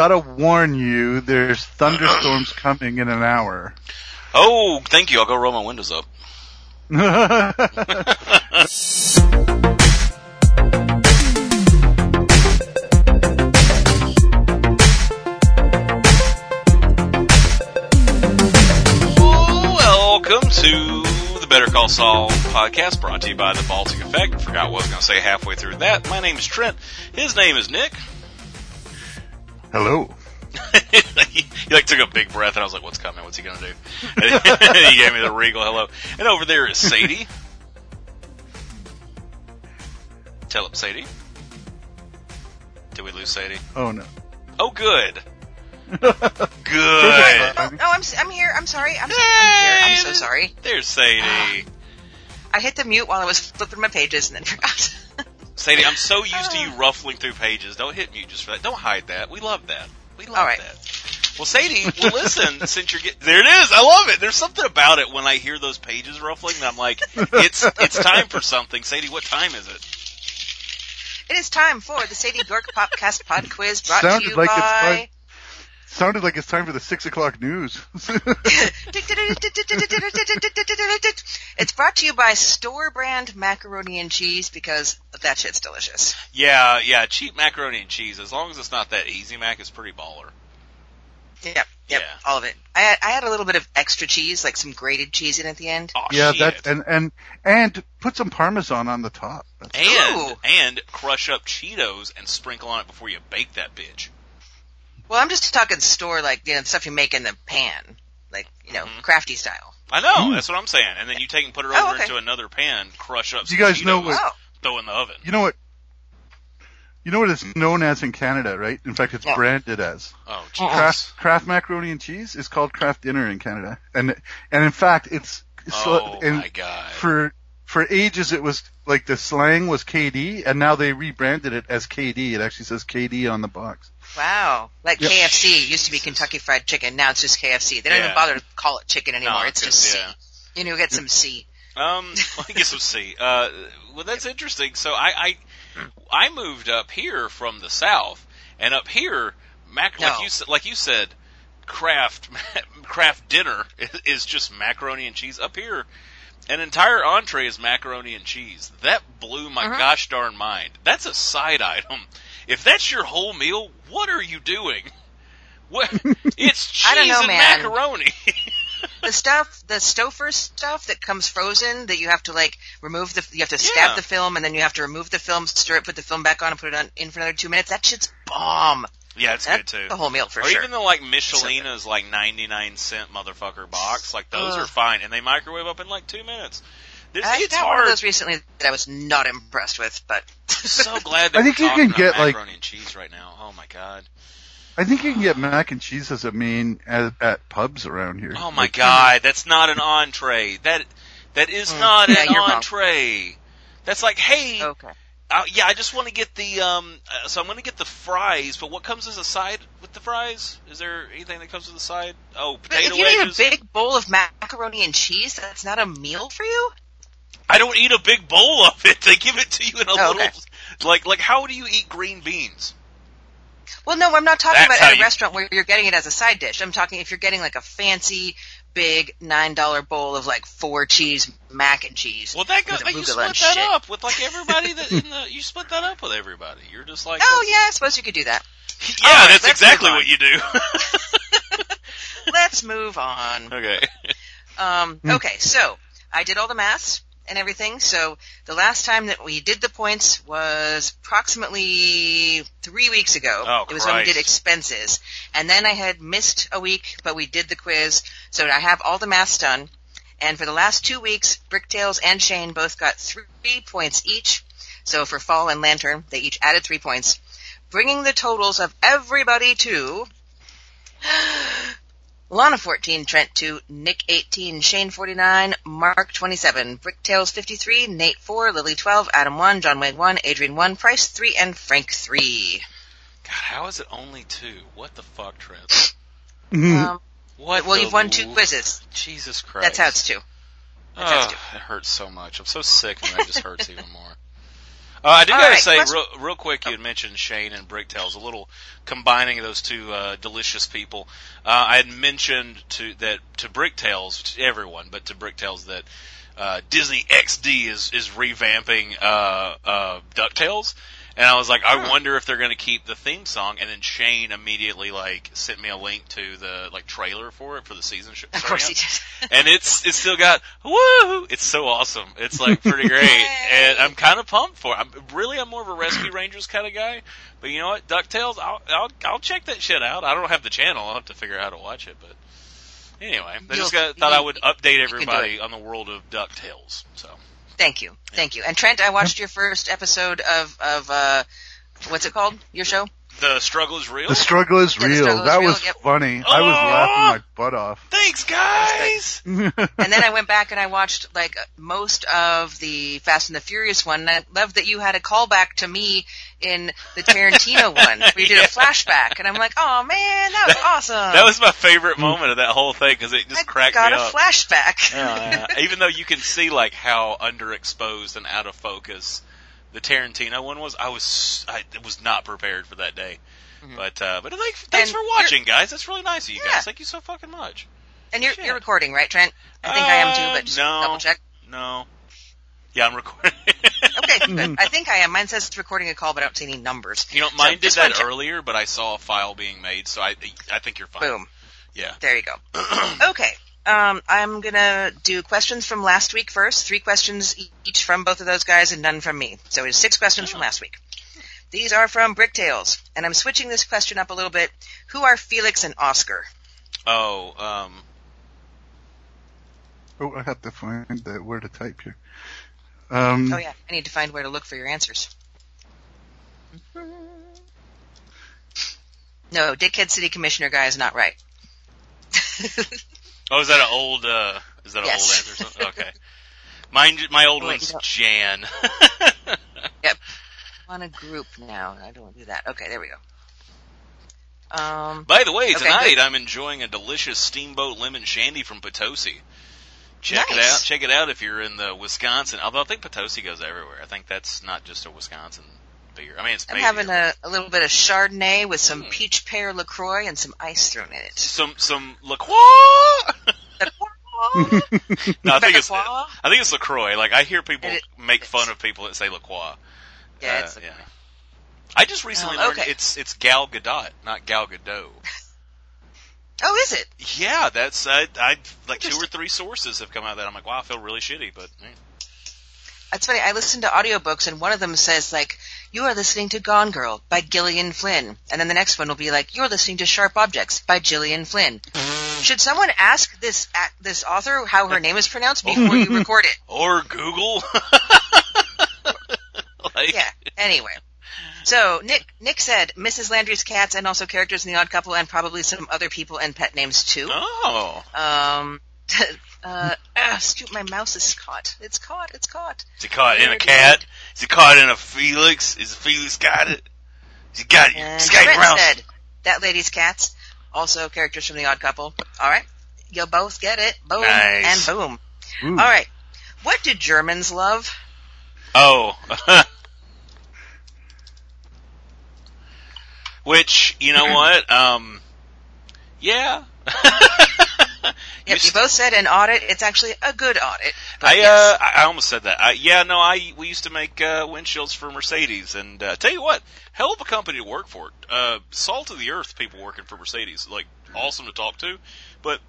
gotta warn you, there's thunderstorms coming in an hour. Oh, thank you. I'll go roll my windows up. Welcome to the Better Call Saul podcast brought to you by the Baltic Effect. Forgot what I was going to say halfway through that. My name is Trent. His name is Nick. Hello. he like took a big breath and I was like, what's coming? What's he going to do? And he gave me the regal hello. And over there is Sadie. Tell him, Sadie. Did we lose Sadie? Oh no. Oh, good. Good. Oh, oh, I'm I'm here. I'm sorry. I'm, so, I'm here. I'm so sorry. There's Sadie. I hit the mute while I was flipping my pages and then forgot. Sadie, I'm so used to you uh. ruffling through pages. Don't hit mute just for that. Don't hide that. We love that. We love All right. that. Well, Sadie, well, listen, since you're getting, there it is. I love it. There's something about it when I hear those pages ruffling that I'm like, it's, it's time for something. Sadie, what time is it? it is time for the Sadie Dork Popcast Pod Quiz brought Sounded to you like it's by. Time- Sounded like it's time for the six o'clock news. it's brought to you by store brand macaroni and cheese because that shit's delicious. Yeah, yeah, cheap macaroni and cheese. As long as it's not that easy mac, it's pretty baller. Yep, yep, Yeah. all of it. I had, I had a little bit of extra cheese, like some grated cheese in at the end. Oh, yeah, shit. that and and and put some parmesan on the top. That's- and Ooh. and crush up Cheetos and sprinkle on it before you bake that bitch. Well, I'm just talking store, like you know, stuff you make in the pan, like you know, Mhm. crafty style. I know, Mm. that's what I'm saying. And then you take and put it over Oh, okay. into another pan, crush up. You guys know what- Oh, throw in the oven. You know what? You know what it's known as in Canada, right? In fact, it's Yeah. branded as Oh, Uh-uh. Kraft Kraft macaroni and cheese is called Kraft dinner in Canada, and and in fact, it's so Oh and my god. for for ages it was like the slang was KD, and now they rebranded it as KD. It actually says KD on the box. Wow! Like Yep. KFC used to be Kentucky Fried Chicken. Now it's just KFC. They don't Yeah. even bother to call it chicken anymore. No, it's just yeah. C. You know, get some C. Um, I guess we'll. Uh, well, that's interesting. So I, I, I moved up here from the south, and up here, mac, like you said, like you said, craft, craft dinner is, is just macaroni and cheese. Up here, an entire entree is macaroni and cheese. That blew my Uh-huh. gosh darn mind. That's a side item. If that's your whole meal, what are you doing? What? It's cheese I don't know, and man. macaroni. The stuff, the Stouffer stuff that comes frozen that you have to like remove the, you have to stab Yeah. the film and then you have to remove the film, stir it, put the film back on, and put it on in for another two minutes. That shit's bomb. yeah, it's good too. the whole meal for or sure. Or even the like Michelina's like 99 cent motherfucker box, like those Ugh. are fine and they microwave up in like 2 minutes. This, I it's got one of those recently that I was not impressed with, but so glad that I think we're you can get, about like- macaroni and cheese right now. Oh my god. I think you can get mac and cheese as a main at, at pubs around here. Oh my Like, god, that's not an entree. That that is Mm, not yeah, an you're wrong. entree. That's like, hey, okay. uh, yeah, I just want to get the um uh, so I'm going to get the fries, but what comes as a side with the fries? Is there anything that comes with the side? Oh, But potato if you wedges. need a big bowl of macaroni and cheese, that's not a meal for you. I don't eat a big bowl of it. They give it to you in a Oh, little okay. like like how do you eat green beans? Well, no, I'm not talking That's about at a you- restaurant where you're getting it as a side dish. I'm talking if you're getting like a fancy, big nine dollar bowl of like four cheese mac and cheese. Well, that goes. You split that shit. up with like everybody that in the. You split that up with everybody. You're just like. Oh yeah, I suppose you could do that. yeah. Right, that's exactly what you do. Let's move on. okay. Um, okay, so I did all the maths and everything. So the last time that we did the points was approximately three weeks ago. Oh, it was when we did expenses, and then I had missed a week, but we did the quiz. So I have all the math done. And for the last two weeks, Bricktails and Shane both got three points each. So for Fall and Lantern, they each added three points, bringing the totals of everybody to Lana 14, Trent 2, Nick 18, Shane 49, Mark 27, Bricktails 53, Nate 4, Lily 12, Adam 1, John Wayne 1, Adrian 1, Price 3, and Frank 3. God, how is it only two? What the fuck, Trent? Mhm. Um, What? well, the you've won two l- quizzes. Jesus Christ. That's how it's two. That's how Oh, it's two. it hurts so much. I'm so sick, and that just hurts even more. Uh, I do All gotta right, say, real, real quick, you had mentioned Shane and Bricktails, a little combining of those two uh, delicious people. Uh, I had mentioned to that to Bricktails, to everyone, but to Bricktails that uh, Disney XD is is revamping uh, uh, Ducktales, and I was like, I wonder if they're going to keep the theme song. And then Shane immediately like sent me a link to the like trailer for it for the season. Sh- Of course he did. and it's it's still got woo. It's so awesome. It's like pretty great, and I'm kind of pumped for. it. I'm really I'm more of a Rescue Rangers kind of guy, but you know what, Ducktales, I'll I'll I'll check that shit out. I don't have the channel. I'll have to figure out how to watch it, but anyway, I just got, thought I would update you can do everybody on the world of Ducktales. So Thank you, thank you. And Trent, I watched your first episode of of uh, what's it called? Your show? The struggle is real. The struggle is Yeah, the real. struggle is that real, was yep. funny. I was oh! laughing my butt off. Thanks, guys. And then I went back and I watched like most of the Fast and the Furious one. And I love that you had a callback to me in the Tarantino one where you did Yeah. a flashback, and I'm like, oh man, that was awesome. That was my favorite hmm. moment of that whole thing because it just I cracked me up. got a flashback. Yeah, yeah. Even though you can see like how underexposed and out of focus the Tarantino one was, I was I was not prepared for that day. But uh, but like, thanks And for watching, guys. That's really nice of you Yeah. guys. Thank you so fucking much. And you're Shit. you're recording, right, Trent? I think I am too, Uh, but just no. double check. No, yeah, I'm recording. Okay, good. I think I am. Mine says it's recording a call, but I don't see any numbers. you know, So mine did that check. earlier, but I saw a file being made, so I I think you're fine. Boom. Yeah. There you go. okay. Um, I'm gonna do questions from last week first. Three questions each from both of those guys and none from me. So it's six questions from last week. These are from Bricktails, and I'm switching this question up a little bit. Who are Felix and Oscar? Oh, um, oh, I have to find the where to type here. Um, Oh yeah, I need to find where to look for your answers. No, Dickhead City Commissioner guy is not right. oh, is that an old? uh Is that an Yes. old answer? or something? Okay. Mine, my old one's no. Jan. on a group now. I don't want to do that. Okay, there we go. Um, By the way, Okay, tonight good. I'm enjoying a delicious steamboat lemon shandy from Potosi. Check it out. Check it out if you're in the Wisconsin. Although I think Potosi goes everywhere. I think that's not just a Wisconsin beer. I mean, it's I'm having a, a little bit of Chardonnay with some Mm. peach pear Lacroix and some ice thrown in it. some some LaCroix. Lacroix? no, I think it's Lacroix? I think it's Lacroix. Like I hear people it- make fun of people that say LaCroix. Yeah, Uh, it's yeah. I just recently Um, learned it's it's Gal Gadot, not Gal Gadot. Oh, is it? Yeah, that's I, I like two or three sources have come out that I'm like, wow, I feel really shitty, but eh. That's funny. I listened to audiobooks and one of them says like, you are listening to Gone Girl by Gillian Flynn. And then the next one will be like, you're listening to Sharp Objects by Gillian Flynn. Should someone ask this, this author how her name is pronounced before you record it? or Google. like, Yeah. Anyway. So Nick Nick said Mrs. Landry's cats and also characters in the Odd Couple and probably some other people and pet names too. Oh, Um. Uh, ah, shoot, my mouse is caught. It's caught. It's caught. is he caught in a it cat? Is he caught in a Felix? Is Felix got it? Is he got it? And Skate around. said that lady's cats, also characters from the Odd Couple. All right, you'll both get it. Boom Nice. and boom. Ooh. All right, what do Germans love? Oh. Which, you know what? Um, yeah. Yep, you both said an audit. It's actually a good audit. I yes. uh I almost said that. I, yeah, no, I we used to make uh, windshields for Mercedes, and uh, tell you what, hell of a company to work for. Uh, salt of the earth people working for Mercedes, like awesome to talk to, but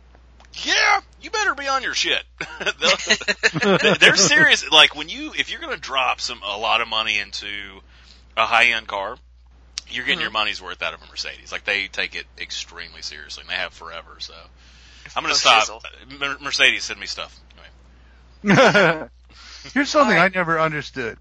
yeah, you better be on your shit. They're serious. Like when you if you're gonna drop some a lot of money into a high end car, you're getting Mhm. your money's worth out of a Mercedes. Like they take it extremely seriously, and they have forever. So I'm gonna stop. Mer- Mercedes, send me stuff. Anyway. Here's something All right. I never understood: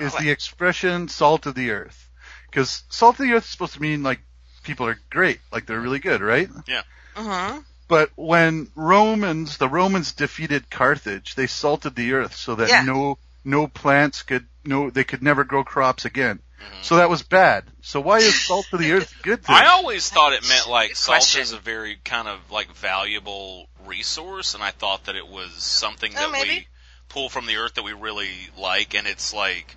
is What? the expression "salt of the earth." Because salt of the earth is supposed to mean like people are great, like they're really good, right? Mm-hmm. But when Romans, the Romans defeated Carthage, they salted the earth so that Yeah. no no plants could no they could never grow crops again. So that was bad. So why is salt of the earth good thing? I always thought it meant like Good salt question. is a very kind of like valuable resource, and I thought that it was something Oh, that we maybe. pull from the earth that we really like, and it's like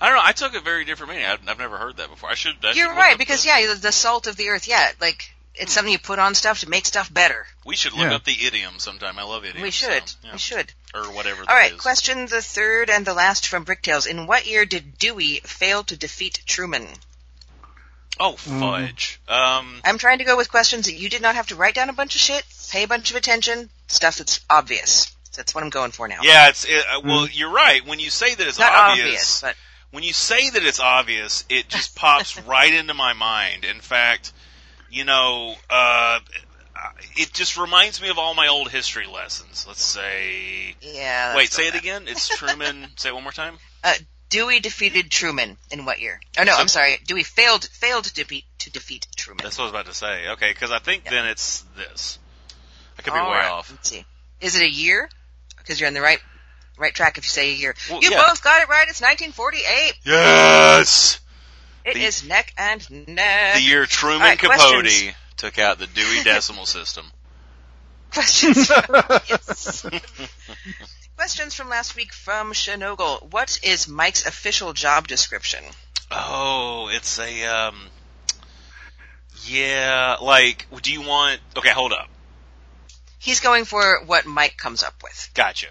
I don't know. I took a very different meaning. I've, I've never heard that before. I should. I You're look right because the- yeah, the, the salt of the earth. Yeah, like it's something you put on stuff to make stuff better. we should look Yeah. up the idiom sometime. I love idioms. we should. so, yeah. We should. or whatever. All that right. is. Question the third and the last from Bricktails. In what year did Dewey fail to defeat Truman? Oh Mm. fudge. Um. I'm trying to go with questions that you did not have to write down a bunch of shit, pay a bunch of attention, stuff that's obvious. That's what I'm going for now. Yeah, it's it, uh, well. You're right. When you say that it's It's not obvious, obvious, but when you say that it's obvious, it just pops right into my mind. In fact, you know, uh, it just reminds me of all my old history lessons. Let's say, yeah. wait, say it again. It's Truman. say it one more time. Dewey defeated Truman in what year? Oh no, So- I'm sorry. Dewey failed failed to defeat to defeat Truman. That's what I was about to say. Okay, because I think Yeah. then it's this. I could be All way right, off. Let's see. Is it a year? Because you're on the right right track if you say a year. Well, you yeah. both got it right. It's 1948. Yes. It The- is neck and neck. The year Truman All right, Capote questions. took out the Dewey Decimal System. Questions. yes. Questions from last week from Shinogle. What is Mike's official job description? Oh, it's a um. Yeah, like, do you want? Okay, hold up. He's going for what Mike comes up with. Gotcha.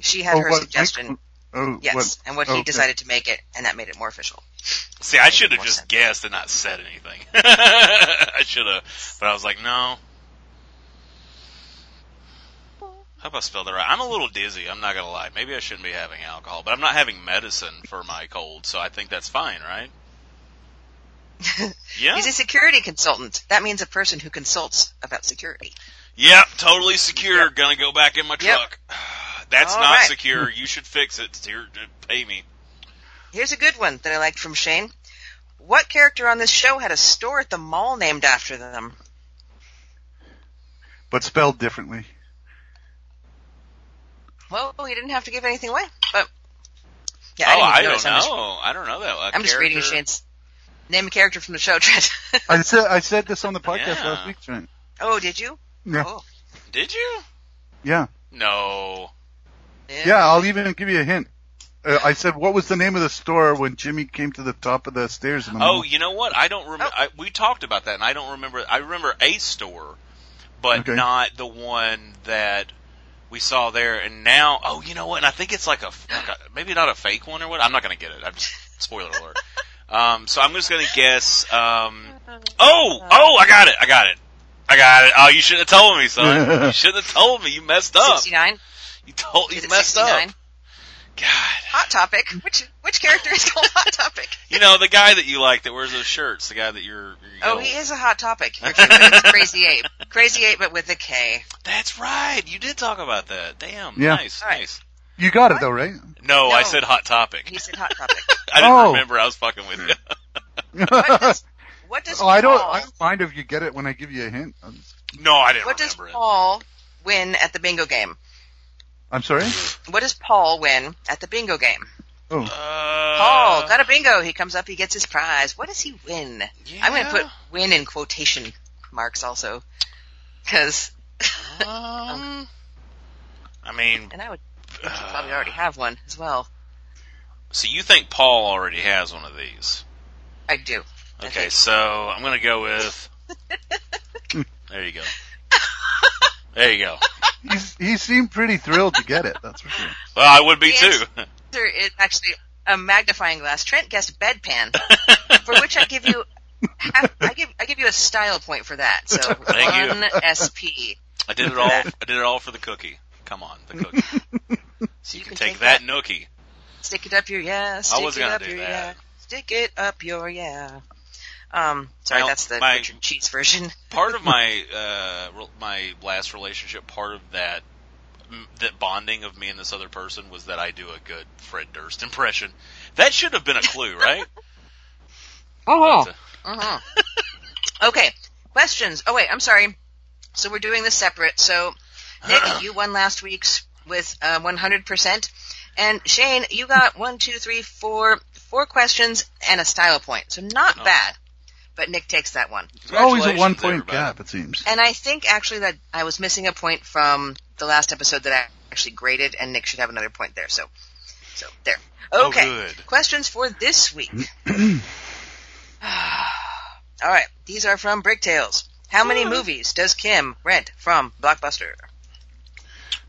She had Oh, her what- suggestion. Oh, Yes, what- and what he okay. decided to make it, and that made it more official. See, I should have just sense. guessed and not said anything. I should have, but I was like, no. Hope I spelled it right. I'm a little dizzy. I'm not gonna lie. Maybe I shouldn't be having alcohol, but I'm not having medicine for my cold, so I think that's fine, right? Yeah. He's a security consultant. That means a person who consults about security. Yep, totally secure. Gonna go back in my Yep. Truck. That's All not right. secure. You should fix it. Here, uh, pay me. Here's a good one that I liked from Shane. What character on this show had a store at the mall named after them? but spelled differently. Well, he didn't have to give anything away, but yeah, oh, I, didn't I don't notice. I'm just, know. I don't know that. A I'm just reading character- Shane's name a character from the show, Trent. I said I said this on the podcast Yeah. last week, Trent. oh, did you? Yeah. Oh, Did you? Yeah, No. Yeah. I'll even give you a hint. Uh, I said, what was the name of the store when Jimmy came to the top of the stairs in the Oh, mall? you know what? I don't remember. Oh. We talked about that, and I don't remember. I remember a store, but Okay. not the one that we saw there. And now, oh, you know what? And I think it's like a, like a maybe not a fake one or what. I'm not going to get it. I'm just spoiler alert. Um, so I'm just going to guess. Um, oh, oh, I got it. I got it. I got it. Oh, you should have told me, son. you should have told me. You messed up. 69? You told. You messed 69? up. God. Hot Topic. Which which character is called Hot Topic? You know the guy that you like that wears those shirts. The guy that you're. you're Oh, he is a Hot Topic. It's Crazy 8. Crazy 8, but with a K. That's right. You did talk about that. Damn. Yeah. Nice. All right. Nice. You got it though, right? No, I said hot topic. He said Hot Topic. I didn't Oh. remember. I was fucking with you. What does, what does oh, I don't. Paul, I don't mind if you get it when I give you a hint. No, I didn't what does remember it. Paul win at the bingo game? I'm sorry. What does Paul win at the bingo game? Oh, Uh, Paul got a bingo. He comes up. He gets his prize. What does he win? I'm going to put win in quotation marks also, because Um, I mean, and I would think you probably already have one as well. so you think Paul already has one of these? I do. Okay, think. so I'm gonna go with. there you go. There you go. he's, he seemed pretty thrilled to get it. That's for sure. Well, I would be The too. There is actually a magnifying glass. Trent guessed bedpan, for which I give you. Half, I give I give you a style point for that. So Thank you. one SP. I did it all. I did it all for the cookie. Come on, the cookie. So you, You can, can take, take that, that. nookie. Stick it up your yeah. Stick was it gonna up do your that. yeah. Stick it up your yeah. Um, sorry, Well, that's the my- Richard Cheese version. part of my uh re- my last relationship part of that m- that bonding of me and this other person was that I do a good Fred Durst impression. That should have been a clue, right? Oh. But, uh, Uh-huh. okay. Questions. Oh wait, I'm sorry. So we're doing this separate. So Nick, you won last week's with uh, 100%, and Shane, you got one, two, three, four, four questions and a style point. So not Oh. bad. But Nick takes that one. Oh, Always a one point everybody. gap, it seems. And I think actually that I was missing a point from the last episode that I actually graded, and Nick should have another point there. So So there. Oh, Okay. good. Questions for this week. All right. These are from Bricktails. How many hmm. movies does Kim rent from Blockbuster?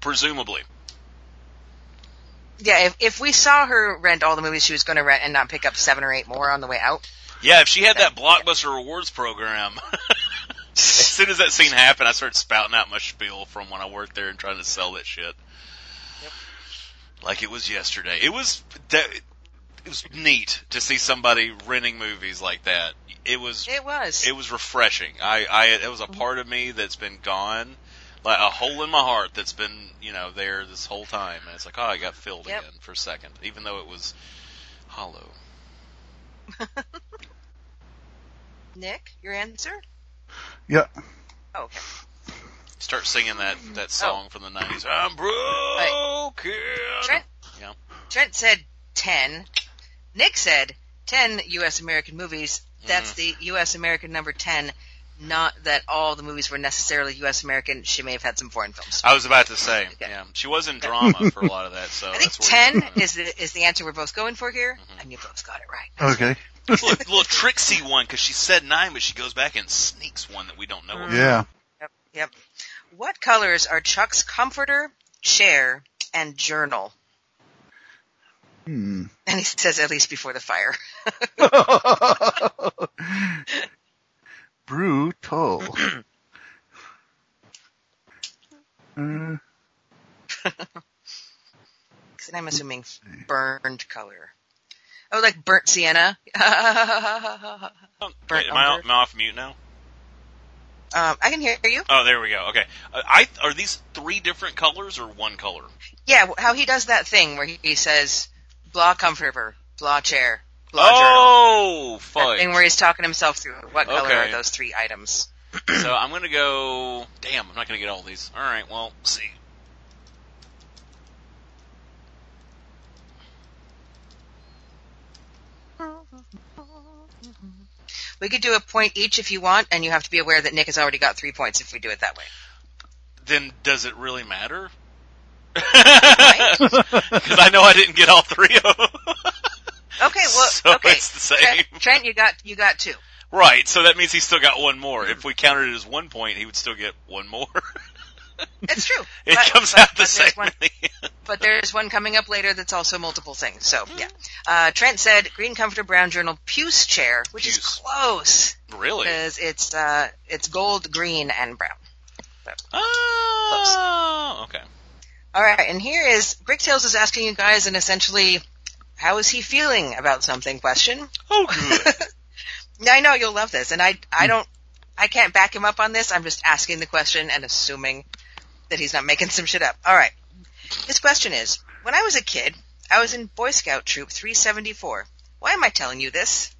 Presumably. Yeah, if, if we saw her rent all the movies she was going to rent and not pick up seven or eight more on the way out, Yeah, if she had that Blockbuster Rewards program, as soon as that scene happened, I started spouting out my spiel from when I worked there and trying to sell that shit. Like it was yesterday. It was that. It was neat to see somebody renting movies like that. It was it was. it was refreshing. I, I it was a mm-hmm. part of me that's been gone, like a hole in my heart that's been you know there this whole time, and it's like oh I got filled Yep. again for a second, even though it was hollow. Nick, your answer? Yeah. Oh, okay. Start singing that Mm-hmm. that song from the nineties. I'm broken. Trent, Yeah. Trent said 10. Nick said 10 U.S. American movies. That's Mm-hmm. the U.S. American number 10. Not that all the movies were necessarily U.S. American. She may have had some foreign films. I was about to say, Okay. yeah, she was in drama for a lot of that. So I think that's 10 is the, is the answer we're both going for here. Mm-hmm. And you both got it right. Okay. little, little tricksy one because she said nine, but she goes back and sneaks one that we don't know. about. Yeah. Yep. Yep. What colors are Chuck's comforter, chair, and journal? Hmm. And he says at least before the fire. Brutal. uh, Because I'm assuming burned color. Oh, like burnt sienna. Oh, Burnt wait, am, I, am I off mute now? Um, I can hear you. Oh, there we go. Okay, uh, I are these three different colors or one color? Yeah, how he does that thing where he, he says, blah comforter, blah chair, blah Oh, journal. Thing where he's talking himself through what color Okay. are those three items. so I'm gonna go. Damn, I'm not gonna get all these. All right, well, see. We could do a point each if you want, and you have to be aware that Nick has already got three points if we do it that way. Then does it really matter? Because I know I didn't get all three of them. Okay, well, So okay. it's the same. Trent, Trent, you got you got two. right, so that means he's still got one more. If we counted it as one point, he would still get one more. It's true. it But- comes but- out the but same. there's one- But there's one coming up later that's also multiple things. So yeah. Uh, Trent said green comforter, brown journal, puce chair, which is close really? because it's uh, it's gold, green, and brown. Oh, okay. All right, and here is Bricktails is asking you guys an essentially, how is he feeling about something question. Oh, good. I know you'll love this, and I I don't I can't back him up on this. I'm just asking the question and assuming that he's not making some shit up. All right. His question is: When I was a kid, I was in Boy Scout Troop 374. Why am I telling you this?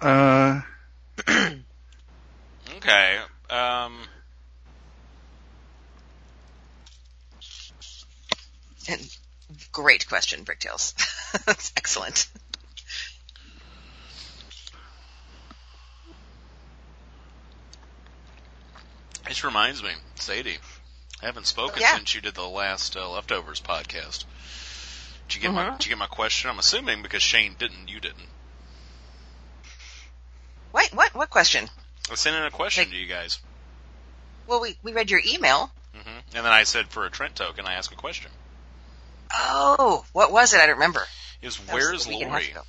uh, okay. Um, And great question, Bricktails. That's excellent. this reminds me, Sadie. I haven't spoken Yeah. since you did the last uh, leftovers podcast. Did you get my Mhm. Did you get my question? I'm assuming because Shane didn't, you didn't. Wait, what? What question? I sent in a question Like- to you guys, Well, we we read your email. hmm and then I said for a Trent token, I asked a question. Oh, what was it? I don't remember. Is where's a week and a half Lori?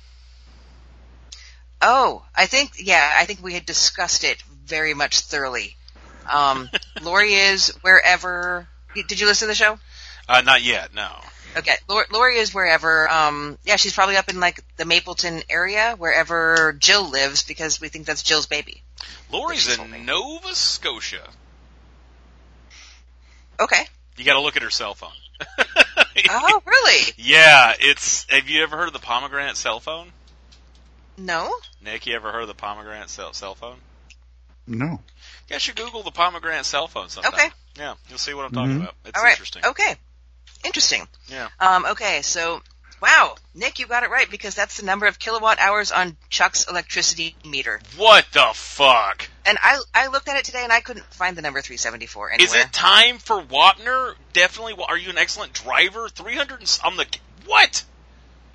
Oh, I think yeah, I think we had discussed it very much thoroughly. Um, Lori is wherever. Did you listen to the show? Uh, not yet. No. Okay, Lori, Lori is wherever. Um, yeah, she's probably up in like the Mapleton area, wherever Jill lives, because we think that's Jill's baby. Lori's She's holding. in Nova Scotia. Okay. You got to look at her cell phone. Oh, really? Yeah, it's. Have you ever heard of the pomegranate cell phone? No. Nick, you ever heard of the pomegranate cell, cell phone? no. You guys should Google the pomegranate cell phone sometime. Okay. Yeah, you'll see what I'm talking Mhm. about. It's All right. interesting. Okay. Interesting. Yeah. Um, okay, so wow, Nick, you got it right because that's the number of kilowatt hours on Chuck's electricity meter. What the fuck? And I I looked at it today and I couldn't find the number 374 anywhere. Is it time for Wapner? Definitely. Are you an excellent driver? 300 and s- on the. What?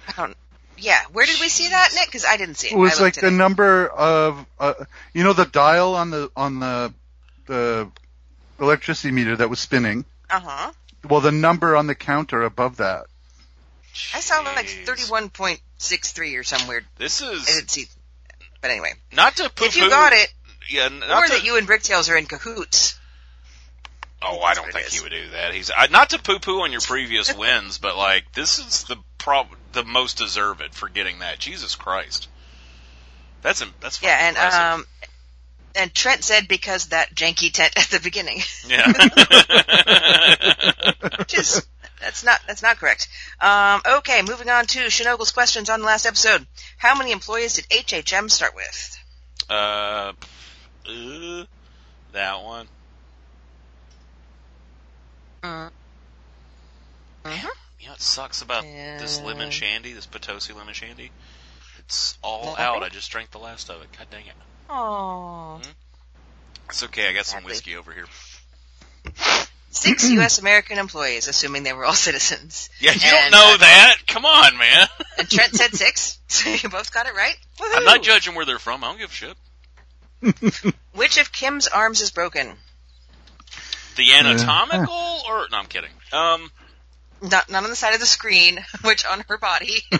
I don't. Yeah, where did we see that, Nick? Because I didn't see it. It was like the it. number of, uh, you know, the dial on the on the the electricity meter that was spinning. Uh huh. Well, the number on the counter above that. I saw like thirty-one point six three or some weird. This I is didn't see. But anyway, not to poo if you got it, Yeah, or not to, that you and Bricktails are in cahoots. Oh, I don't think is. he would do that. He's I, not to poo-poo on your previous wins, but like this is the prob the most deserved for getting that. Jesus Christ, that's that's Yeah, and impressive. um, and Trent said because that janky tent at the beginning, yeah. which is that's not that's not correct. Um, okay, moving on to Shinogle's questions on the last episode. How many employees did HHM start with? uh, uh, that one. Mhm. You know what sucks about this lemon shandy, this Potosi lemon shandy? It's all out. I just drank the last of it. God dang it. Oh. It's okay. I got some whiskey over here. Six U.S. American employees, assuming they were all citizens. Yeah, you And, don't know uh, that. Come on, man. And Trent said six, so you both got it right. I'm not judging where they're from. I don't give a shit. Which of Kim's arms is broken? The anatomical, or no? I'm kidding. Um, Not, not on the side of the screen, which on her body.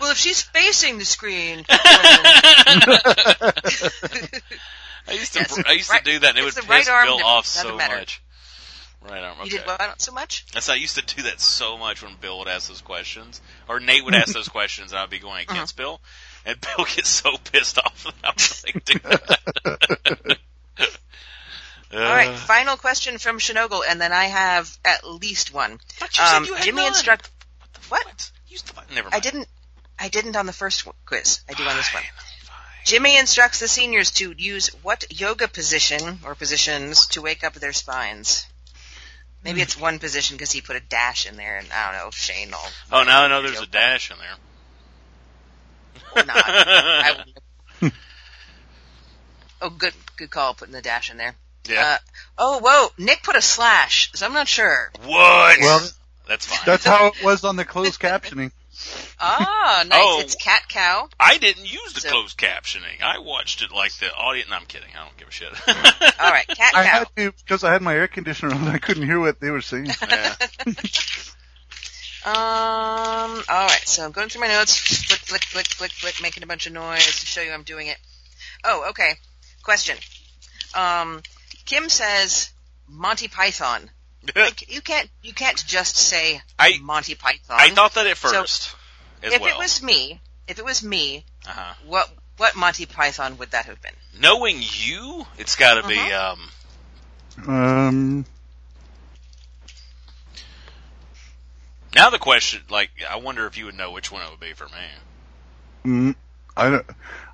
well, if she's facing the screen, then- I used to Yes, I used right- to do that, and it would it's piss right Bill off so matter. much. Right arm. Okay. you did what? Not so much. That's I used to do that so much when Bill would ask those questions, or Nate would ask those questions, and I'd be going Uh-huh. against Bill, and Bill gets so pissed off that I was like, do that. All right, Uh, final question from Shinogle, and then I have at least one. but you said Um, you had Jimmy none. instruct. What? What? You used to- Never mind. I didn't. I didn't on the first quiz. I do on this one. Fine, fine. Jimmy instructs the seniors to use what yoga position or positions to wake up their spines. Maybe it's one position because he put a dash in there, and I don't know, Shane. All Oh, now I know there's a dash in there. or not. I wouldn't- oh, good, good call putting the dash in there. yeah. Uh, oh, whoa, Nick put a slash, so I'm not sure. what? Well, that's fine. that's how it was on the closed captioning. Ah, nice. Oh. It's cat cow. I didn't use the So- closed captioning. I watched it like the audience. No, I'm kidding. I don't give a shit. All right, cat cow. I had to because I had my air conditioner on. I couldn't hear what they were saying. Yeah. Um, all right, so I'm going through my notes, flick, flick, flick, flick, flick, making a bunch of noise to show you I'm doing it. Oh, okay. Question. Um, Kim says Monty Python. Like, you can't, you can't just say I- Monty Python. I thought that at So, first as if well. it was me, if it was me, uh-huh. what what Monty Python would that have been? Knowing you, it's got to be Uh-huh. um, Um, Now the question, like, I wonder if you would know which one it would be for me. mm, I don't.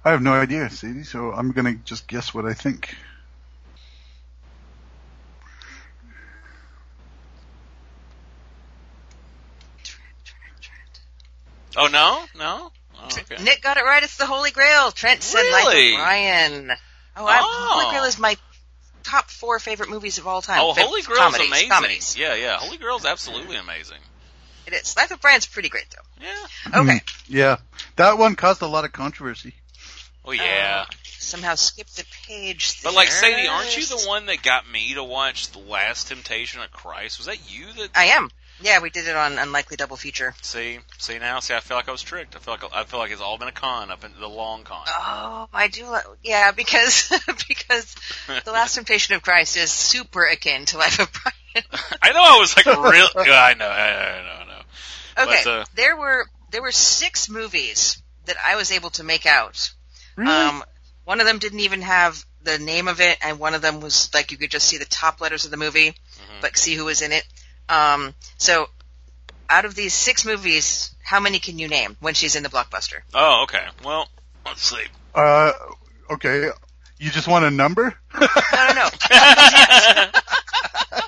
I have no idea, Sadie. So I'm gonna just guess what I think. Oh no, no. Oh, okay. Nick got it right. It's the Holy Grail. Trent said Life Really? of Brian. Oh, I, Oh. Holy Grail is my top four favorite movies of all time. Oh, Fa- Holy Grail's comedies, amazing. Comedies. Yeah, yeah. Holy Grail's absolutely amazing. It is. Life of Brian's pretty great though. Yeah. Okay. Mm, yeah, that one caused a lot of controversy. Oh yeah. Uh, somehow skipped the page. but like. Sadie, aren't you the one that got me to watch The Last Temptation of Christ? Was that you that? I am. Yeah, we did it on Unlikely Double Feature. See, see now, see, I feel like I was tricked. I feel like I feel like it's all been a con up into the long con. Oh, I do. Yeah, because because the Last Temptation of Christ is super akin to Life of Brian. I know I was like real. I know, I know, I know, I know. Okay, But, uh, there were there were six movies that I was able to make out. Really? Um, one of them didn't even have the name of it, and one of them was like you could just see the top letters of the movie, Mm-hmm. but see who was in it. Um, so, out of these six movies, how many can you name when she's in the blockbuster? Oh, okay. Well, let's see. Uh, okay. You just want a number? No, no, no.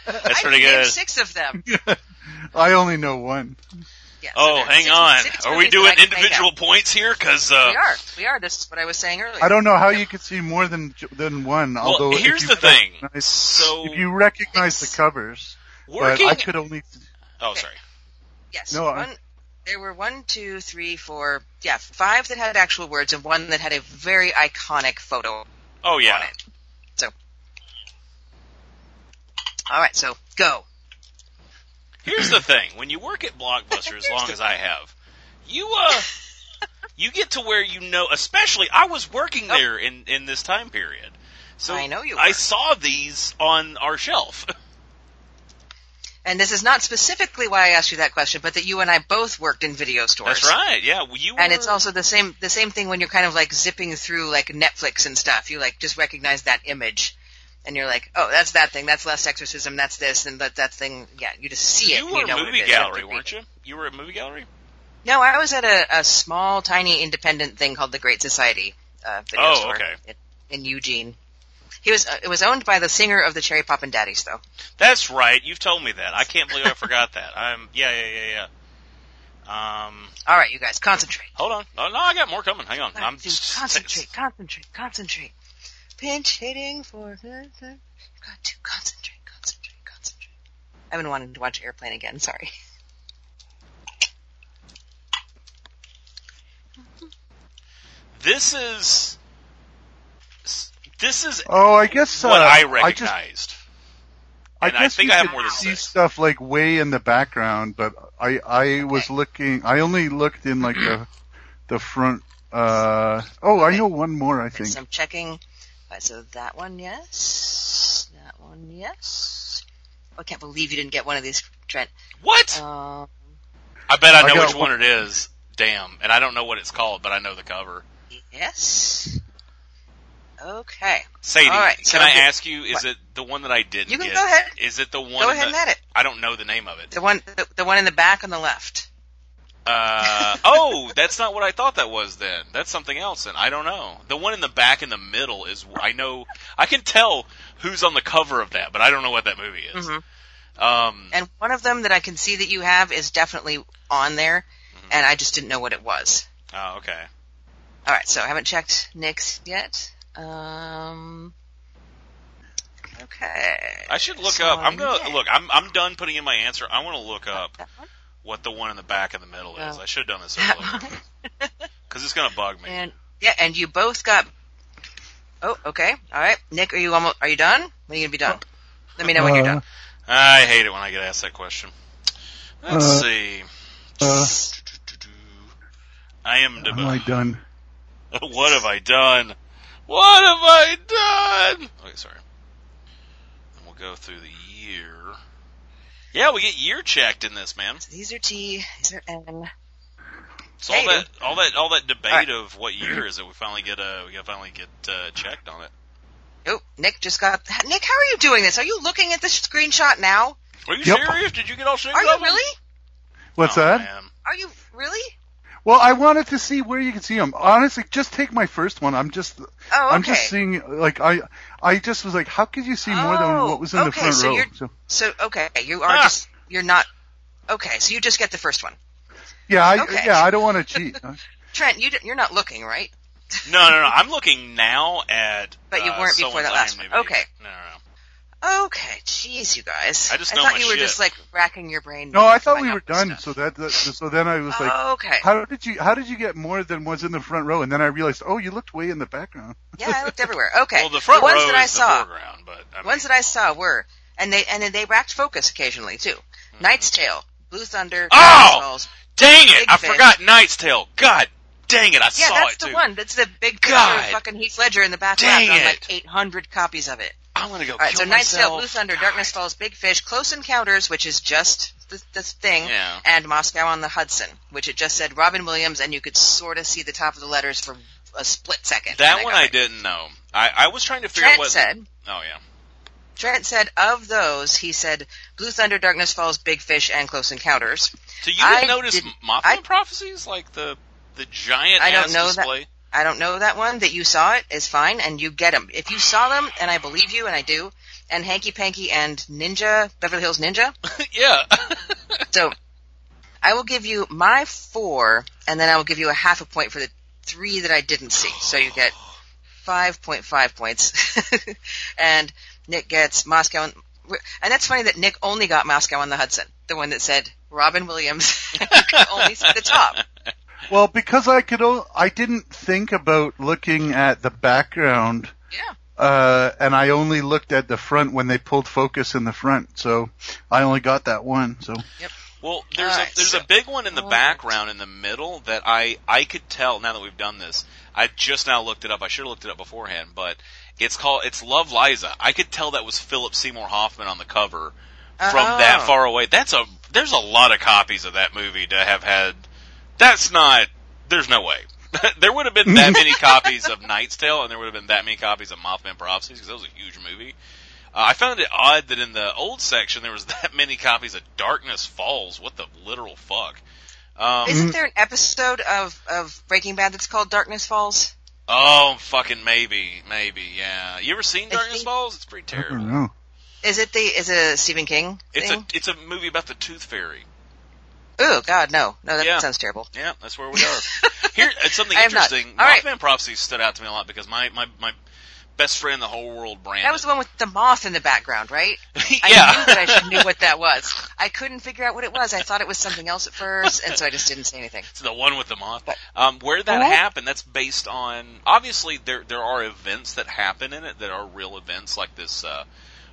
That's I pretty named good. Six of them. I only know one. Yeah, Oh, there are hang six- on. Are we doing I can make individual points here? Because uh, We are. We are. This is what I was saying earlier. I don't know how you could see more than than one. although here's the thing. recognize- So if you recognize the It's- covers, but working I could only Oh, Okay. sorry. Yes. No, one, there were one, two, three, four, yeah, five that had actual words and one that had a very iconic photo Oh yeah. on it. So, all right, so go. Here's the thing: when you work at Blockbuster as long as I have, you uh, you get to where you know. Especially, I was working Oh. there in in this time period, so I know you I saw these on our shelf. And this is not specifically why I asked you that question, but that you and I both worked in video stores. That's right. Yeah, well, you. And it's also the same the same thing when you're kind of like zipping through like Netflix and stuff. You like just recognize that image, and you're like, oh, that's that thing. That's last exorcism. That's this and that that thing. Yeah, you just see it. you and were you know a movie it is. You have to gallery, weren't you? You were at a movie gallery. No, I was at a, a small, tiny, independent thing called the Great Society uh, video Oh, store okay. in, in Eugene. He was. Uh, it was owned by the singer of the Cherry Poppin' Daddies, though. That's right. You've told me that. I can't believe I forgot that. I'm. Yeah, yeah, yeah, yeah. Um, All right, you guys, concentrate. hold on. Oh, no, I got more coming. Hang on. I'm just concentrate, concentrate, concentrate. Pinch hitting for. you Got to concentrate, concentrate, concentrate. I've been wanting to watch Airplane again. Sorry. This is. This is Oh, I guess what uh, I just recognized. I And I guess think you I have could more than see six. stuff like way in the background, but I I was looking. I only looked in like the the front. Uh oh, I know one more. I think. So I'm checking. All right, so that one, yes. That one, yes. Oh, I can't believe you didn't get one of these, Trent. What? Um, I bet I I know got which one it is. Damn. And I don't know what it's called, but I know the cover. yes. Okay. Sadie, All right, can so I the- ask you, is what? it the one that I didn't You can get? go ahead. Is it the one Go in ahead and the, at it. I don't know the name of it. The one, the, the one in the back on the left. Uh, oh, that's not what I thought that was then. That's something else and I don't know. The one in the back in the middle is, I know, I can tell who's on the cover of that, but I don't know what that movie is. Mhm. Um, And one of them that I can see that you have is definitely on there, and I just didn't know what it was. oh, okay. All right, so I haven't checked Nick's yet. Um. Okay. I should look So, up. I'm gonna yeah. look. I'm I'm done putting in my answer. I want to look up That one? What the one in the back in the middle is. Oh. I should have done this earlier because it's gonna bug me. And yeah, and you both got. Oh, okay. All right, Nick, are you almost? Are you done? When are you gonna be done? Let me know when you're Uh, done. I hate it when I get asked that question. Let's Uh, see. Uh, I am. am I done? what have I done? What have I done? Okay, sorry. And we'll go through the year. Yeah, we get year checked in this, man. So these are T. These are N. So all you that, all that, all that debate Alright. of what year is it, we finally get uh, we finally get uh, checked on it. Oh, Nick just got. Nick, how are you doing this? Are you looking at the screenshot now? Are you Yep. serious? Did you get all shaken Are you really? What's Oh, that? Man. Are you really? Well, I wanted to see where you can see them. Honestly, just take my first one. I'm just, Oh, okay. I'm just seeing, like, I, I just was like, how could you see more than Oh, what was in the okay, front so row? you're- So, So okay, you are Ah. just you're not. Okay, so you just get the first one. yeah, I, Okay. yeah, I don't want to cheat. Trent, you you're not looking right. No, no, no. I'm looking now at. But you uh, weren't before someone's that last one. IMDb. Okay. No, no, no. Okay, jeez, you guys. I just I know thought my you were shit. just like racking your brain. no, I thought we were done. stuff. So that, that, so then I was like, okay. how did you, how did you get more than was in the front row? And then I realized, oh, you looked way in the background. Yeah, I looked everywhere. Okay. Well, the front ones row that I saw, the foreground, but I mean, ones that I saw were, and they and then they racked focus occasionally too. Knight's Tale, Blue Thunder, Mm-hmm. Oh! Falls. Dang it! Big I Fish. forgot Knight's Tale. God dang it! I Yeah, saw that's the too. one. That's the big picture God. of fucking Heath Ledger in the back Dang left on it. like 800 copies of it. I'm gonna go All right, so Knight's Tale. Blue Thunder. Darkness Falls, Big Fish, Close Encounters, which is just the, the thing, Yeah. and Moscow on the Hudson, which it just said Robin Williams, and you could sort of see the top of the letters for a split second. That and one I didn't know. I, I was trying to figure out what. Trent said, oh yeah. Trent said of those, he said Blue Thunder, Darkness Falls, Big Fish, and Close Encounters. So you I didn't notice didn't- Mothman I- prophecies like the the giant I don't know that- display? I don't know that one. That you saw it is fine, and you get them. If you saw them, and I believe you, and I do, and Hanky Panky and Ninja, Beverly Hills Ninja, yeah. So I will give you my four, and then I will give you a half a point for the three that I didn't see. So you get 5.5 points. and Nick gets Moscow. And, and that's funny that Nick only got Moscow on the Hudson. the one that said Robin Williams. you could only see the top. Well, because I could, o- I didn't think about looking at the background, Yeah. uh, and I only looked at the front when they pulled focus in the front, so I only got that one. So Yep. Well, there's Alright, a there's so- a big one in the Alright. background in the middle that I I could tell now that we've done this. I just now looked it up. I should have looked it up beforehand, but it's called it's Love Liza. I could tell that was Philip Seymour Hoffman on the cover from Oh. that far away. That's a there's a lot of copies of that movie to have had. That's not. There's no way. there would have been that many copies of Knight's Tale, and there would have been that many copies of Mothman Prophecies because that was a huge movie. Uh, I found it odd that in the old section there was that many copies of Darkness Falls. What the literal fuck? Um, Isn't there an episode of, of Breaking Bad that's called Darkness Falls? oh, fucking maybe, maybe, yeah. You ever seen Darkness think- Falls? It's pretty I terrible. don't know. Is it the is it a Stephen King It's a it's a movie about the Tooth Fairy. Oh God, no, no, that Yeah. sounds terrible. Yeah, that's where we are. Here, it's something I interesting. All right. Mothman Prophecy stood out to me a lot because my my my best friend in the whole world, Brandon. That was the one with the moth in the background, right? I yeah. knew that I should knew what that was. I couldn't figure out what it was. I thought it was something else at first, and so I just didn't say anything. It's the one with the moth. Um, where that Uh-huh. happened, that's based on obviously there there are events that happen in it that are real events, like this uh,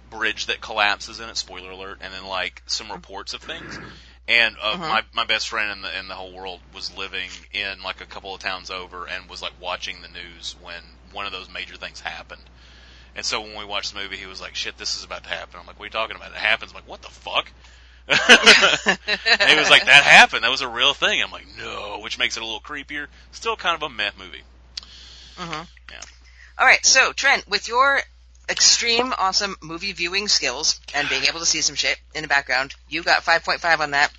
bridge that collapses in it. Spoiler alert! And then like some reports of things. And uh, Mhm. my my best friend in the in the whole world was living in like a couple of towns over and was like watching the news when one of those major things happened. And so when we watched the movie, he was like, "Shit, this is about to happen." I'm like, "What are you talking about?" It happens. I'm like, "What the fuck?" and he was like, "That happened. That was a real thing." I'm like, "No," which makes it a little creepier. Still kind of a meh movie. Mhm. Yeah. All right, so Trent, with your extreme awesome movie viewing skills and being able to see some shit in the background, you got 5.5 on that,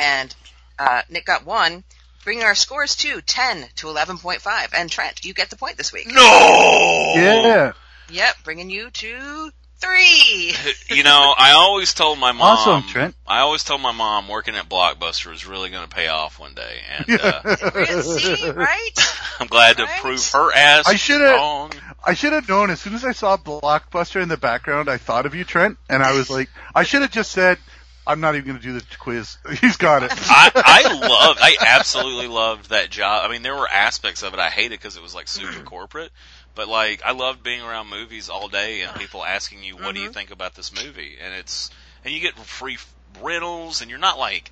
and uh, Nick got one, bringing our scores to 10 to 11.5. And Trent, you get the point this week. No. Yeah. Yep, bringing you to three. You know, I always told my mom. Awesome, Trent. I always told my mom working at Blockbuster was really going to pay off one day, and uh, See, right? I'm glad to prove her ass I should've- wrong. I should have known as soon as I saw Blockbuster in the background, I thought of you, Trent, and I was like, I should have just said, I'm not even going to do the quiz. He's got it. I, I loved, I absolutely loved that job. I mean, there were aspects of it I hated because it was like super corporate, but like I loved being around movies all day and people asking you, "What do you mm-hmm. think about this movie?" And it's and you get free rentals, and you're not like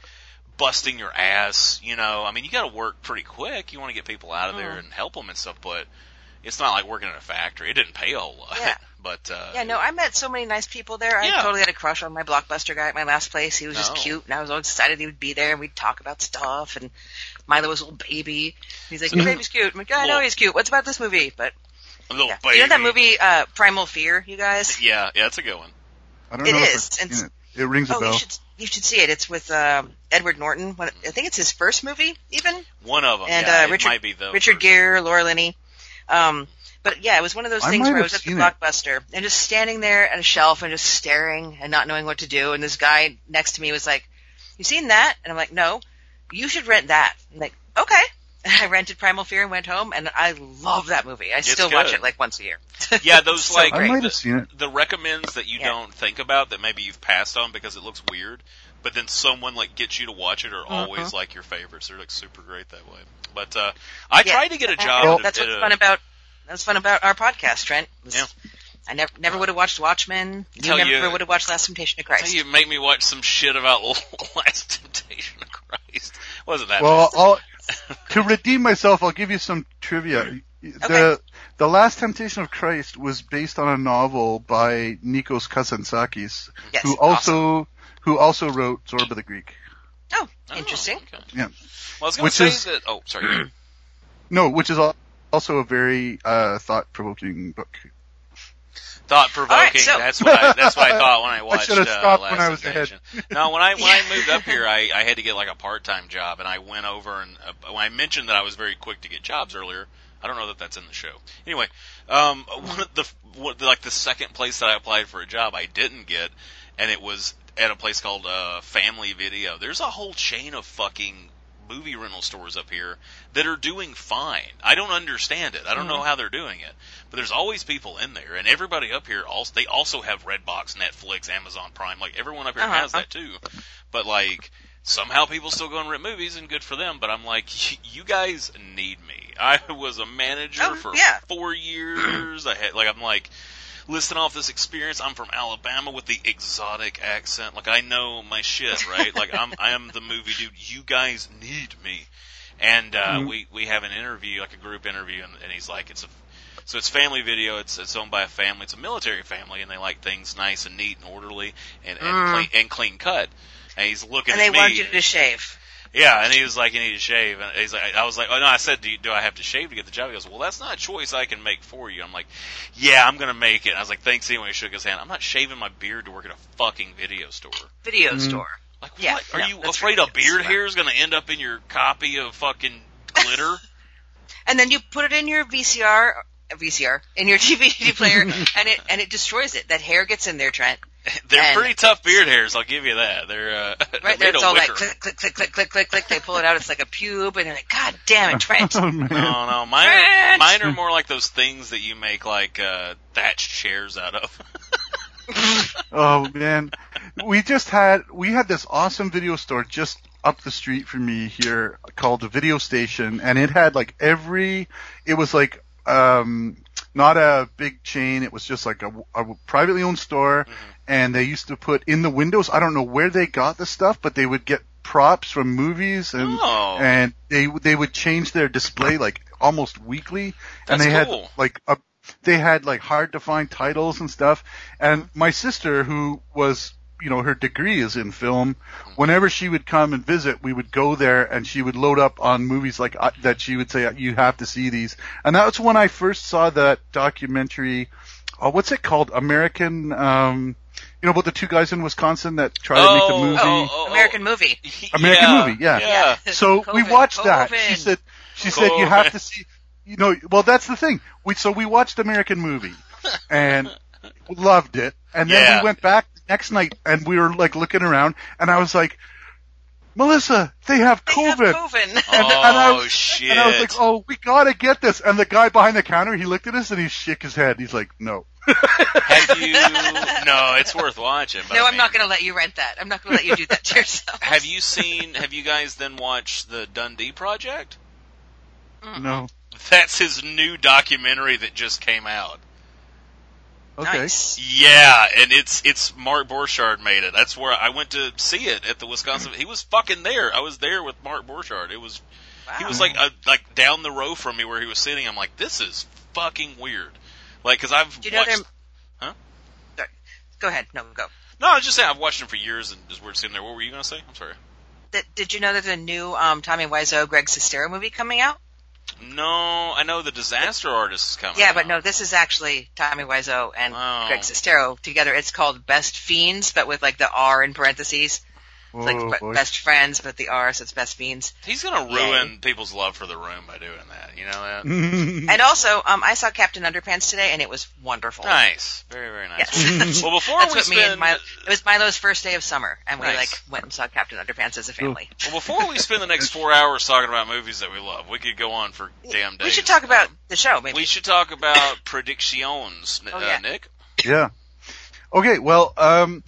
busting your ass. You know, I mean, you got to work pretty quick. You want to get people out of there mm-hmm. and help them and stuff, but it's not like working in a factory. It didn't pay a whole lot. Yeah. But uh, Yeah, no, I met so many nice people there. Yeah. I totally had a crush on my blockbuster guy at my last place. He was just Oh. cute, and I was all excited he would be there, and we'd talk about stuff. And Milo was a little baby. He's like, "Your baby's cute." I'm like, "Yeah, I know he's cute. What's about this movie?" But a little yeah. baby. you know that movie, uh, Primal Fear, you guys? Yeah, yeah, it's a good one. I don't It know if is, I've seen it. It rings a Oh, bell. you should you should see it. It's with um, Edward Norton. I think it's his first movie, even. One of them. And yeah, uh, it Richard might be the Richard first. Gere, Laura Linney. Um, but yeah, it was one of those I things where I was at the seen it. blockbuster and just standing there at a shelf and just staring and not knowing what to do. And this guy next to me was like, "You seen that?" And I'm like, "No, you should rent that." I'm like, "Okay." I rented Primal Fear and went home, and I love that movie. I still watch it like once a year. Yeah, those So like I great. might have seen it. the recommends that you Yeah. don't think about that maybe you've passed on because it looks weird, but then someone like gets you to watch it are Mm-hmm. always like your favorites. They're like super great that way. But uh I Yeah. tried to get a job. Well, at that's at what's a- fun about that's fun about our podcast, Trent. is Yeah. I never never would have watched Watchmen. You Tell never you- would have watched Last Temptation of Tell Christ. you make me watch some shit about Last Temptation of Christ. Wasn't that Well. I'll, to redeem myself, I'll give you some trivia. Okay. The The Last Temptation of Christ was based on a novel by Nikos Kazantzakis, Yes, who also who also wrote Zorba the Greek. Oh, Oh, interesting. okay. Yeah. Well, I was going Which to say is- that. Oh, sorry. No, which is also a very uh, thought-provoking book. Thought provoking. All right, so- That's what I, that's what I thought when I watched. should have uh, stopped Last when I was ahead. No, when I when I moved up here, I, I had to get like a part time job, and I went over and uh, when I mentioned that I was very quick to get jobs earlier. I don't know that that's in the show. Anyway, um, one of the one, like the second place that I applied for a job, I didn't get, and it was at a place called uh, Family Video. There's a whole chain of fucking movie rental stores up here that are doing fine. I don't understand it. I don't know how they're doing it, but there's always people in there, and everybody up here also they also have Redbox, Netflix, Amazon Prime. Like everyone up here Uh-huh. has that too, but like somehow people still go and rent movies, and good for them. But I'm like, you guys need me. I was a manager Oh, for yeah. four years. I had like I'm like listing off this experience. I'm from Alabama with the exotic accent. Like I know my shit, right? like I'm I am the movie dude. You guys need me. And uh Mhm. we we have an interview, like a group interview, and, and he's like, it's a so it's family video. It's it's owned by a family. It's a military family, and they like things nice and neat and orderly and and, Mm. clean, and clean cut. And he's looking at And they me. want you to shave. Yeah, and he was like, "You need to shave." And he's like, "I was like, oh no." I said, "Do, you, do I have to shave to get the job?" He goes, "Well, that's not a choice I can make for you." I'm like, "Yeah, I'm gonna make it." And I was like, "Thanks." Anyway, he shook his hand. I'm not shaving my beard to work at a fucking video store. Video Mm. store. Like, Yeah, what? Are no, you that's afraid a beard hair is gonna end up in your copy of fucking glitter? And then you put it in your VCR, uh, VCR, in your DVD player, and it and it destroys it. That hair gets in there, Trent. They're And- pretty tough beard hairs. I'll give you that. They're uh, Right there, it's of all like click, click, click, click, click, click, click. They pull it out. It's like a pube, and you're like, God damn it, Trent. Oh, man. No, no, mine are, mine are more like those things that you make like uh, thatched chairs out of. Oh man, we just had we had this awesome video store just up the street from me here called the Video Station, and it had like every. It was like um not a big chain. It was just like a, a privately owned store, and they used to put in the windows. I don't know where they got the stuff, but they would get props from movies and Oh. and they they would change their display like almost weekly, and That's they cool. had like a they had like hard to find titles and stuff. And my sister, who was, you know, her degree is in film, whenever she would come and visit, we would go there and she would load up on movies like uh, that. She would say, "You have to see these." And that was when I first saw that documentary. Oh, what's it called? American. Um, you know about the two guys in Wisconsin that tried to make the movie. oh, oh, American movie. American yeah, movie, yeah. yeah. So we Coven, watched that. She said, she said you have to see, you know, well that's the thing. We, so we watched American movie and loved it. And then Yeah. we went back the next night and we were like looking around and I was like, Melissa, they have They Coven. have Coven. And, and I Oh, was, shit. and I was like, oh, we gotta get this. And the guy behind the counter, he looked at us and he shook his head. He's like, no. Have you? No, it's worth watching. But no, I I'm not going to let you rent that. I'm not going to let you do that to yourself. Have you seen? Have you guys then watched the Dundee Project? No. That's his new documentary that just came out. Okay. Nice. Yeah, and it's it's Mark Borchardt made it. That's where I went to see it at the Wisconsin. He was fucking there. I was there with Mark Borchardt. It was Wow. he was like uh, like down the row from me where he was sitting. I'm like, this is fucking weird. Like, cause I've Do you know watched. them? Huh? Sorry. Go ahead. No, go. No, I was just saying I've watched him for years, and it's weird seeing there. What were you gonna say? I'm sorry. Th- Did you know there's a new um, Tommy Wiseau, Greg Sestero movie coming out? No, I know the Disaster Artist is coming. Yeah, but no, this is actually Tommy Wiseau and Oh. Greg Sestero together. It's called Best Fiends, but with like the R in parentheses. It's like Oh, be- Best Friends, but the R, so it's Best Fiends. He's gonna Yay. ruin people's love for the room by doing that. You know that? And also, um, I saw Captain Underpants today, and it was wonderful. Nice, very very nice. Yes. Well, before That's we what me spend and Milo, it was Milo's first day of summer, and we Nice. like went and saw Captain Underpants as a family. well before we spend the next four hours talking about movies that we love, we could go on for damn days. We should talk about the show, maybe. We should talk about predictions, Oh, uh, yeah. Nick. Yeah. Okay, well, um,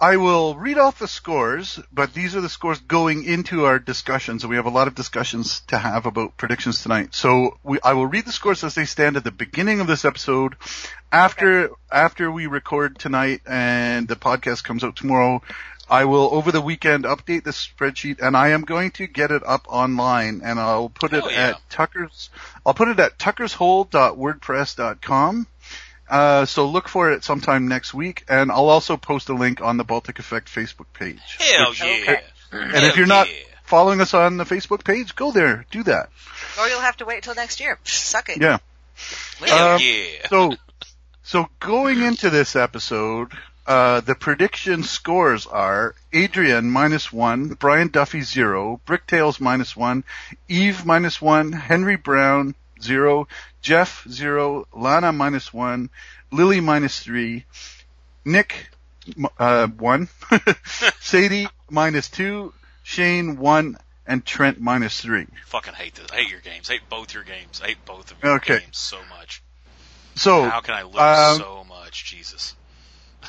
I will read off the scores, but these are the scores going into our discussions, and we have a lot of discussions to have about predictions tonight. So we, I will read the scores as they stand at the beginning of this episode. After after we record tonight and the podcast comes out tomorrow, I will over the weekend update the spreadsheet, and I am going to get it up online, and I'll put it Oh, yeah. at Tucker's. I'll put it at tuckershole.wordpress.com. Uh, so look for it sometime next week, and I'll also post a link on the Baltic Effect Facebook page. Hell Which- yeah! Okay. And Hell if you're not yeah. following us on the Facebook page, go there, do that. or you'll have to wait till next year. Suck it. Yeah. hell Um, yeah! So, so going into this episode, uh, the prediction scores are Adrian minus one, Brian Duffy zero, Bricktails minus one, Eve minus one, Henry Brown zero, Jeff zero, Lana minus one, Lily minus three, Nick uh, one, Sadie minus two, Shane one, and Trent minus three. Fucking hate this. I hate your games. I hate both your games. I hate both of your Okay. games so much. So How can I lose um, so much? Jesus.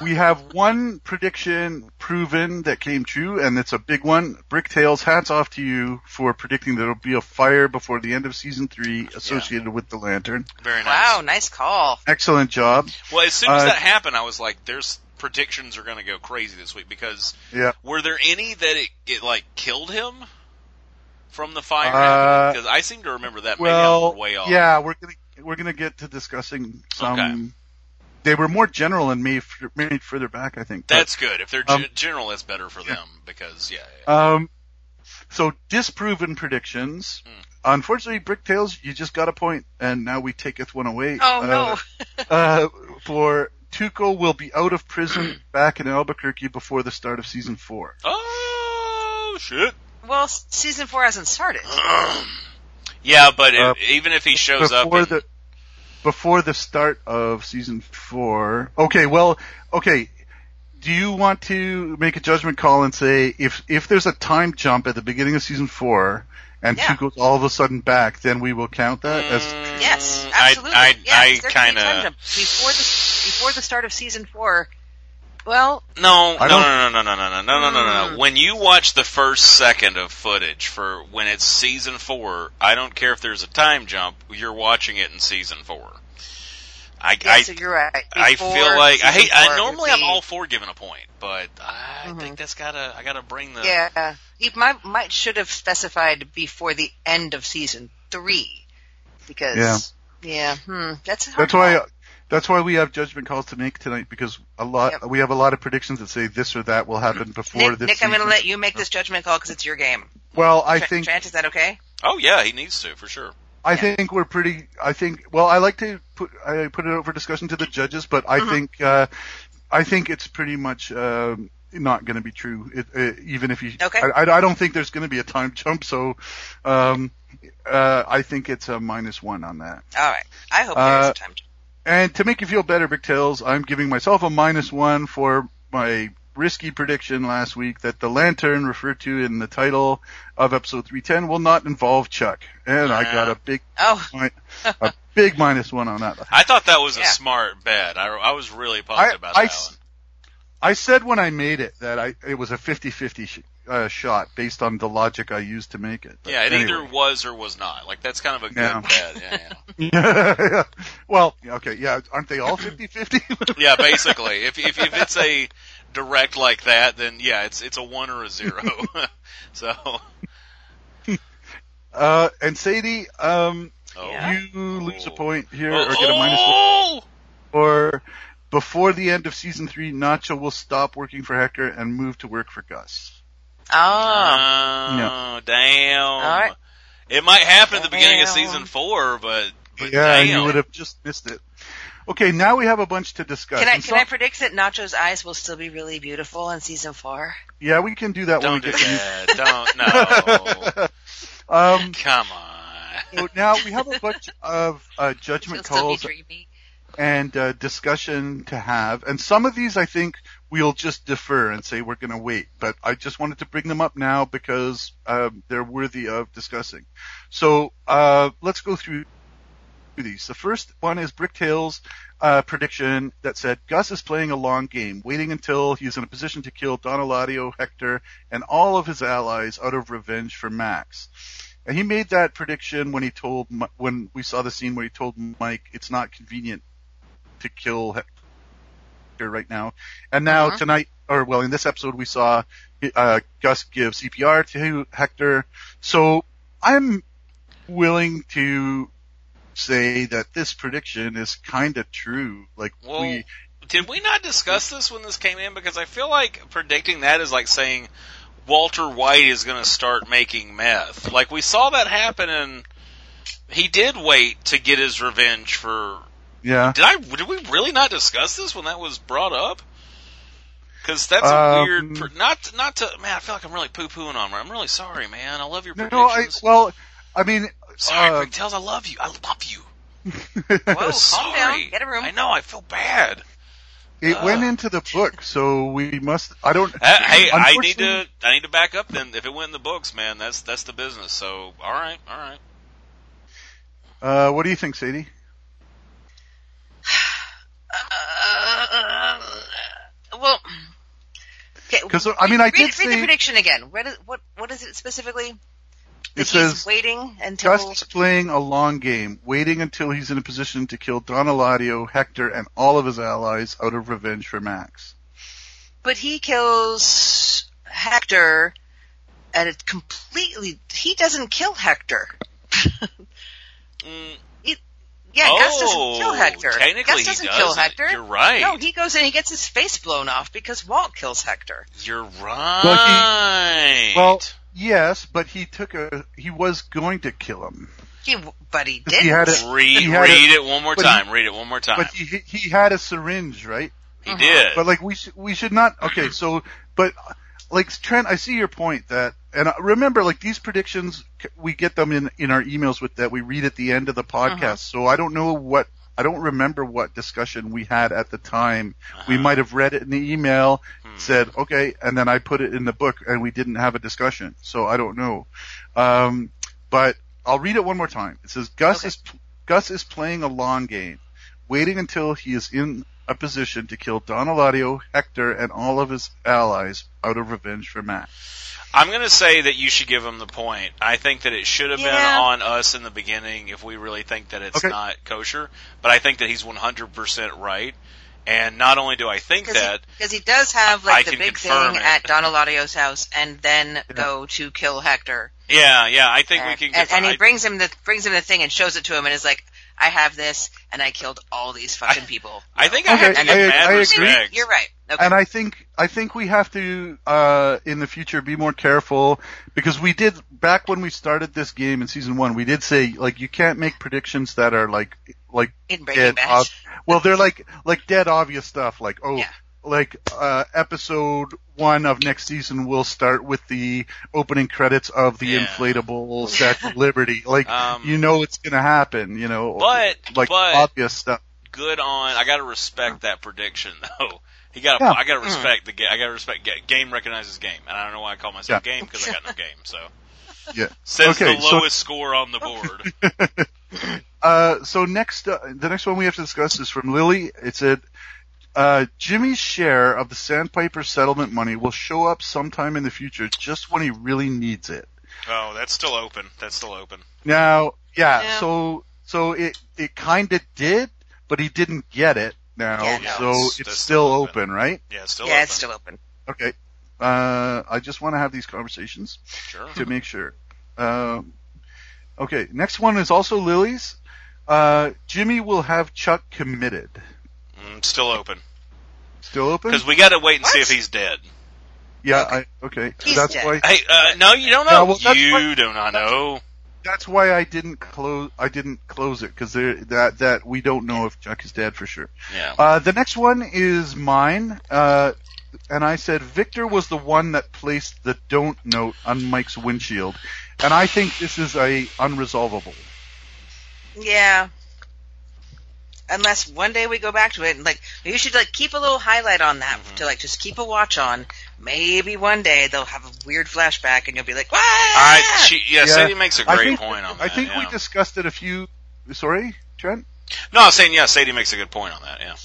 We have one prediction proven that came true, and it's a big one. Bricktails, hats off to you for predicting that there'll be a fire before the end of season three associated with the lantern. Very nice. Wow, nice call. Excellent job. Well, as soon as Uh, that happened, I was like, "There's predictions are going to go crazy this week." Because Yeah. were there any that it, it like killed him from the fire? Uh, Because I seem to remember that. Well, maybe I'm way off. yeah, we're gonna we're gonna get to discussing some. Okay. They were more general than me, f- made further back, I think. But, That's good. If they're Um, gen- general, that's better for them because yeah. yeah. Um, so disproven predictions. Hmm. Unfortunately, Bricktails, you just got a point, and now we taketh one away. Oh Uh, no. uh, for Tuco will be out of prison back in Albuquerque before the start of season four. Oh shit. Well, season four hasn't started. yeah, but if- Uh, even if he shows up, before the before the start of season four. Okay, well, okay. Do you want to make a judgment call and say if if there's a time jump at the beginning of season four and Yeah. Tuco's all of a sudden back, then we will count that as Mm, Yes, I- absolutely. I, yes, I, there can be a time kind of before the before the start of season four. Well, No, no, I no, don't- no, no, no, no, no, no, no, no, no, no. When you watch the first second of footage for when it's season four, I don't care if there's a time jump. You're watching it in season four. I, yeah, I, so you're right. I feel like I hate. I normally I'm all for giving a point, but I Mhm. think that's gotta. I gotta bring the. Yeah, he might might should have specified before the end of season three, because yeah, hmm, that's a hard That's why. call. That's why we have judgment calls to make tonight because a lot Yep. we have a lot of predictions that say this or that will happen before Nick, this. Nick I'm going to let you make this judgment call because it's your game. Well, I Tra- think Trent, is that okay? Oh yeah, he needs to for sure. I Yeah. think we're pretty. I think. Well, I like to put I put it out for discussion to the judges, but I Mhm. think uh, I think it's pretty much um, not going to be true. It, uh, even if you, Okay. I, I, I don't think there's going to be a time jump. So, um, uh, I think it's a minus one on that. All right. I hope Uh, there's a time. jump. And to make you feel better, Bricktails, I'm giving myself a minus one for my risky prediction last week that the lantern referred to in the title of episode 310 will not involve Chuck. And I got a big, Oh, a big minus one on that. I thought that was a smart bet. I, I was really I, pumped about I, that s- one. I said when I made it that I, it was a 50-50 sh- uh, shot based on the logic I used to make it. But Yeah, it anyway. either was or was not. Like that's kind of a good Yeah. bet. Yeah, yeah. well, okay, yeah, aren't they all 50-50? Yeah, basically, if, if if it's a direct like that, then yeah, it's it's a one or a zero. so, uh, and Sadie, um, oh. You lose a point here Oh, or get a minus one. oh! Or before the end of season three, Nacho will stop working for Hector and move to work for Gus. Oh, damn. All right. It might happen at the beginning of season four, but, but yeah, damn. you would have just missed it. Okay, now we have a bunch to discuss. can I And can I predict that Nacho's eyes will still be really beautiful in season four? yeah, we can do that when we Don't do get to that. Don't, no. Um, Come on. so now we have a bunch of uh, She'll judgment calls and uh, discussion to have, and some of these I think we'll just defer and say we're going to wait. But I just wanted to bring them up now because um, they're worthy of discussing. So uh, let's go through these. The first one is Bricktail's uh, prediction that said Gus is playing a long game, waiting until he's in a position to kill Don Eladio, Hector, and all of his allies out of revenge for Max. And he made that prediction when he told when we saw the scene where he told Mike it's not convenient to kill Right now. And now Uh-huh. tonight, or well, in this episode, we saw uh, Gus give CPR to Hector. So I'm willing to say that this prediction is kind of true. Like Well, we, Did we not discuss this when this came in? Because I feel like predicting that is like saying Walter White is going to start making meth. Like we saw that happen, and he did wait to get his revenge for. Yeah. Did I? Did we really not discuss this when that was brought up? Because that's a Um, weird. Pr- not not to man. I feel like I'm really poo pooing on. her. I'm really sorry, man. I love your No, no, I, predictions. well, I mean, sorry, uh, Rick Tells. I love you. I love you. Whoa, calm down. Get a room. I know. I feel bad. it Ugh. went into the book, so we must. I don't. Uh, hey, I need to I need to back up. Then if it went in the books, man, that's that's the business. So all right, all right. Uh, what do you think, Sadie? Uh, well, okay. 'Cause, I mean, I read, did read say- the prediction again. What is, what what is it specifically? It That he's says waiting until. Gus is playing a long game, waiting until he's in a position to kill Don Eladio, Hector, and all of his allies out of revenge for Max. But he kills Hector, and it completely. He doesn't kill Hector. Mm, Yeah, oh, Gus doesn't kill oh, Hector. Technically, Gus doesn't he kill doesn't. Hector. You're right. No, he goes in, he gets his face blown off because Walt kills Hector. You're right. Well, yes, but he took a. He was going to kill him, He, but he He didn't. had a- read he had read a- it one more but he- time. read it one more time. but he he had a syringe, right? he uh-huh. did. But like we should we should not. Okay, so but like Trent, I see your point that, and remember, like these predictions, we get them in in our emails with that we read at the end of the podcast. Uh-huh. So I don't know what. I don't remember what discussion we had at the time. We Uh-huh. might have read it in the email, Hmm. said okay, and then I put it in the book, and we didn't have a discussion. So I don't know. Um, but I'll read it one more time. It says Gus Okay. is Gus is playing a long game, waiting until he is in a position to kill Don Eladio, Hector, and all of his allies out of revenge for Matt. I'm going to say that you should give him the point. I think that it should have been on us in the beginning if we really think that it's Okay. not kosher. But I think that he's 100% right. And not only do I think that, Because he does have I like the big thing it. at Don Eladio's house, and then go to kill Hector. yeah, yeah, I think we can. and, and he I- brings him the brings him the thing and shows it to him, and is like, "I have this, and I killed all these fucking people." I think I Okay, have to and I- mad I agree. respect. You're right. Okay. And I think I think we have to uh, in the future be more careful because we did back when we started this game in season one. We did say like you can't make predictions that are like like in Breaking dead. Bad. ob- well, they're like like dead obvious stuff. Like oh, Yeah. Like uh, episode one of next season will start with the opening credits of the Yeah. inflatable Statue of Liberty. Like Um, you know it's gonna happen. You know, But- like but- obvious stuff. Good on. I got to respect that prediction though. He got. Yeah. I got to respect the game. I got to respect ga- game recognizes game, and I don't know why I call myself game because I got no game. So Yeah. says Okay, the so- lowest score on the board. Uh, so next, uh, the next one we have to discuss is from Lily. It said, uh, Jimmy's share of the Sandpiper settlement money will show up sometime in the future, just when he really needs it. oh, that's still open. That's still open. Now, yeah, Yeah. so so it it kind of did, but he didn't get it now, Yeah, no, so it's- it's, still still open, open. right? Yeah, it's still yeah, open. it's still open. Okay. Uh, I just want to have these conversations sure. to make sure. Um, okay, next one is also Lily's. Uh, Jimmy will have Chuck committed. Mm, still open Still open? because we got to wait and see if he's dead. Yeah, I okay. He's that's dead. why Hey, uh, no, you don't know. Yeah, well, that's you what- do not know. that's why I didn't close I didn't close it because that that we don't know if Chuck is dead for sure. Yeah. Uh, the next one is mine, uh, and I said Victor was the one that placed the don't note on Mike's windshield, and I think this is a unresolvable. Yeah. Unless one day we go back to it, and like you should like keep a little highlight on that Mm-hmm. to like just keep a watch on. Maybe one day they'll have a weird flashback, and you'll be like, "What?" I, she, yeah, Yeah. Sadie makes a great think, point on that. I think yeah. we discussed it a few. Sorry, Trent. No, I'm saying yeah. Sadie makes a good point on that. Yeah.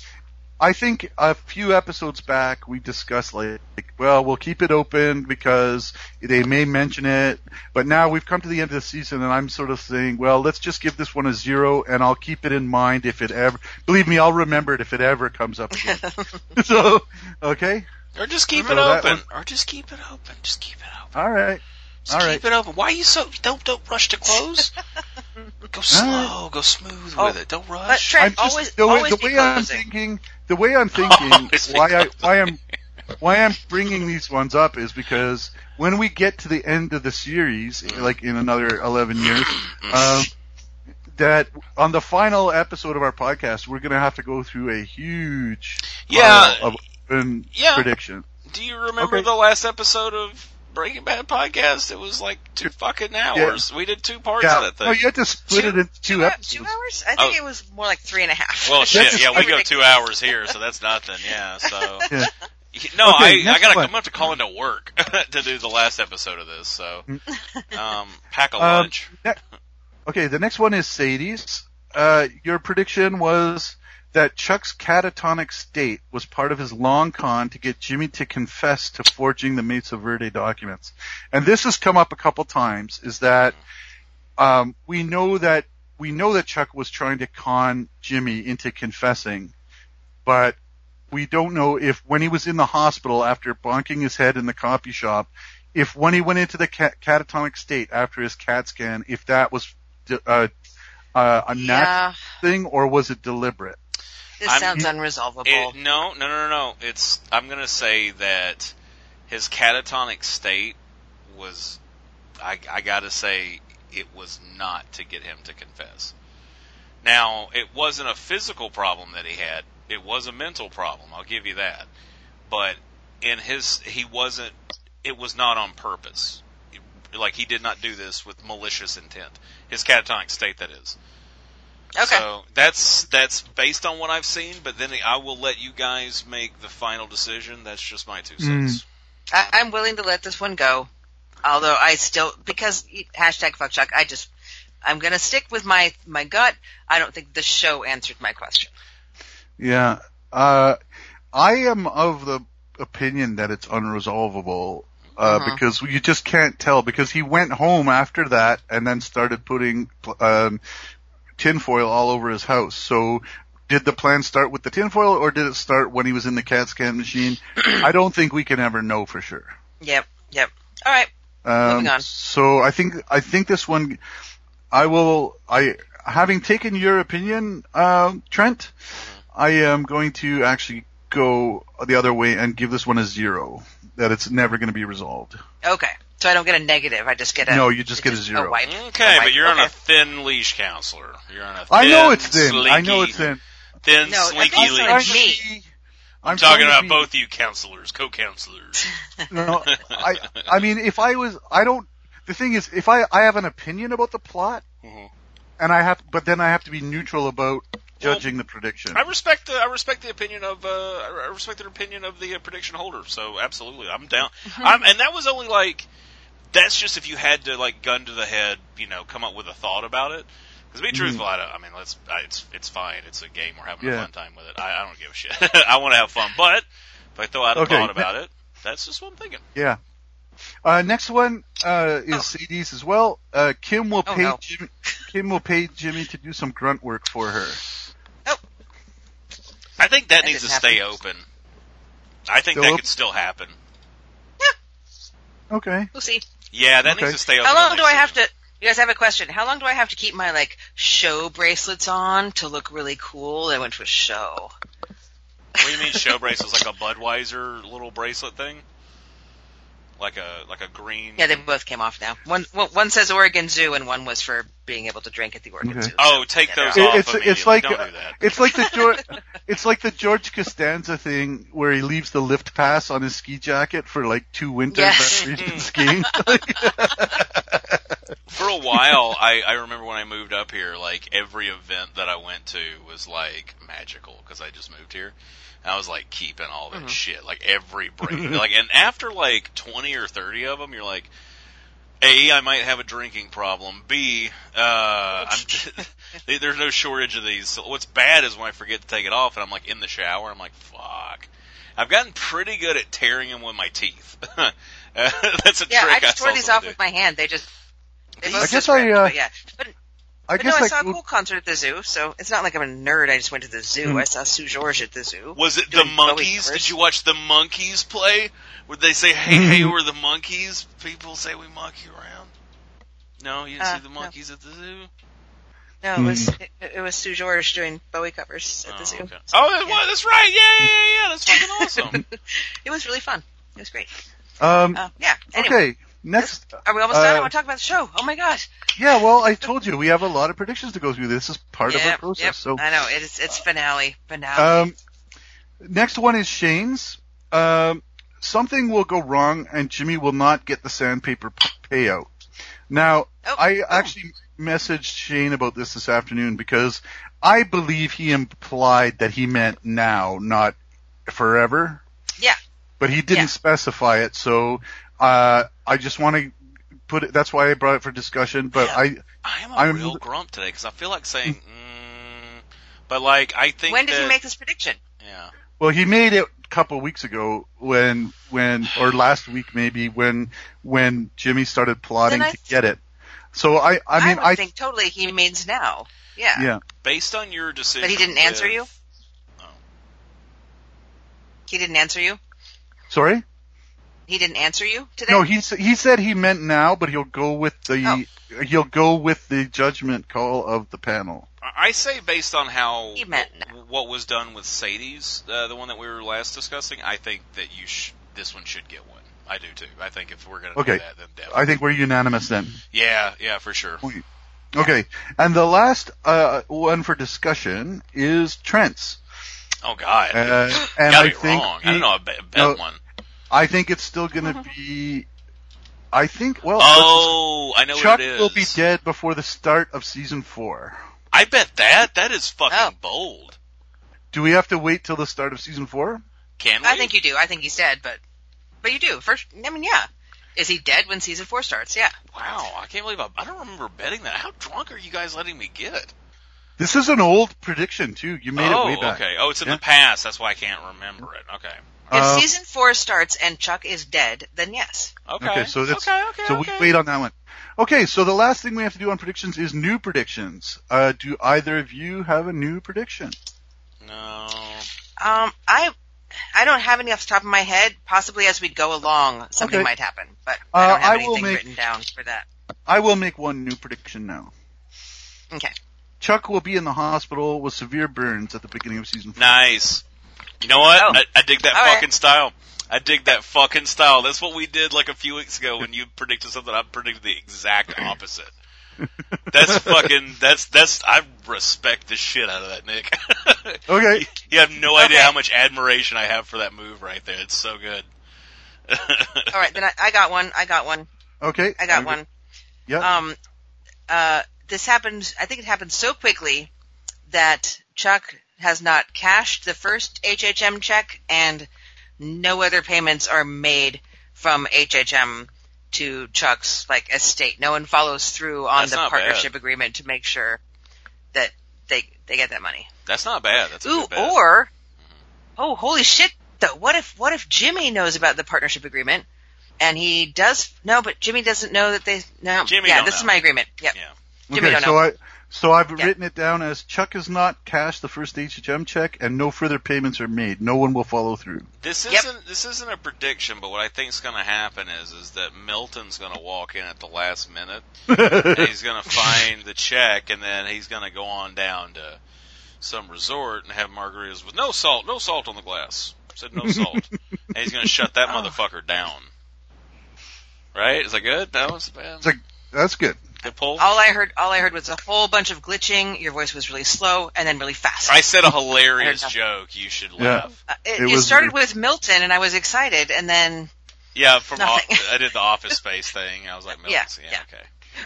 I think a few episodes back we discussed like, well, we'll keep it open because they may mention it, but now we've come to the end of the season and I'm sort of saying, well, let's just give this one a zero and I'll keep it in mind if it ever, believe me, I'll remember it if it ever comes up again. so, okay, Or just keep So it open. one- Or just keep it open. Just keep it open. alright, Just All keep it open. Why are you so? Don't don't rush to close. go slow. Go smooth Oh, with it. Don't But rush. Trent, I'm just, always, the way, always the be way I'm thinking, the way I'm thinking, why I, why I'm, why I'm bringing these ones up is because when we get to the end of the series, like in another 11 years, um, that on the final episode of our podcast, we're going to have to go through a huge Yeah. pile of open Yeah. prediction. Do you remember Okay. the last episode of Breaking Bad podcast. It was like two fucking hours. We did two parts of Yeah. that thing. No, you had to split Two- it into two Two, episodes. two hours? I think Oh. it was more like three and a half. well, shit. just Yeah, we go two hours here, so that's nothing. Yeah. So Yeah. no, Okay, I I gotta. one. I'm gonna have to call into work to do the last episode of this. So um, pack a Um, lunch. Okay, the next one is Sadie's. Uh, your prediction was that Chuck's catatonic state was part of his long con to get Jimmy to confess to forging the Mesa Verde documents. And this has come up a couple times, is that, um, we know that, we know that Chuck was trying to con Jimmy into confessing, but we don't know if when he was in the hospital after bonking his head in the coffee shop, if when he went into the ca- catatonic state after his CAT scan, if that was uh, uh, a natural yeah, thing or was it deliberate? This I'm- sounds unresolvable. It, no, no, no, no, no. It's. I'm gonna say that his catatonic state was. I, I gotta say it was not to get him to confess. Now, it wasn't a physical problem that he had. It was a mental problem. I'll give you that. But in his, he wasn't. It was not on purpose. Like he did not do this with malicious intent. His catatonic state, that is. Okay. So that's that's based on what I've seen, but then I will let you guys make the final decision. That's just my two Mm. cents. I, I'm willing to let this one go. Although I still, because hashtag fuck Chuck, I just, I'm gonna stick with my, my gut. I don't think the show answered my question. Yeah. Uh, I am of the opinion that it's unresolvable. Uh, Mhm. because you just can't tell because he went home after that and then started putting, um, tinfoil all over his house. So did the plan start with the tinfoil or did it start when he was in the CAT scan machine? I don't think we can ever know for sure. Yep, yep. Alright, Um, Moving on. So I think I think this one, I will. I having taken your opinion, um, Trent, I am going to actually go the other way and give this one a zero. That it's never going to be resolved. okay. So I don't get a negative, I just get a, No, you just it's get a zero. wipe. Okay, A but you're on a thin leash, counselor. You're on a thin, I know it's thin. I know it's thin. thin, No, slinky that's leash. not to me. be- I'm, talking about be- both you counselors, co-counselors. No, I I mean if I was I don't. The thing is, if I I have an opinion about the plot, Mhm. and I have, but then I have to be neutral about judging the prediction. I respect the I respect the opinion of uh, I respect the opinion of the uh, prediction holder. So absolutely, I'm down. I'm, and that was only like that's just if you had to like gun to the head, you know, come up with a thought about it. Because to be truthful, I, don't, I mean, let's I, it's it's fine. It's a game. We're having a fun time with it. I, I don't give a shit. I want to have fun, but if I throw out a thought about it, that's just what I'm thinking. Yeah. Uh, next one uh, is Oh. Sadie's as well. Uh, Kim will Oh, pay no. Jimmy. Kim will pay Jimmy to do some grunt work for her. I think that, That needs to didn't stay open. I think Still that open? could still happen. Okay. We'll see. Yeah, that Okay. needs to stay open. How long do I have to? You guys have a question. How long do I have to keep my like show bracelets on to look really cool? I went to a show. What do you mean show bracelets? Like a Budweiser little bracelet thing? Like a like a green? Yeah, they both came off now. One one one says Oregon Zoo, and one was for being able to drink at the Oregon Okay. Oh, take those they're off it's it's like Don't do that. it's like the George it's like the George Costanza thing where he leaves the lift pass on his ski jacket for like two winters Yes. after he's been skiing. For a while, I, I remember when I moved up here, like every event that I went to was like magical because I just moved here. I was like keeping all that Mhm. shit, like every break, like, and after like twenty or thirty of them, you're like, A, I might have a drinking problem. B, uh, I'm, there's no shortage of these. So what's bad is when I forget to take it off and I'm like in the shower, I'm like, fuck. I've gotten pretty good at tearing them with my teeth. That's a yeah, trick I just saw tore these off do. with my hand. They just. They I guess I, uh, but yeah. But, I but guess no, I like saw a cool concert at the zoo, so it's not like I'm a nerd. I just went to the zoo. Hmm. I saw Sue George at the zoo. Was it the monkeys? Did you watch the monkeys play? Would they say, "Hey, hey, we're the Monkees"? People say we monkey around. No, you didn't Uh, see the no. monkeys at the zoo. No, it was it, it was Sue George doing Bowie covers at Oh, the zoo. okay. oh that- well, that's right. Yeah, yeah, yeah, yeah. That's fucking awesome. It was really fun. It was great. um Uh, yeah. Anyway, okay. Next are we almost done? I uh, want to talk about the show. Oh my god. yeah, well I told you we have a lot of predictions to go through. This is part of our process. yep, So I know it's it's finale. Finale. Um, next one is Shane's. Um, something will go wrong and Jimmy will not get the Sandpiper p- payout. Now, Oh, I oh. actually messaged Shane about this this afternoon because I believe he implied that he meant now, not forever. Yeah. But he didn't Yeah. specify it, so uh, I just want to put it. That's why I brought it for discussion. But Yeah. I, I am a I'm- real grump today because I feel like saying, mm, but like I think When did that, he make this prediction? Yeah. well, he made it a couple of weeks ago when, when, or last week maybe when, when Jimmy started plotting Then I to get it. So I, I mean, would I, think totally he means now. Yeah. yeah. Based on your decision, But he didn't answer with- you? Oh. He didn't answer you? Sorry. He didn't answer you today? No, he he said he meant now, but he'll go with the Oh. he'll go with the judgment call of the panel. I say based on how He meant what was done with Sadie's, uh, the one that we were last discussing, I think that you sh- this one should get one. I do too. I think if we're gonna Okay. do that, then definitely. I think we're unanimous then. yeah, yeah, for sure. Okay, and the last uh, one for discussion is Trent's, Oh God, uh, and gotta I be think wrong. he- I don't know. a bet, bet no, one. I think it's still going to uh-huh. be. I think well, Oh, I know Chuck what it is. will be dead before the start of season four. I bet that. That is fucking Oh. bold. Do we have to wait till the start of season four? Can we? I think you do. I think he's dead, but but you do. First, I mean, yeah. Is he dead when season four starts? Yeah. Wow, I can't believe I, I don't remember betting that. How drunk are you guys letting me get? This is an old prediction too. You made oh, it way oh, back. okay. Oh, it's in Yeah. the past. That's why I can't remember it. Okay. If Uh, season four starts and Chuck is dead, then yes. Okay. Okay, so that's okay. Okay. so okay. we wait on that one. Okay, so the last thing we have to do on predictions is new predictions. Uh, do either of you have a new prediction? No. Um, I I don't have any off the top of my head. Possibly as we go along, something Okay. might happen, but Uh, I don't have I will anything make- written down for that. I will make one new prediction now. Okay. Chuck will be in the hospital with severe burns at the beginning of season four. Nice. You know what? Oh. I, I dig that All right. fucking style. I dig that fucking style. That's what we did like a few weeks ago when you predicted something. I predicted the exact opposite. That's fucking. That's that's. I respect the shit out of that, Nick. Okay. You have no idea Okay. how much admiration I have for that move right there. It's so good. All right, then I, I got one. I got one. Okay. I got I'm- one. Yeah. Um, uh, this happened. I think it happened so quickly that Chuck has not cashed the first HHM check, and no other payments are made from HHM to Chuck's like estate. No one follows through on That's the not partnership agreement to make sure that they they get that money. That's not bad. That's a Ooh, good bet. or mm-hmm. oh, holy shit! Though, what if what if Jimmy knows about the partnership agreement, and he does no, but Jimmy doesn't know that they no. Jimmy yeah, don't this know. is my agreement. Yep. yeah. Jimmy okay, don't so know. I so I've Yeah. written it down as Chuck has not cashed the first HHM check, and no further payments are made. No one will follow through. This Yep. isn't this isn't a prediction, but what I think is going to happen is is that Milton's going to walk in at the last minute and he's going to find the check, and then he's going to go on down to some resort and have margaritas with no salt, no salt on the glass. Said no salt, and he's going to shut that oh. motherfucker down. Right? Is that good? No, it's bad. It's like that's good. Good pull. All I heard, all I heard was a whole bunch of glitching. Your voice was really slow and then really fast. I said a hilarious joke. You should Yeah. laugh. Uh, it, It it was started weird. with Milton, and I was excited, and then Yeah, from Nothing. o- I did the Office Space thing. I was like, Yeah, yeah, yeah. okay.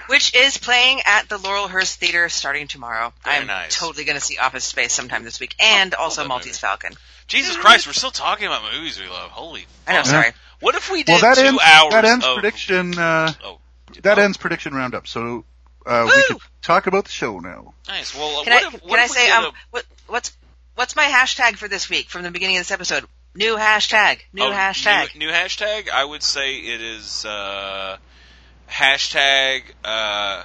which is playing at the Laurelhurst Theater starting tomorrow. Very I'm nice. totally going to see Office Space sometime this week, and also Maltese movie. Falcon. Jesus Christ, we're still talking about movies we love. Holy I know, sorry. What if we Well, did that two ends hours that ends of prediction. Uh, Oh, that oh, ends prediction roundup. So uh, we Woo! can talk about the show now. Nice. Well, uh, Can what I if, can I if we say did um a- what what's what's my hashtag for this week from the beginning of this episode? New hashtag. New oh, hashtag. New, new hashtag. I would say it is uh, hashtag uh,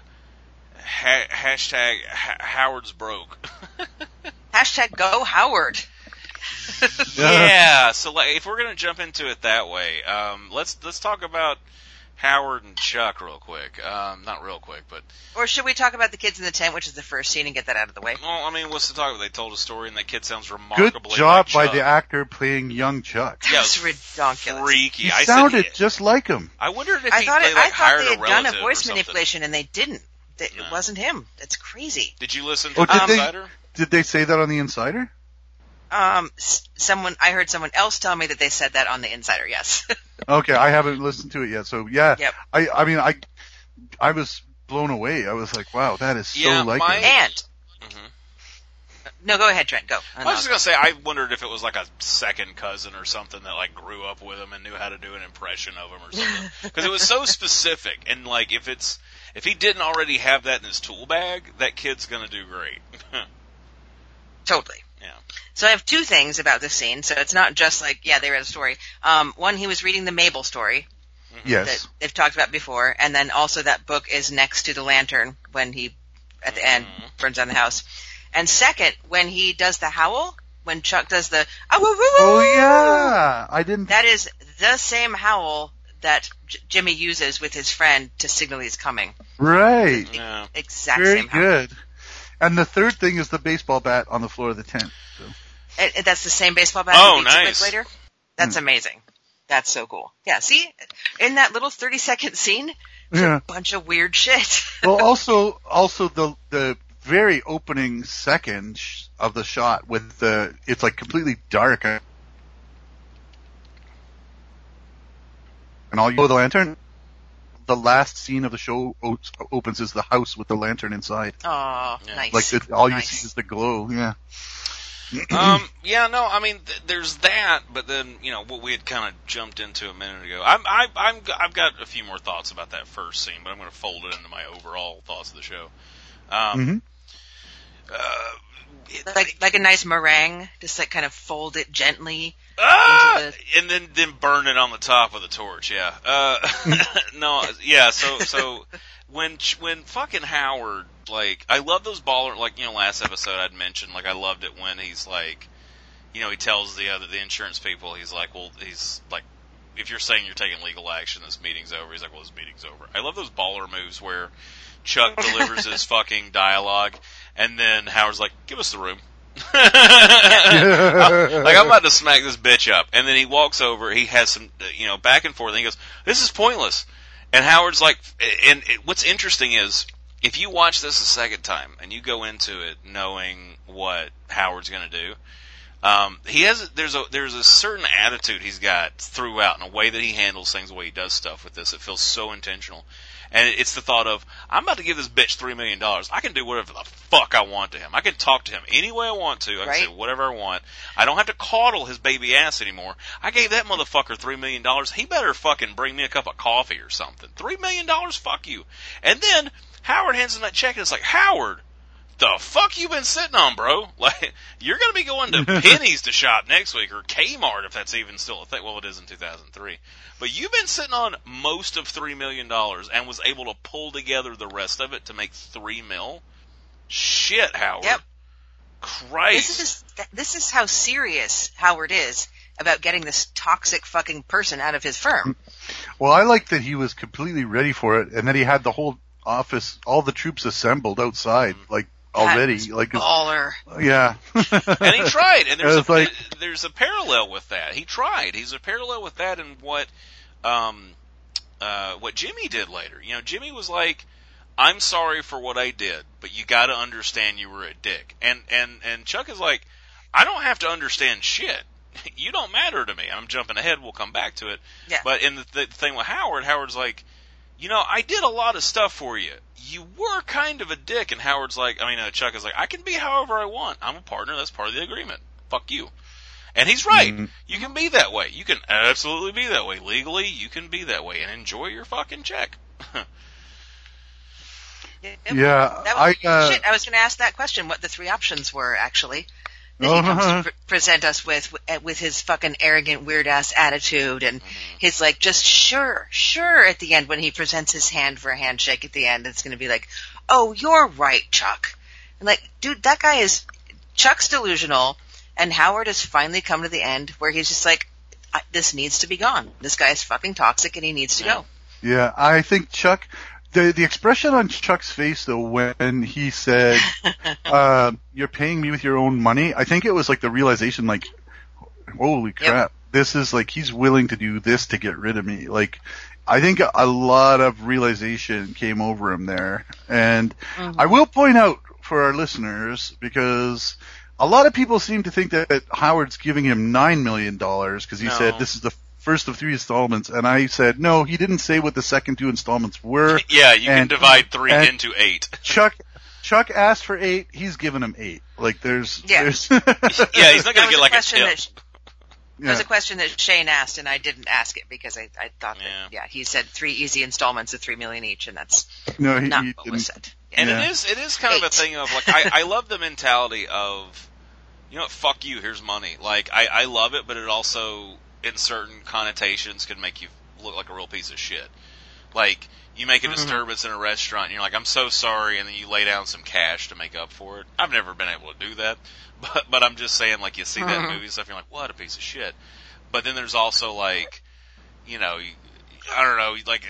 ha- hashtag ha- Howard's broke. Hashtag go Howard. yeah. So like, if we're gonna jump into it that way, um, let's let's talk about Howard and Chuck real quick. Um, not real quick, but Or should we talk about the kids in the tent, which is the first scene, and get that out of the way? well, I mean, what's to talk about? They told a story, and that kid sounds remarkably. Good job like by Chuck. the actor playing young Chuck. That Yeah, was it ridiculous. Freaky. He I sounded said, just like him. I wondered if I he, thought they, it, like, I thought hired they a had done a voice manipulation, and they didn't. That No. It wasn't him. That's crazy. Did you listen to Oh, the did they- Did they say that on the Insider? Um, someone I heard someone else tell me that they said that on the Insider. Yes. Okay, I haven't listened to it yet, so yeah. Yep. I I mean I I was blown away. I was like, wow, that is so Yeah, like my- it. and Mhm. no, go ahead, Trent. Go. I was just gonna say, I wondered if it was like a second cousin or something that like grew up with him and knew how to do an impression of him or something. Because it was so specific, and like if it's if he didn't already have that in his tool bag, that kid's gonna do great. Totally. Yeah. So I have two things about this scene. So it's not just like, yeah, they read a story. Um, one, he was reading the Mabel story Yes. that they've talked about before, and then also that book is next to the lantern when he, at the end, Mhm. burns down the house. And second, when he does the howl, when Chuck does the, Oh yeah, I didn't. that is the same howl that J- Jimmy uses with his friend to signal he's coming. right. Yeah. Exact Very same howl. good. And the third thing is the baseball bat on the floor of the tent. So. And- and that's the same baseball bat Oh, he beats him with nice. later. That's hmm. amazing. That's so cool. Yeah, see, in that little thirty second scene, Yeah. A bunch of weird shit. well, also, also the the very opening second of the shot with the it's like completely dark, and all you oh, the lantern. The last scene of the show o- opens is the house with the lantern inside. Oh, Yeah. nice. Like the, all you see is the glow. Yeah. um, yeah, no, I mean, th- there's that, but then you know what we had kind of jumped into a minute ago. I'm, I, I'm, I've got a few more thoughts about that first scene, but I'm going to fold it into my overall thoughts of the show. Um, hmm uh, it- like like a nice meringue, just like kind of fold it gently. Ah! and then then burn it on the top of the torch. Yeah. Uh, no. Yeah. So so when when fucking Howard like I love those baller like you know last episode I'd mentioned like I loved it when he's like you know he tells the other the insurance people he's like well he's like if you're saying you're taking legal action this meeting's over he's like well this meeting's over. I love those baller moves where Chuck delivers his fucking dialogue and then Howard's like give us the room. like I'm about to smack this bitch up, and then he walks over. He has some, you know, back and forth. And he goes, "This is pointless." And Howard's like, and it, what's interesting is if you watch this a second time and you go into it knowing what Howard's going to do, um, he has there's a there's a certain attitude he's got throughout, and a way that he handles things, the way he does stuff with this. It feels so intentional. And it's the thought of, I'm about to give this bitch three million dollars. I can do whatever the fuck I want to him. I can talk to him any way I want to. I can Right. say whatever I want. I don't have to coddle his baby ass anymore. I gave that motherfucker three million dollars. He better fucking bring me a cup of coffee or something. Three million dollars? Fuck you. And then Howard hands him that check and it's like, Howard, the fuck you been sitting on, bro? Like, you're gonna be going to Penney's to shop next week, or Kmart if that's even still a thing. Well, it is in 2003. But you've been sitting on most of three million dollars and was able to pull together the rest of it to make three mil. Shit, Howard. Yep. Christ. This is this is how serious Howard is about getting this toxic fucking person out of his firm. Well, I like that he was completely ready for it, and that he had the whole office, all the troops assembled outside, mm. like already. That's Like, baller. yeah. and he tried, and there's a, like- there's a parallel with that. He tried. He's a parallel with that in what um uh what Jimmy did later. You know, Jimmy was like, "I'm sorry for what I did, but you got to understand you were a dick." And and and Chuck is like, "I don't have to understand shit. You don't matter to me." I'm jumping ahead. We'll come back to it. Yeah. But in the, the thing with Howard, Howard's like, you know, I did a lot of stuff for you. You were kind of a dick, and Howard's like, I mean, uh, Chuck is like, I can be however I want. I'm a partner. That's part of the agreement. Fuck you. And he's right. Mhm. You can be that way. You can absolutely be that way. Legally, you can be that way and enjoy your fucking check. Yep. Yeah, That was, I, uh, shit, I was going to ask that question. What the three options were actually. That Oh, he comes uh-huh. to pre- present us with with his fucking arrogant weird ass attitude and his like just sure sure at the end when he presents his hand for a handshake at the end it's going to be like oh you're right Chuck. And like dude that guy is Chuck's delusional and Howard has finally come to the end where he's just like I, this needs to be gone. This guy is fucking toxic and he needs to go. Yeah, I think Chuck, the the expression on Chuck's face though when he said, uh, "You're paying me with your own money," I think it was like the realization, like, "Holy crap, this is like he's willing to do this to get rid of me." Like, I think a lot of realization came over him there, and I will point out for our listeners because a lot of people seem to think that, that Howard's giving him nine million dollars because he No. said this is the first of three installments, and I said no, he didn't say what the second two installments were. Yeah, you can divide three into eight. Chuck Chuck asked for eight, he's giving him eight. Like there's Yeah. there's Yeah, he's not gonna get a like a question tip. that That was a question that Shane asked, and I didn't ask it because I, I thought that, Yeah. yeah. he said three easy installments of three million each, and that's no, he, not he what didn't. said. And Yeah. it is it is kind of a thing of like I, I love the mentality of you know what, fuck you, here's money. Like I, I love it, but it also in certain connotations can make you look like a real piece of shit. Like you make a Mhm. disturbance in a restaurant and you're like, I'm so sorry and then you lay down some cash to make up for it. I've never been able to do that. But but I'm just saying like you see that Mhm. movie and stuff, you're like, What a piece of shit. But then there's also like you know, I don't know, like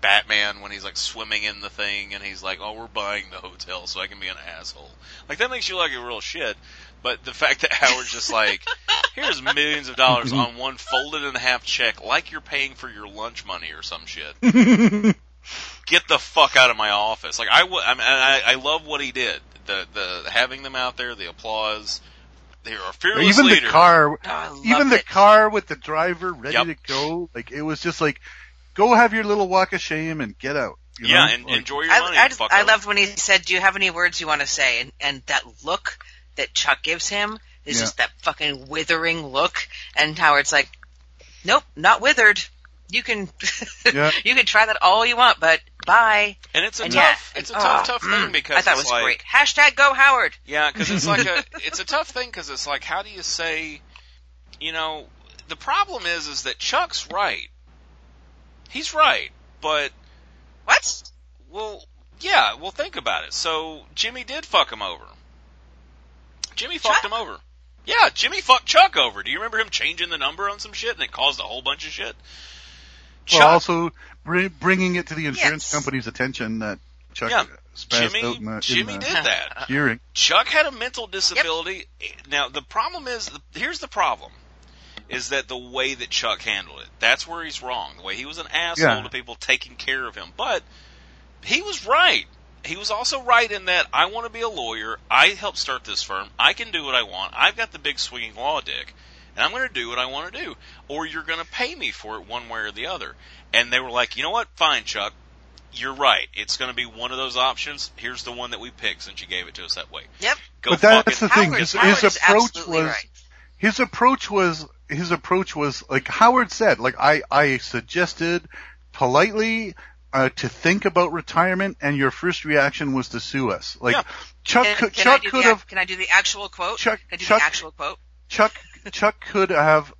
Batman when he's like swimming in the thing and he's like, "Oh, we're buying the hotel so I can be an asshole." Like that makes you like a real shit. But the fact that Howard's just like, "Here's millions of dollars on one folded in half check, like you're paying for your lunch money or some shit." Get the fuck out of my office! Like I, w- I, mean, I, I love what he did. The the having them out there, the applause. They're a fearless even leader. the car, Oh, I loved even the car with the driver ready Yep. to go, like it was just like, go have your little walk of shame and get out. you yeah, know? and Like, enjoy your I, money. I, and just- fuck I loved when he said, "Do you have any words you want to say?" And and that look that Chuck gives him is Yeah. just that fucking withering look. And Howard's like, "Nope, not withered. You can Yeah. you can try that all you want, but bye." and it's a And tough, yeah, it's a tough, oh, tough mm, thing because I thought it was like, great. Hashtag Go Howard. Yeah, because it's like a it's a tough thing because it's like how do you say, you know, the problem is is that Chuck's right. He's right, but What? well, yeah, well think about it. So Jimmy did fuck him over. Jimmy fucked him over. Yeah, Jimmy fucked Chuck over. Do you remember him changing the number on some shit and it caused a whole bunch of shit? Chuck, well, also br- bringing it to the insurance Yes. company's attention that Chuck Yeah. Uh, spazzed out Jimmy, the, Jimmy the did that. hearing. Chuck had a mental disability. Now the problem is, here's the problem, is that the way that Chuck handled it. That's where he's wrong. The way he was an asshole Yeah. to people taking care of him. But he was right. He was also right in that I want to be a lawyer. I helped start this firm. I can do what I want. I've got the big swinging law dick. And I'm going to do what I want to do. Or you're going to pay me for it one way or the other. And they were like, you know what? Fine, Chuck you're right. It's going to be one of those options. Here's the one that we picked since you gave it to us that way. Yep. Go But that's fucking the thing. Howard, His, Howard his approach absolutely was right. his approach was his approach was like Howard said. Like I I suggested politely uh, to think about retirement, and your first reaction was to sue us. Like. Chuck could, can Chuck could the, have Can I do the actual quote? Chuck- Can I do Chuck- the actual quote? Chuck Chuck could have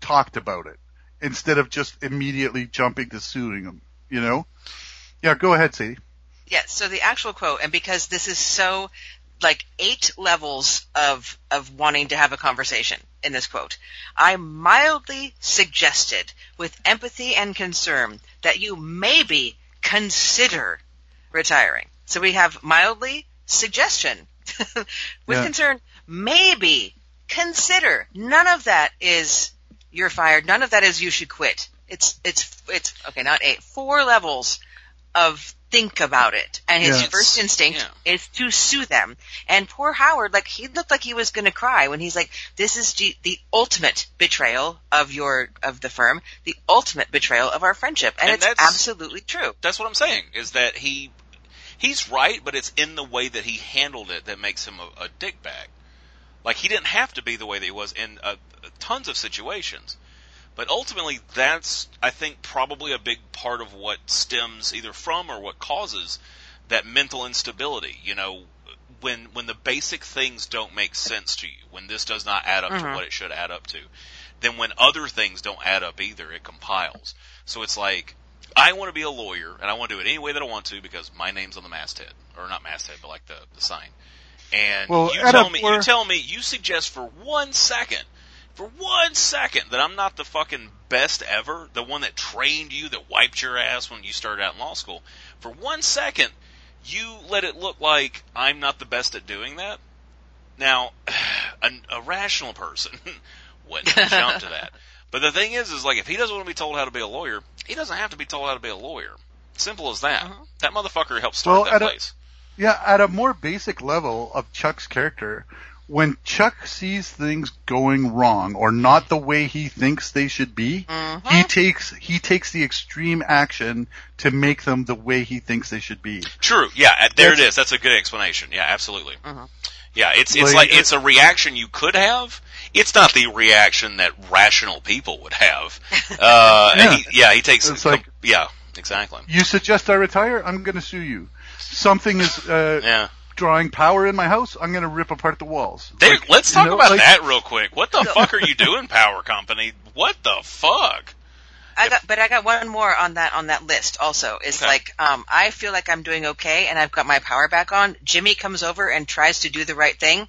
talked about it instead of just immediately jumping to suing him. You know? Yeah, go ahead, Sadie. Yeah, so the actual quote, and because this is so like eight levels of of wanting to have a conversation in this quote, I mildly suggested with empathy and concern that you maybe consider retiring. So we have mildly suggestion with Yeah. concern, maybe consider. None of that is you're fired. None of that is you should quit. It's it's it's okay, not eight, four levels of think about it. And his Yeah. first instinct Yeah. is to sue them. And poor Howard, like he looked like he was going to cry when he's like, "This is the, the ultimate betrayal of your of the firm, the ultimate betrayal of our friendship," and, And it's that's- absolutely true. That's what I'm saying. Is that he he's right, but it's in the way that he handled it that makes him a, a dickbag. Like he didn't have to be the way that he was in uh, tons of situations. But ultimately, that's I think probably a big part of what stems either from or what causes that mental instability. You know, when when the basic things don't make sense to you, when this does not add up to Mhm. what it should add up to, then when other things don't add up either, it compiles. So it's like I want to be a lawyer and I want to do it any way that I want to because my name's on the masthead or not masthead, but like the the sign. And Well, you tell me, you tell me, you suggest for one second, for one second that I'm not the fucking best ever, the one that trained you, that wiped your ass when you started out in law school. For one second, you let it look like I'm not the best at doing that. Now, an, a rational person wouldn't jump to that. But the thing is, is like if he doesn't want to be told how to be a lawyer, he doesn't have to be told how to be a lawyer. Simple as that. Uh-huh. That motherfucker helped start Well, that at a- place. Yeah, at a more basic level of Chuck's character, when Chuck sees things going wrong or not the way he thinks they should be, Mhm. he takes he takes the extreme action to make them the way he thinks they should be. True. Yeah, uh, there it That's- is. That's a good explanation. Yeah, absolutely. Mhm. Yeah, it's it's Like, like it's a reaction you could have. It's not the reaction that rational people would have. Uh, and Yeah. he, yeah, he takes. It's like- yeah, exactly. You suggest I retire? I'm going to sue you. Something is uh, Yeah. Drawing power in my house. I'm going to rip apart the walls. There, Like, let's you talk know, about like- that real quick. What the fuck are you doing, Power Company? What the fuck? I got, but I got one more on that on that list. Also, is Okay. like, um, I feel like I'm doing okay, and I've got my power back on. Jimmy comes over and tries to do the right thing,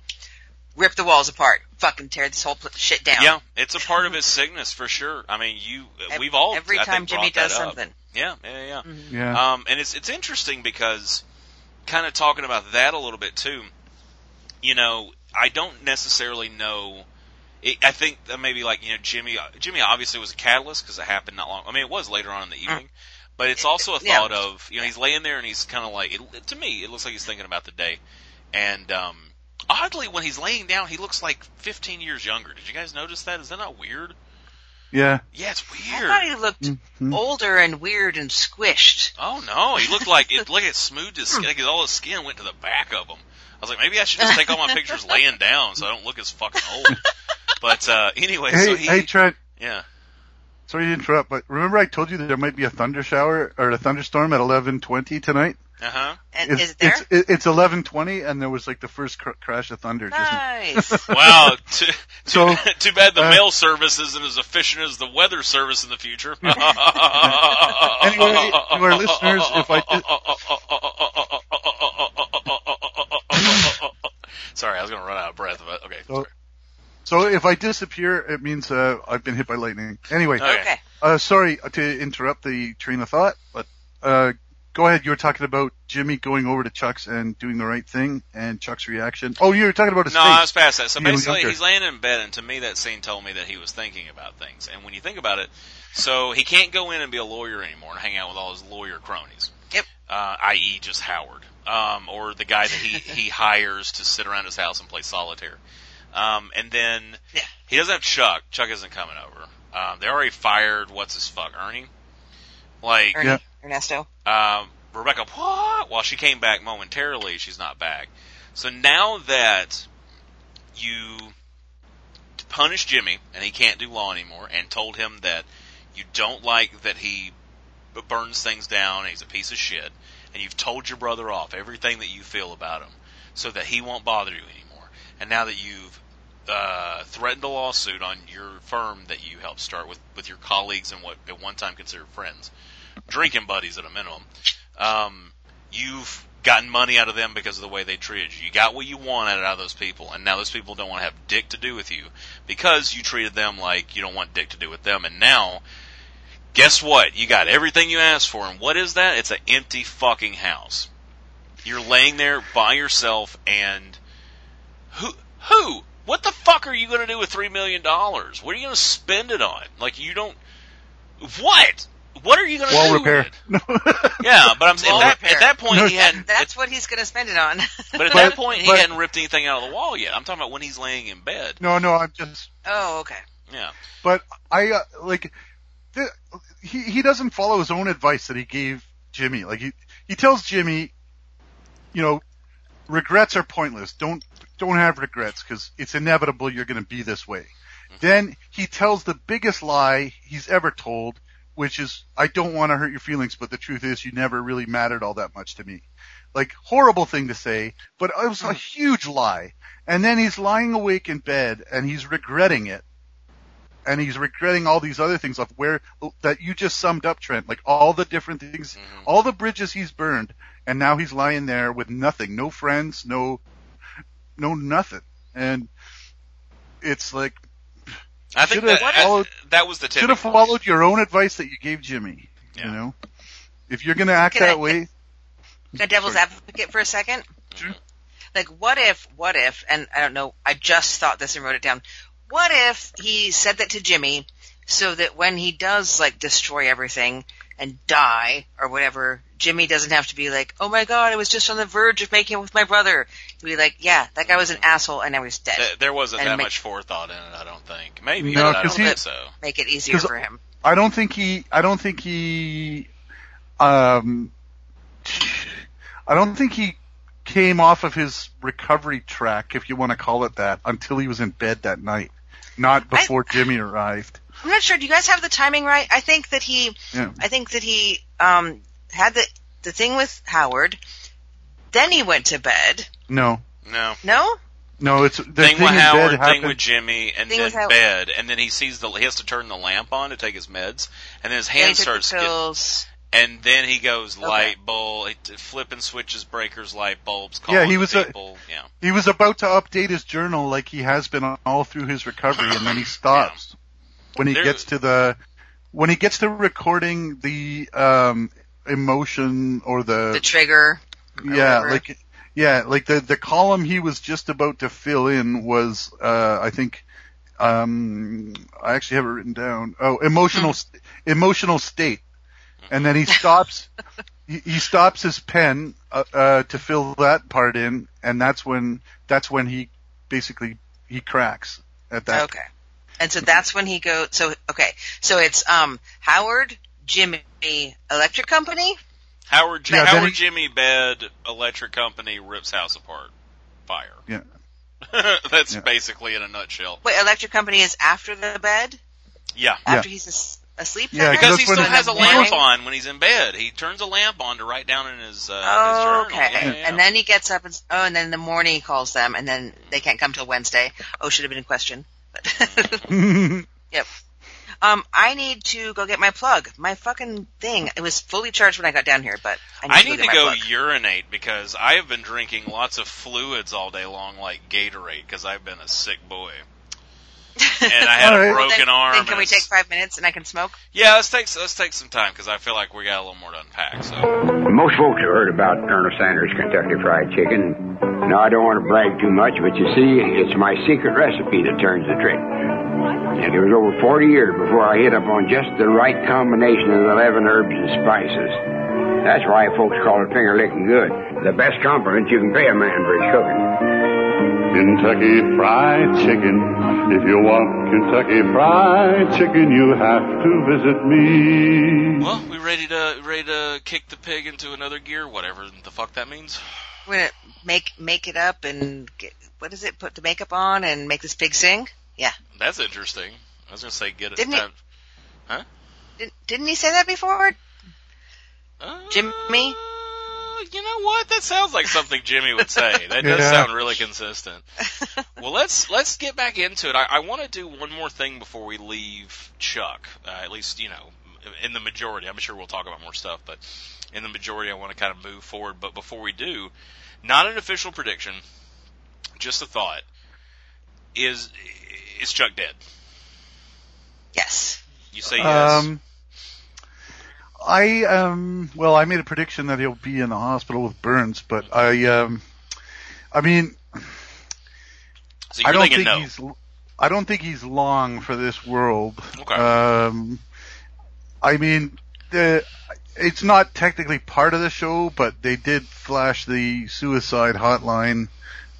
rip the walls apart, fucking tear this whole pl- shit down. Yeah, it's a part of his sickness for sure. I mean, you, we've all every I time think, Jimmy does up. something. Yeah, yeah, yeah. Yeah. Um, and it's it's interesting because kind of talking about that a little bit too. You know, I don't necessarily know. It, I think that maybe like you know Jimmy. Jimmy obviously was a catalyst because it happened not long. I mean, it was later on in the evening, but it's also a Yeah. thought of you know he's laying there and he's kind of like it, to me it looks like he's thinking about the day, and um, oddly when he's laying down he looks like 15 years younger. Did you guys notice that? Is that not weird? Yeah. Yeah, it's I weird. thought he looked Mhm. older and weird and squished. Oh no, he looked like it. Look, it smoothed his skin. Like all his skin went to the back of him. I was like, maybe I should just take all my pictures laying down so I don't look as fucking old. But uh anyway, Hey, so he, hey, Trent. yeah, Sorry to interrupt, but remember I told you that there might be a thunder shower or a thunderstorm at 11:20 tonight. Uh huh. And It's is it there? it's it's 11:20 and there was like the first cr- crash of thunder. Just nice. Wow, too, too, So, too bad the uh, mail service isn't as efficient as the weather service in the future. Anyway, to our listeners, if I Sorry, I was going to run out of breath. But okay. So- so if I disappear, it means uh, I've been hit by lightning. Anyway, Okay. okay. uh, sorry to interrupt the train of thought, but uh, go ahead. You were talking about Jimmy going over to Chuck's and doing the right thing, and Chuck's reaction. Oh, you were talking about his No, face. I was past that. So Being basically, he's laying in bed, and to me, that scene told me that he was thinking about things. And when you think about it, so he can't go in and be a lawyer anymore and hang out with all his lawyer cronies. Yep. Uh, i.e., just Howard, um, or the guy that he he hires to sit around his house and play solitaire. Um, and then Yeah. he doesn't have Chuck. Chuck isn't coming over. Um, they already fired what's his fuck Ernie. Like Ernie, Yeah. Ernesto. um, Rebecca, what? While she came back momentarily, she's not back. So now that you punished Jimmy and he can't do law anymore, and told him that you don't like that he b- burns things down and he's a piece of shit, and you've told your brother off everything that you feel about him, so that he won't bother you anymore. And now that you've uh, threatened a lawsuit on your firm that you helped start with with your colleagues and what at one time considered friends, drinking buddies at a minimum. Um, you've gotten money out of them because of the way they treated you. You got what you wanted out of those people, and now those people don't want to have dick to do with you because you treated them like you don't want dick to do with them. And now, guess what? You got everything you asked for, and what is that? It's an empty fucking house. You're laying there by yourself, and who who? What the fuck are you going to do with three million dollars? What are you going to spend it on? Like you don't. What? What are you going to Wall do? repair. With it? Yeah, but I'm saying at that, at that point No, he hadn't. That's what he's going to spend it on. But at But- that point, he but- hadn't ripped anything out of the wall yet. I'm talking about when he's laying in bed. no, no, I'm just oh, okay. Yeah. But I uh, like the, he he doesn't follow his own advice that he gave Jimmy. Like he he tells Jimmy, you know, regrets are pointless. Don't don't have regrets because it's inevitable you're going to be this way. Then he tells the biggest lie he's ever told, which is I don't want to hurt your feelings, but the truth is you never really mattered all that much to me. Like horrible thing to say, but it was a huge lie. And then he's lying awake in bed and he's regretting it and he's regretting all these other things of where that you just summed up, Trent. Like all the different things, Mhm. all the bridges he's burned, and now he's lying there with nothing, no friends, no, no nothing, and it's like I think Should've that, followed- that was the tip. should have followed your own advice that you gave Jimmy. Yeah. You know, if you're gonna act Can I- that way, The devil's Sorry. advocate for a second. Sure. Like, what if, what if, and I don't know, I just thought this and wrote it down. What if he said that to Jimmy so that when he does, like, destroy everything and die, or whatever Jimmy doesn't have to be like, oh my god, I was just on the verge of making it with my brother. He'd be like, yeah, that guy was an asshole and now he's dead. Th- There wasn't And that make- much forethought in it, I don't think. Maybe, No, but I 'cause don't he- think so. Make it easier for him. I don't think he. I don't think he. Um. I don't think he came off of his recovery track, if you want to call it that, until he was in bed that night, not before Jimmy arrived. I'm not sure. Do you guys have the timing right? I think that he, Yeah. I think that he um had the the thing with Howard. Then he went to bed. No, No. No, no, it's the Thing, thing, with Howard, bed thing happened. with Jimmy, and Thing then Howard. bed, and then he sees the he has to turn the lamp on to take his meds, and then his hand took starts the getting, and then he goes Okay. light bulb, he- flipping switches, breakers, light bulbs. Yeah, he was a- yeah. he was about to update his journal like he has been all through his recovery, and then he stops when he There- gets to the when he gets to recording the um emotion or The the trigger. Yeah, whatever. like yeah, like the the column he was just about to fill in was uh I think um I actually have it written down. Oh, emotional st- emotional state. And then he stops he, he stops his pen uh, uh to fill that part in and that's when that's when he basically he cracks at that. Okay. And so that's when he goes. So okay. So it's um Howard, Jimmy, Electric Company. Howard, J- Yeah, Howard he- Jimmy bed, electric company rips house apart, fire. Yeah. That's Yeah. basically in a nutshell. Wait, Electric Company is after the bed. Yeah. After he's as- asleep. Yeah, Because he still has a In the lamp on when he's in bed. He turns a lamp on to write down in his, uh, Oh, his okay. Yeah, yeah, And then he gets up and oh, and then in the morning he calls them, and then they can't come till Wednesday. Oh, should have been a question. But yep. Um, I need to go get my plug. My fucking thing. It was fully charged when I got down here, but I need I to need go to go urinate because I have been drinking lots of fluids all day long, like Gatorade, because I've been a sick boy. And I had All right. a Well, broken then, arm. Then can we take five minutes and I can smoke? Yeah, let's take let's take some time because I feel like we got a little more to unpack. So Most folks have heard about Colonel Sanders' Kentucky Fried Chicken. Now, I don't want to brag too much, but you see, it's my secret recipe that turns the trick. And it was over 40 years before I hit up on just the right combination of 11 herbs and spices. That's why folks call it finger licking good. The best compliment you can pay a man for his cooking. Kentucky Fried Chicken. If you want Kentucky Fried Chicken, you have to visit me. well, we ready to ready to kick the pig into another gear, whatever the fuck that means. We're gonna make make it up and get what is it? Put the makeup on and make this pig sing. Yeah, That's interesting. I was gonna say get it. Didn't he- time- didn't, didn't he say that before? Uh, Jimmy? You know what? That sounds like something Jimmy would say. That does Yeah. sound really consistent. Well, let's let's get back into it. I, I want to do one more thing before we leave Chuck. Uh, at least you know, in the majority. I'm sure we'll talk about more stuff, but in the majority, I want to kind of move forward. But before we do, not an official prediction, just a thought. Is is Chuck dead? Yes. You say yes. Um, I um well, I made a prediction that he'll be in the hospital with burns, but I um, I mean, so you're I don't think no. he's I don't think he's long for this world. Okay. Um, I mean, the it's not technically part of the show, but they did flash the suicide hotline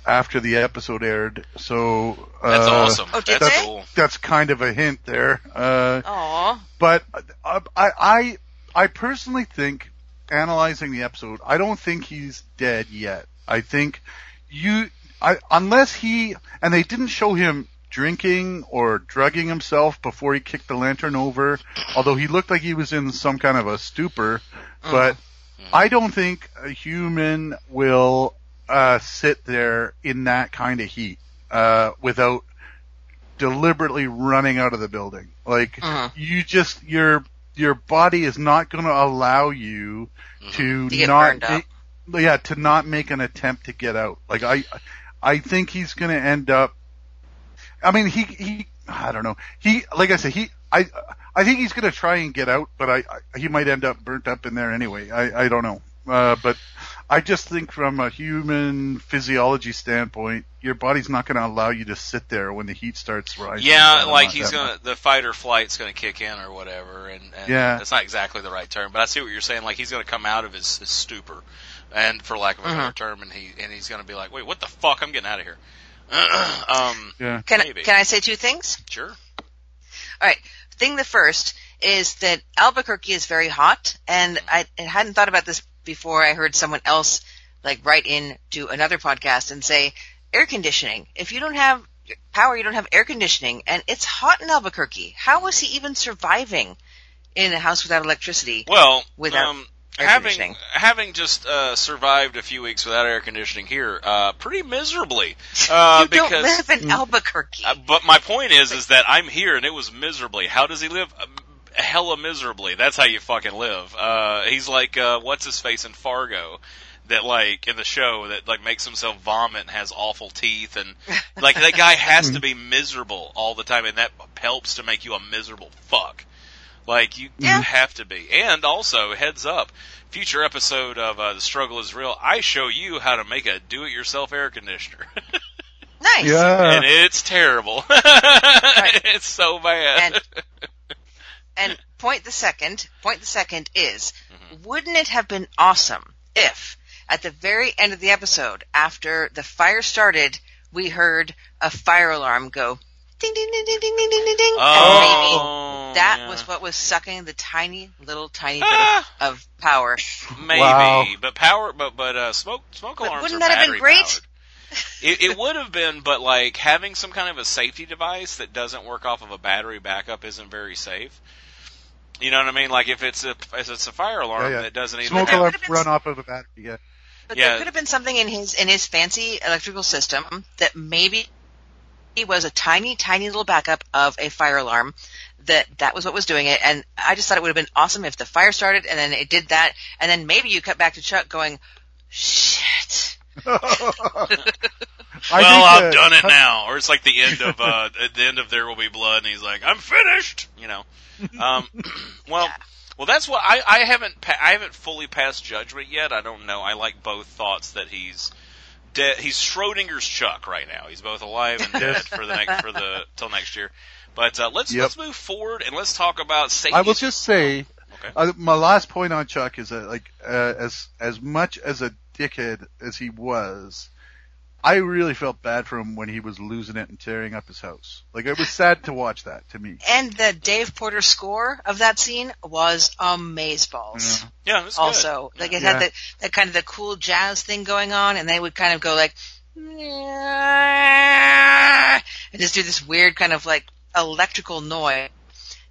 after the episode aired, so uh, That's awesome. Oh, did That's they? cool. That's kind of a hint there. Uh, Aw. but uh, I, I, I personally think, analyzing the episode, I don't think he's dead yet. I think you, I, unless he, and they didn't show him drinking or drugging himself before he kicked the lantern over, although he looked like he was in some kind of a stupor, but I don't think a human will, uh, sit there in that kind of heat, uh, without deliberately running out of the building. Like, Mhm. you just, your, your body is not gonna allow you to To get not, make- yeah, to not make an attempt to get out. Like, I, I think he's gonna end up, I mean, he, he, I don't know. He, like I said, he, I, I think he's gonna try and get out, but I, I he might end up burnt up in there anyway. I, I don't know. Uh, but I just think from a human physiology standpoint, your body's not going to allow you to sit there when the heat starts rising. Yeah, like he's gonna the fight or flight's gonna kick in or whatever, and, and Yeah. that's not exactly the right term, but I see what you're saying. Like he's gonna come out of his, his stupor, and for lack of a better Mhm. term, and he and he's gonna be like, wait, what the fuck? I'm getting out of here. um, Yeah. Can Maybe. can I say two things? sure. All right. Thing the first is that Albuquerque is very hot, and I, I hadn't thought about this before. I heard someone else like write in to another podcast and say air conditioning. If you don't have power, you don't have air conditioning, and it's hot in Albuquerque. How is he even surviving in a house without electricity? Well, Without um, air having conditioning. having just uh, survived a few weeks without air conditioning here, uh, pretty miserably. Uh, you don't live in Albuquerque. Uh, but my point is, is that I'm here and it was miserably. How does he live? Hella miserably. That's how you fucking live. Uh, he's like, uh, what's his face in Fargo? That like in the show that like makes himself vomit and has awful teeth and like that guy has to be miserable all the time and that helps to make you a miserable fuck. Like you, Yeah. you have to be. And also, heads up, future episode of uh, the struggle is real. I show you how to make a do-it-yourself air conditioner. nice. Yeah. and it's terrible. It's so bad. And- And point the second, point the second is, Mm-hmm. wouldn't it have been awesome if at the very end of the episode, after the fire started, we heard a fire alarm go ding ding ding ding ding ding ding ding ding, and oh, maybe that yeah. was what was sucking the tiny little tiny bit Ah, of, of power. maybe, Wow. but power, but but uh, smoke smoke But alarms wouldn't are that have been great? powered. It, it would have been, but like having some kind of a safety device that doesn't work off of a battery backup isn't very safe. You know what I mean? Like if it's a if it's a fire alarm Yeah, yeah. that doesn't even Smoke alarm could've been- run off of a battery. Yeah. But Yeah. there could have been something in his in his fancy electrical system that maybe it was a tiny, tiny little backup of a fire alarm. That that was what was doing it, and I just thought it would have been awesome if the fire started and then it did that, and then maybe you cut back to Chuck going, "Shit." I well, I've done it now. Or it's like the end of uh at the end of There Will Be Blood, and he's like, I'm finished. You know. Um, well, well, that's what I I haven't pa- I haven't fully passed judgment yet. I don't know. I like both thoughts that he's dead. He's Schrodinger's Chuck right now. He's both alive and dead for the next for the till next year. But uh, let's Yep. let's move forward and let's talk about safety. I will just say, Okay. uh, my last point on Chuck is that, like, uh, as as much as a dickhead as he was, I really felt bad for him when he was losing it and tearing up his house. Like, it was sad to watch that to me. And the Dave Porter score of that scene was amazeballs. Yeah. yeah, that's good. Also, like it Yeah. had that that kind of the cool jazz thing going on, and they would kind of go like, and just do this weird kind of like electrical noise.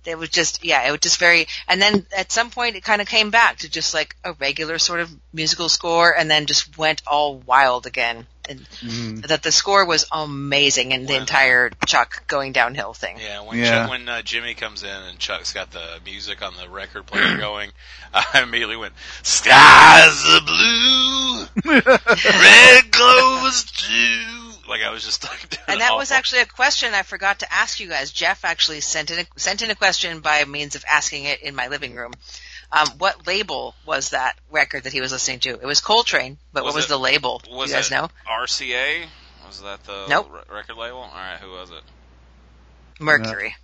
It was just, yeah, it was just very, and then at some point it kind of came back to just like a regular sort of musical score and then just went all wild again. And Mm. that the score was amazing and the When, uh, entire Chuck going downhill thing. Yeah, when Yeah. Chuck, when uh, Jimmy comes in and Chuck's got the music on the record player going, I immediately went, "Skies are blue, red clovers too." Like I was just like, And that was actually a question I forgot to ask you guys. Jeff actually sent in a, sent in a question by means of asking it in my living room. Um, what label was that record that he was listening to? It was Coltrane, but Was what was it- the label? Was you guys it know? RCA. Was that the Nope. re- record label? All right, who was it? Mercury.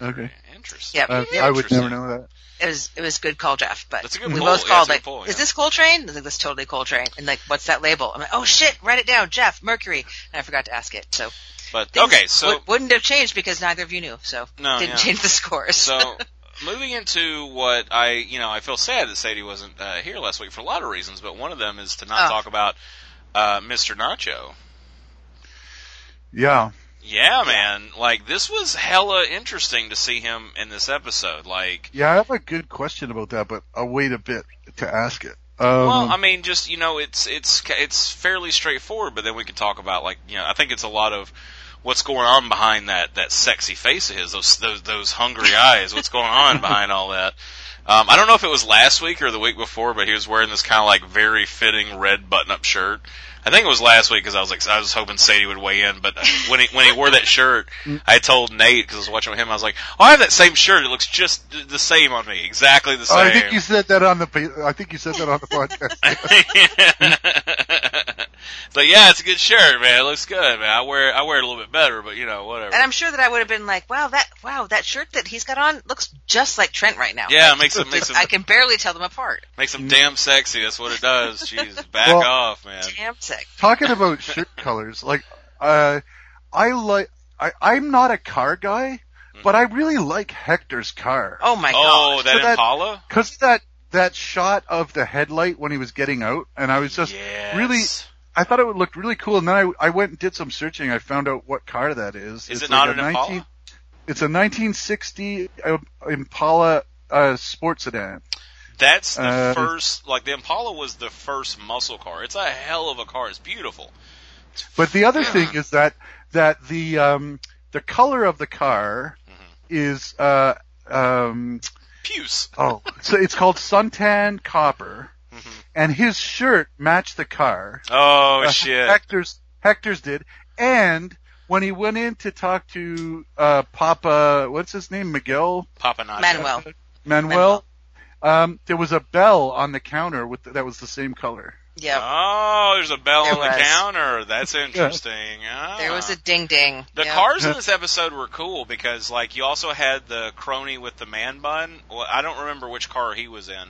Mercury. Okay. Interesting. Yep. I, Yeah, I would never know that. It was it was good call, Jeff. But That's a good we pull. both Yeah, called it's like, good pull, is this Coltrane? I was like, that's totally Coltrane. And like, what's that label? I'm like, oh shit, write it down, Jeff. Mercury. And I forgot to ask it. So But okay, so would, wouldn't have changed because neither of you knew. So No, didn't yeah. change the scores. So, moving into what I, you know, I feel sad that Sadie wasn't uh, here last week for a lot of reasons, but one of them is to not Oh. talk about uh, Mr. Nacho. Yeah. Yeah, man. Like this was hella interesting to see him in this episode. Like, Yeah, I have a good question about that, but I'll wait a bit to ask it. Um, well, I mean, just you know, it's it's it's fairly straightforward, but then we can talk about like, you know, I think it's a lot of what's going on behind that that sexy face of his, those those those hungry eyes. What's going on behind all that? Um, I don't know if it was last week or the week before, but he was wearing this kind of like very fitting red button-up shirt. I think it was last week because I was like, I was hoping Sadie would weigh in, but when he when he wore that shirt, mm. I told Nate because I was watching with him. I was like, "Oh, I have that same shirt. It looks just the same on me, exactly the Oh, same." I think you said that on the. I think you said that on the podcast. so yeah, it's a good shirt, man. It looks good, man. I wear I wear it a little bit better, but you know, whatever. And I'm sure that I would have been like, wow, that wow, that shirt that he's got on looks just like Trent right now. Yeah, Like, it makes him makes him I can barely tell them apart. makes him damn sexy. That's what it does. Jeez, back Well- off, man. Damn sick. Talking about shirt colors, like, uh, I like. I, I'm not a car guy, but I really like Hector's car. Oh my Oh, god. that So that- Impala. Cause that, that shot of the headlight when he was getting out, and I was just Yes. really, I thought it would look really cool, and then I, I went and did some searching, I found out what car that is. Is It's it not like an a Impala? It's a 1960 uh, Impala, uh, sports sedan. That's the Uh, first. Like the Impala was the first muscle car. It's a hell of a car. It's beautiful. But the other thing is that that the um, the color of the car Mm-hmm. is uh, um, Puce. oh so it's called suntan copper, Mhm. and his shirt matched the car. Oh Uh, shit. Hector's Hector's did, and when he went in to talk to uh, Papa, what's his name, Miguel Papa Nacho. Manuel. Manuel, um, there was a bell on the counter with that was the same color. Yeah. Oh, there's a bell There on the was. counter. That's interesting. Ah. There was a ding ding. The Yep. cars in this episode were cool because, like, you also had the crony with the man bun. Well, I don't remember which car he was in,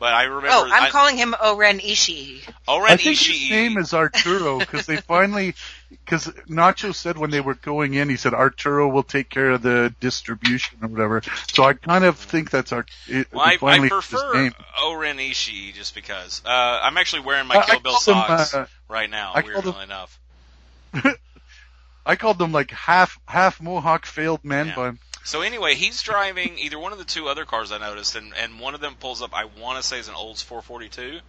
but I remember. Oh, I'm I, calling him O-Ren Ishii. O-Ren I think Ishii. his name is Arturo because they finally, because Nacho said when they were going in, he said Arturo will take care of the distribution or whatever. So I kind of think that's our. It, Well, I, I prefer name. O-Ren Ishii just because. Uh, I'm actually wearing my Kill Bill socks uh, right now. I weirdly him- enough. I called them like half half Mohawk failed man Yeah. bun. So anyway, he's driving either one of the two other cars I noticed, and, and one of them pulls up. I want to say is an Olds 442,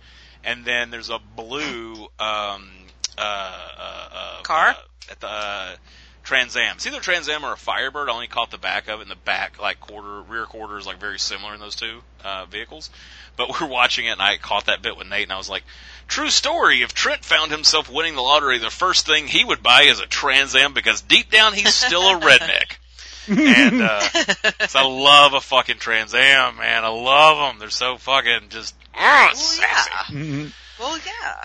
and then there's a blue um, uh, uh, uh, Car? uh, at the uh, Trans Am. It's either Trans Am or a Firebird. I only caught the back of it, and the back like quarter rear quarter is like very similar in those two uh, vehicles. But we're watching it, and I caught that bit with Nate, and I was like, "True story. If Trent found himself winning the lottery, the first thing he would buy is a Trans Am because deep down he's still a redneck." and uh, 'cause I love a fucking Trans Am, man. I love them. They're so fucking just ah, Oh, sassy. yeah. Mhm. Well, yeah.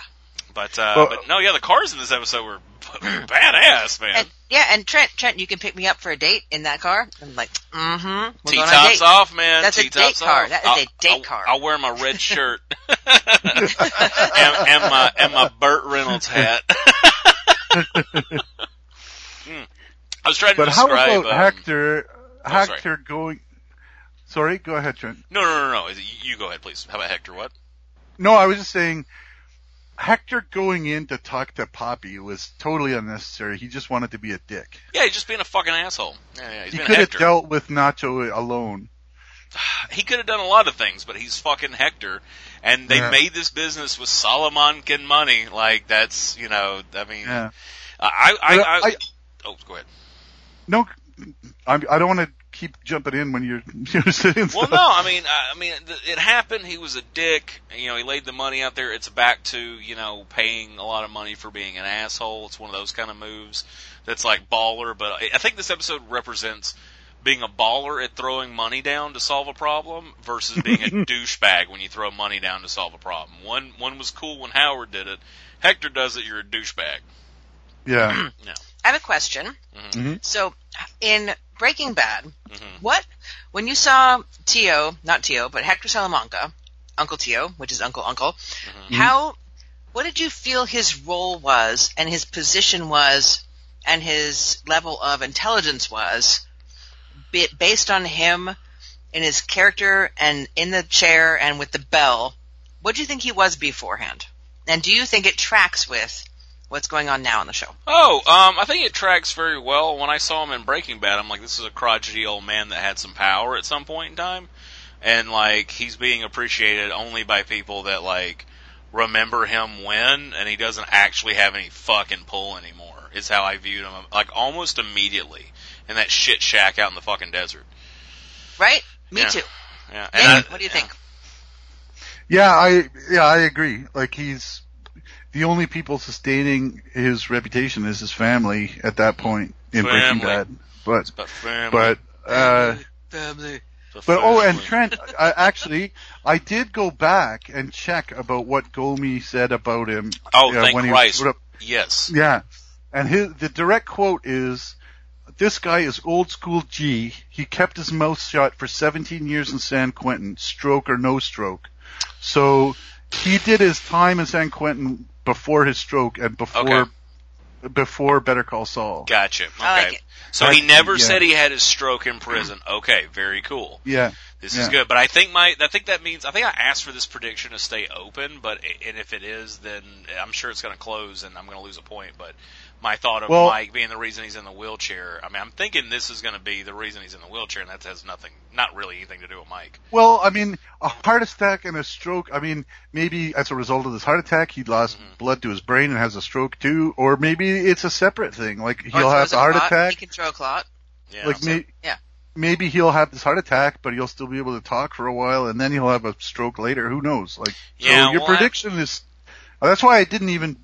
But uh, Well- but no, yeah, the cars in this episode were badass, man. And yeah, and Trent, Trent, you can pick me up for a date in that car. I'm like, mm-hmm. We're T going on a tops date. off, man. That's a T-tops date car. That is a I'll- date I'll- car. I'll wear my red shirt and, and my and my Burt Reynolds hat. Hmm. I was trying to But how about um, Hector? oh, sorry. Hector going. Sorry, go ahead, Trent. No, no, no, no. You you go ahead, please. How about Hector? What? No, I was just saying. Hector going in to talk to Poppy was totally unnecessary. He just wanted to be a dick. Yeah, he's just being a fucking asshole. Yeah, yeah. He's he could have dealt with Nacho alone. he could have done a lot of things, but he's fucking Hector, and they Yeah. made this business with Salamancan money. Like that's you know, I mean, Yeah. I, I, I, I- oh, go ahead. No, I'm, I don't want to keep jumping in when you're you're saying Well, stuff. no, I mean, I, I mean, it happened. He was a dick. You know, he laid the money out there. It's back to you know paying a lot of money for being an asshole. It's one of those kind of moves that's like baller. But I I think this episode represents being a baller at throwing money down to solve a problem versus being a douchebag when you throw money down to solve a problem. One one was cool when Howard did it. Hector does it. You're a douchebag. Yeah. I have a question. Mhm. So, in Breaking Bad, Mhm. what when you saw Tio, not Tio, but Hector Salamanca, Uncle Tio, which is Uncle Uncle, Mm-hmm. how what did you feel his role was and his position was and his level of intelligence was based on him in his character and in the chair and with the bell? What do you think he was beforehand? And do you think it tracks with what's going on now on the show? Oh, um, I think it tracks very well. When I saw him in Breaking Bad, I'm like, this is a crotchety old man that had some power at some point in time, and like he's being appreciated only by people that like remember him when, and he doesn't actually have any fucking pull anymore. Is how I viewed him, like almost immediately in that shit shack out in the fucking desert. Right? Me Yeah. too. Yeah. And Dave, I- what do you yeah. think? Yeah, I yeah I agree. Like he's the only people sustaining his reputation is his family at that point in Breaking Bad. But But family. but uh Family. the but oh and. Trent I, actually I did go back and check about what Gomi said about him. Oh, uh, thank when he Christ. up Yes. Yeah. And his, the direct quote is, this guy is old school G. He kept his mouth shut for 17 years in San Quentin, stroke or no stroke. So he did his time in San Quentin before his stroke and before, Okay. before Better Call Saul. Gotcha. Okay. I like it. So he never yeah. said he had his stroke in prison. Okay, very cool. Yeah. This is good, but I think my I think that means I think I asked for this prediction to stay open, but and if it is, then I'm sure it's going to close and I'm going to lose a point. But my thought of Well- Mike being the reason he's in the wheelchair, I mean, I'm thinking this is going to be the reason he's in the wheelchair, and that has nothing, not really anything to do with Mike. Well, I mean, a heart attack and a stroke, I mean, maybe as a result of this heart attack, he lost Mm-hmm. blood to his brain and has a stroke too, or maybe it's a separate thing. Like he'll throws have a heart clot. attack, He can throw a clot. Yeah. like may, yeah. maybe he'll have this heart attack, but he'll still be able to talk for a while, and then he'll have a stroke later. Who knows? Like, Yeah, so your well, I- prediction is. That's why I didn't even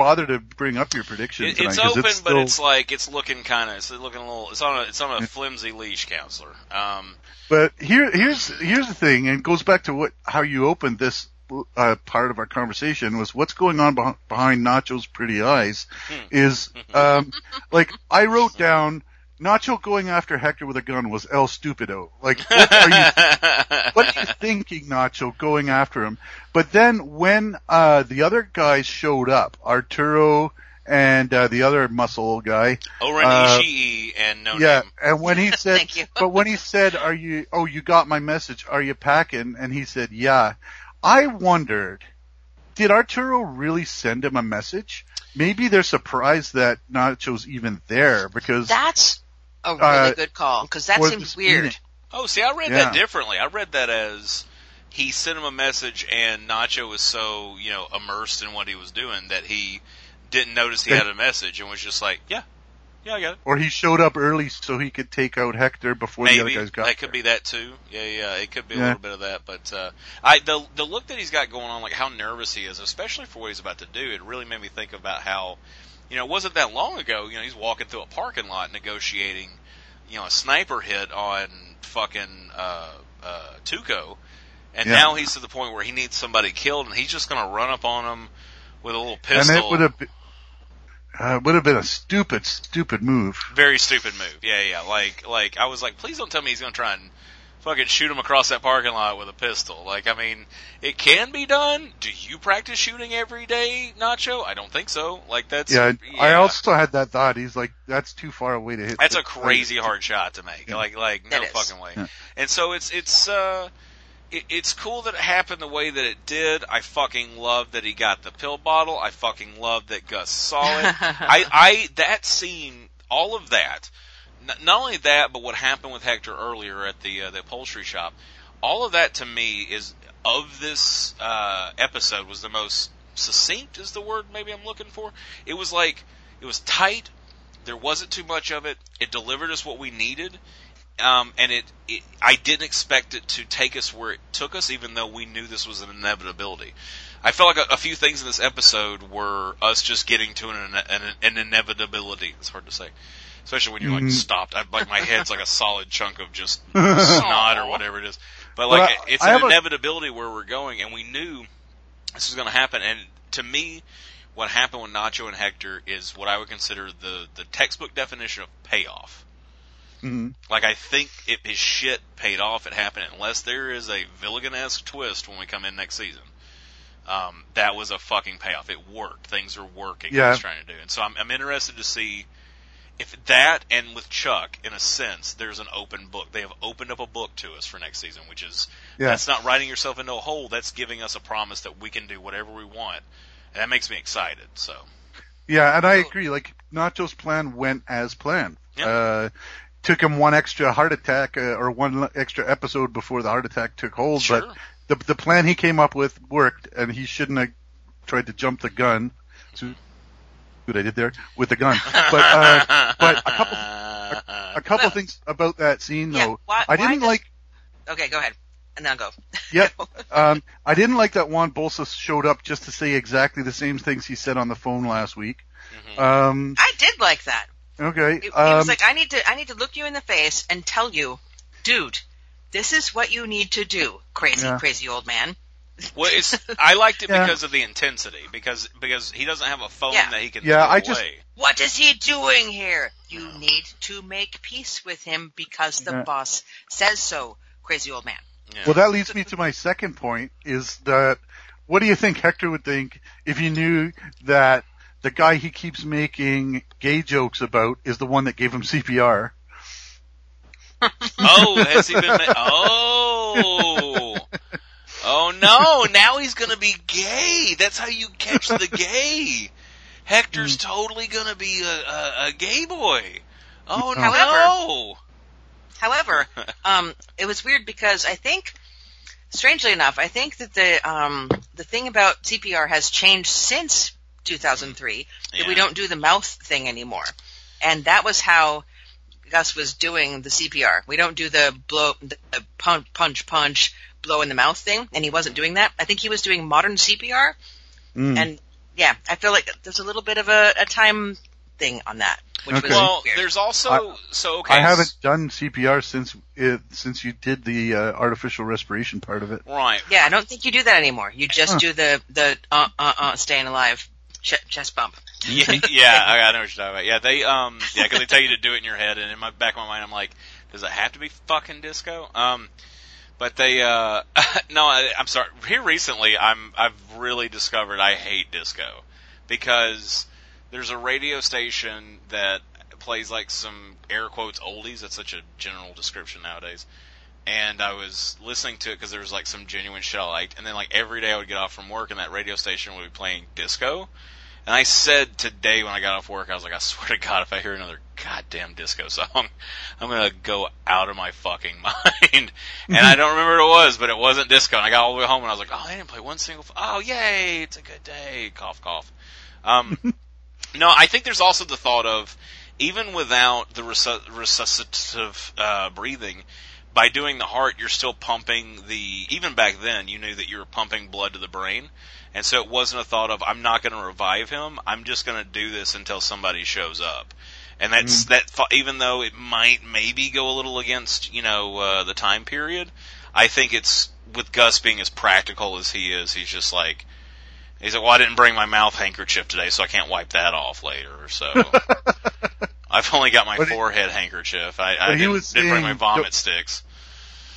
bother to bring up your prediction It, tonight. it's open, it's but still- it's like it's looking kind of it's looking a little. It's on a it's on a flimsy leash, counselor. Um, But here, here's here's the thing, and it goes back to what how you opened this uh, part of our conversation was what's going on beh- behind Nacho's pretty eyes. Hmm. Is um, like I wrote down Nacho going after Hector with a gun was El Stupido. Like what are you what are you thinking, Nacho, going after him? But then when uh, the other guys showed up, Arturo and uh, the other muscle guy, O-Ren Uh, Ishii and no yeah, name. and when he said, Thank you. but when he said, "Are you? Oh, you got my message. Are you packing?" and he said, "Yeah," I wondered, did Arturo really send him a message? Maybe they're surprised that Nacho's even there because That's a really Uh, good call because that seems weird. Oh, see, I read Yeah. that differently. I read that as he sent him a message, and Nacho was so you know immersed in what he was doing that he didn't notice he had a message and was just like, "Yeah, yeah, I got it." or he showed up early so he could take out Hector before the other guys got there. that could there. be that too. Yeah, yeah, it could be a little bit of that. But uh, I the the look that he's got going on, like how nervous he is, especially for what he's about to do, it really made me think about how, you know, it wasn't that long ago. You know, he's walking through a parking lot negotiating, you know, a sniper hit on fucking uh, uh, Tuco, and Yeah. now he's to the point where he needs somebody killed, and he's just going to run up on him with a little pistol. and it would have been, uh, would have been a stupid, stupid move. Very stupid move. Yeah, yeah. Like, like I was like, please don't tell me he's gonna try and fucking shoot him across that parking lot with a pistol. Like, I mean, it can be done. Do you practice shooting every day, Nacho? I don't think so. Like, that's Yeah, I also had that thought. He's like, that's too far away to hit. That's a crazy hard shot to make. Yeah. Like, like no fucking way. Yeah. And so it's it's uh. It, it's cool that it happened the way that it did. I fucking love that he got the pill bottle. I fucking love that Gus saw it. I, I, that scene, all of that, n- not only that, but what happened with Hector earlier at the uh, the upholstery shop, all of that to me is of this uh, episode was the most succinct is the word maybe I'm looking for. It was like it was tight. There wasn't too much of it. It delivered us what we needed. Um, and it, it, I didn't expect it to take us where it took us, even though we knew this was an inevitability. I felt like a, a few things in this episode were us just getting to an, an, an inevitability. It's hard to say, especially when you're like Mhm. stopped. I, like my head's like a solid chunk of just snot or whatever it is. But like I- it's I an have a- inevitability where we're going, and we knew this was going to happen. And to me, what happened with Nacho and Hector is what I would consider the the textbook definition of payoff. Mhm. Like I think it, his shit paid off. It happened unless there is a Gilligan-esque twist when we come in next season. Um, that was a fucking payoff. It worked. Things are working. Yeah. He's trying to do, and so I'm, I'm interested to see if that and with Chuck, in a sense, there's an open book. They have opened up a book to us for next season, which is Yeah. that's not writing yourself into a hole. That's giving us a promise that we can do whatever we want, and that makes me excited. So Yeah, and I agree. Like Nacho's plan went as planned. Yeah. Uh, took him one extra heart attack uh, or one extra episode before the heart attack took hold, sure. but the the plan he came up with worked, and he shouldn't have tried to jump the gun. So, what I did there with the gun, but uh, but a couple a couple Well- things about that scene Yeah, though. why- I didn't like. Okay, go ahead. and then I'll go. Yep. Um, I didn't like that Juan Bolsa showed up just to say exactly the same things he said on the phone last week. Mhm. Um, I did like that. okay. He, he um, was like, I need to, I need to look you in the face and tell you, dude, this is what you need to do, crazy, Yeah. crazy old man. Well, it's I liked it Yeah. because of the intensity because because he doesn't have a phone Yeah. that he can Yeah, throw I just- away. What is he doing here? You need to make peace with him because the Yeah. boss says so, crazy old man. Yeah. Well, that leads me to my second point is that what do you think Hector would think if he knew that the guy he keeps making gay jokes about is the one that gave him CPR? oh, has he been? Ma- oh, oh no! Now he's gonna be gay. That's how you catch the gay. Hector's Hmm. totally gonna be a, a, a gay boy. Oh However- no! However, um, it was weird because I think, strangely enough, I think that the um, the thing about CPR has changed since 2003. That we don't do the mouth thing anymore, and that was how Gus was doing the CPR. We don't do the blow, the punch, punch, punch, blow in the mouth thing, and he wasn't doing that. I think he was doing modern CPR, Mm. and yeah, I feel like there's a little bit of a, a time thing on that, which Okay. was Well, weird. there's also I- so okay. I haven't done CPR since it, since you did the uh, artificial respiration part of it. Right. Yeah, I don't think you do that anymore. You just Huh. do the the uh uh uh staying alive ch- chest bump. Yeah, yeah, I I know what you're talking about. Yeah, they um, yeah, because they tell you to do it in your head, and in my back of my mind, I'm like, does it have to be fucking disco? Um, but they uh, no, I, I'm sorry. Here recently, I'm I've really discovered I hate disco because there's a radio station that plays like some air quotes oldies. That's such a general description nowadays. And I was listening to it because there was like some genuine shit I liked, and then like every day I would get off from work, and that radio station would be playing disco. And I said today when I got off work, I was like, I swear to God, if I hear another goddamn disco song, I'm gonna go out of my fucking mind. and I don't remember what it was, but it wasn't disco. And I got all the way home and I was like, oh, they didn't play one single. F- oh, yay! It's a good day. Cough, cough. Um, no, I think there's also the thought of even without the resu- resuscitative uh, breathing, by doing the heart, you're still pumping the. Even back then, you knew that you were pumping blood to the brain, and so it wasn't a thought of I'm not going to revive him. I'm just going to do this until somebody shows up. And that's that. thought- Even though it might maybe go a little against you know uh, the time period, I think it's with Gus being as practical as he is. He's just like. He's like, well, I didn't bring my mouth handkerchief today, so I can't wipe that off later. So I've only got my But he- forehead handkerchief. I, I didn't, didn't bring my vomit don't- sticks.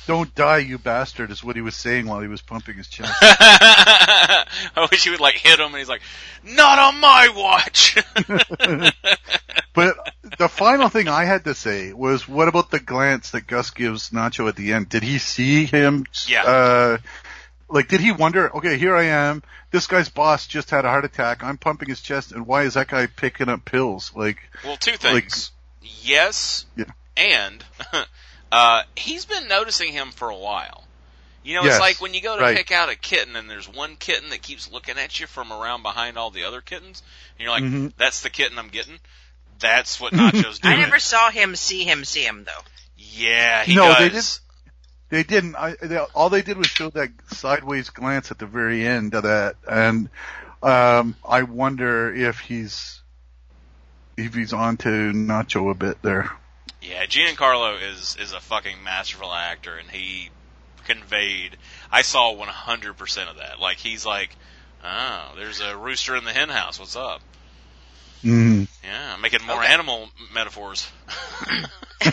Don't die, you bastard, is what he was saying while he was pumping his chest. I wish he would like hit him, and he's like, "Not on my watch." But the final thing I had to say was, what about the glance that Gus gives Nacho at the end? Did he see him? Yeah. Uh, like, did he wonder? Okay, here I am. This guy's boss just had a heart attack. I'm pumping his chest, and why is that guy picking up pills? Like, well, two Like- things. yes, Yeah. and uh, he's been noticing him for a while. You know, it's like when you go to right. pick out a kitten, and there's one kitten that keeps looking at you from around behind all the other kittens, and you're like, Mhm. "That's the kitten I'm getting." That's what Nacho's doing. I never saw him see him see him though. Yeah, he No, does. they didn't. They didn't. I, they, all they did was show that sideways glance at the very end of that, and um, I wonder if he's if he's on to Nacho a bit there. Yeah, Giancarlo is is a fucking masterful actor, and he conveyed. I saw 100% of that. Like he's like, oh, there's a rooster in the hen house. What's up? Mm. Yeah, making more Okay. animal metaphors.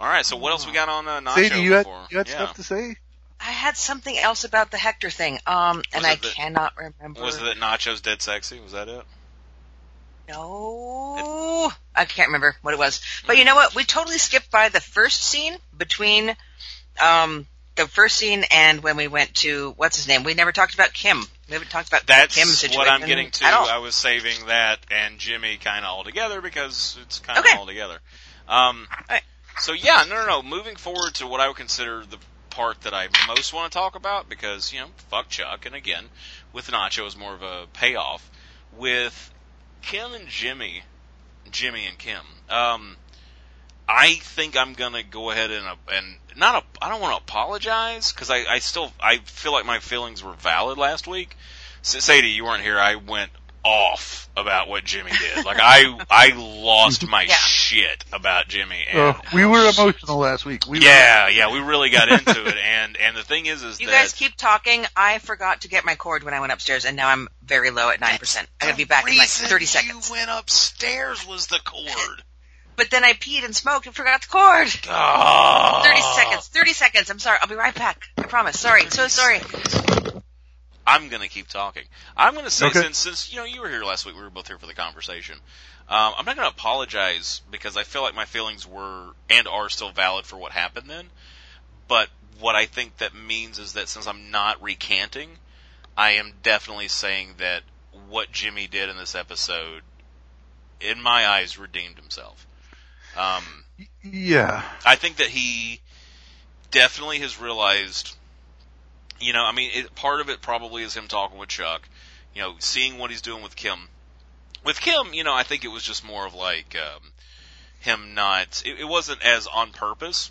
All right, so what else we got on uh, Nacho? Sadie, you had you had yeah. stuff to say? I had something else about the Hector thing, um, and I the- cannot remember. Was it that Nacho's dead sexy? Was that it? No, I can't remember what it was. But you know what? We totally skipped by the first scene between um, the first scene and when we went to what's his name. We never talked about Kim. We haven't talked about That's Kim's situation what I'm getting to. I was saving that and Jimmy kind of all together because it's kind of Okay. all together. Um, so yeah, no, no, no. Moving forward to what I would consider the part that I most want to talk about because you know, fuck Chuck, and again, with Nacho is more of a payoff with Kim and Jimmy, Jimmy and Kim. Um, I think I'm gonna go ahead and uh, and not I don't want to apologize because I I still I feel like my feelings were valid last week. S- Sadie, you weren't here. I went off about what Jimmy did. Like I I lost my Yeah. shit about Jimmy. And Uh, we were emotional last week. We yeah, yeah, we really got into it. And and the thing is, is You that guys keep talking. I forgot to get my cord when I went upstairs, and now I'm very low at nine percent. I gotta be back in like thirty seconds. You went upstairs was the cord. But then I peed and smoked and forgot the cord. Oh. Thirty seconds. Thirty seconds. I'm sorry. I'll be right back. I promise. Sorry. So sorry. I'm gonna keep talking. I'm gonna say Okay. since since you know you were here last week, we were both here for the conversation. Um, I'm not gonna apologize because I feel like my feelings were and are still valid for what happened then. But what I think that means is that since I'm not recanting, I am definitely saying that what Jimmy did in this episode, in my eyes, redeemed himself. Um, Yeah. I think that he definitely has realized, you know, I mean, it, part of it probably is him talking with Chuck, you know, seeing what he's doing with Kim. With Kim, you know, I think it was just more of like um, him not. It, it wasn't as on purpose.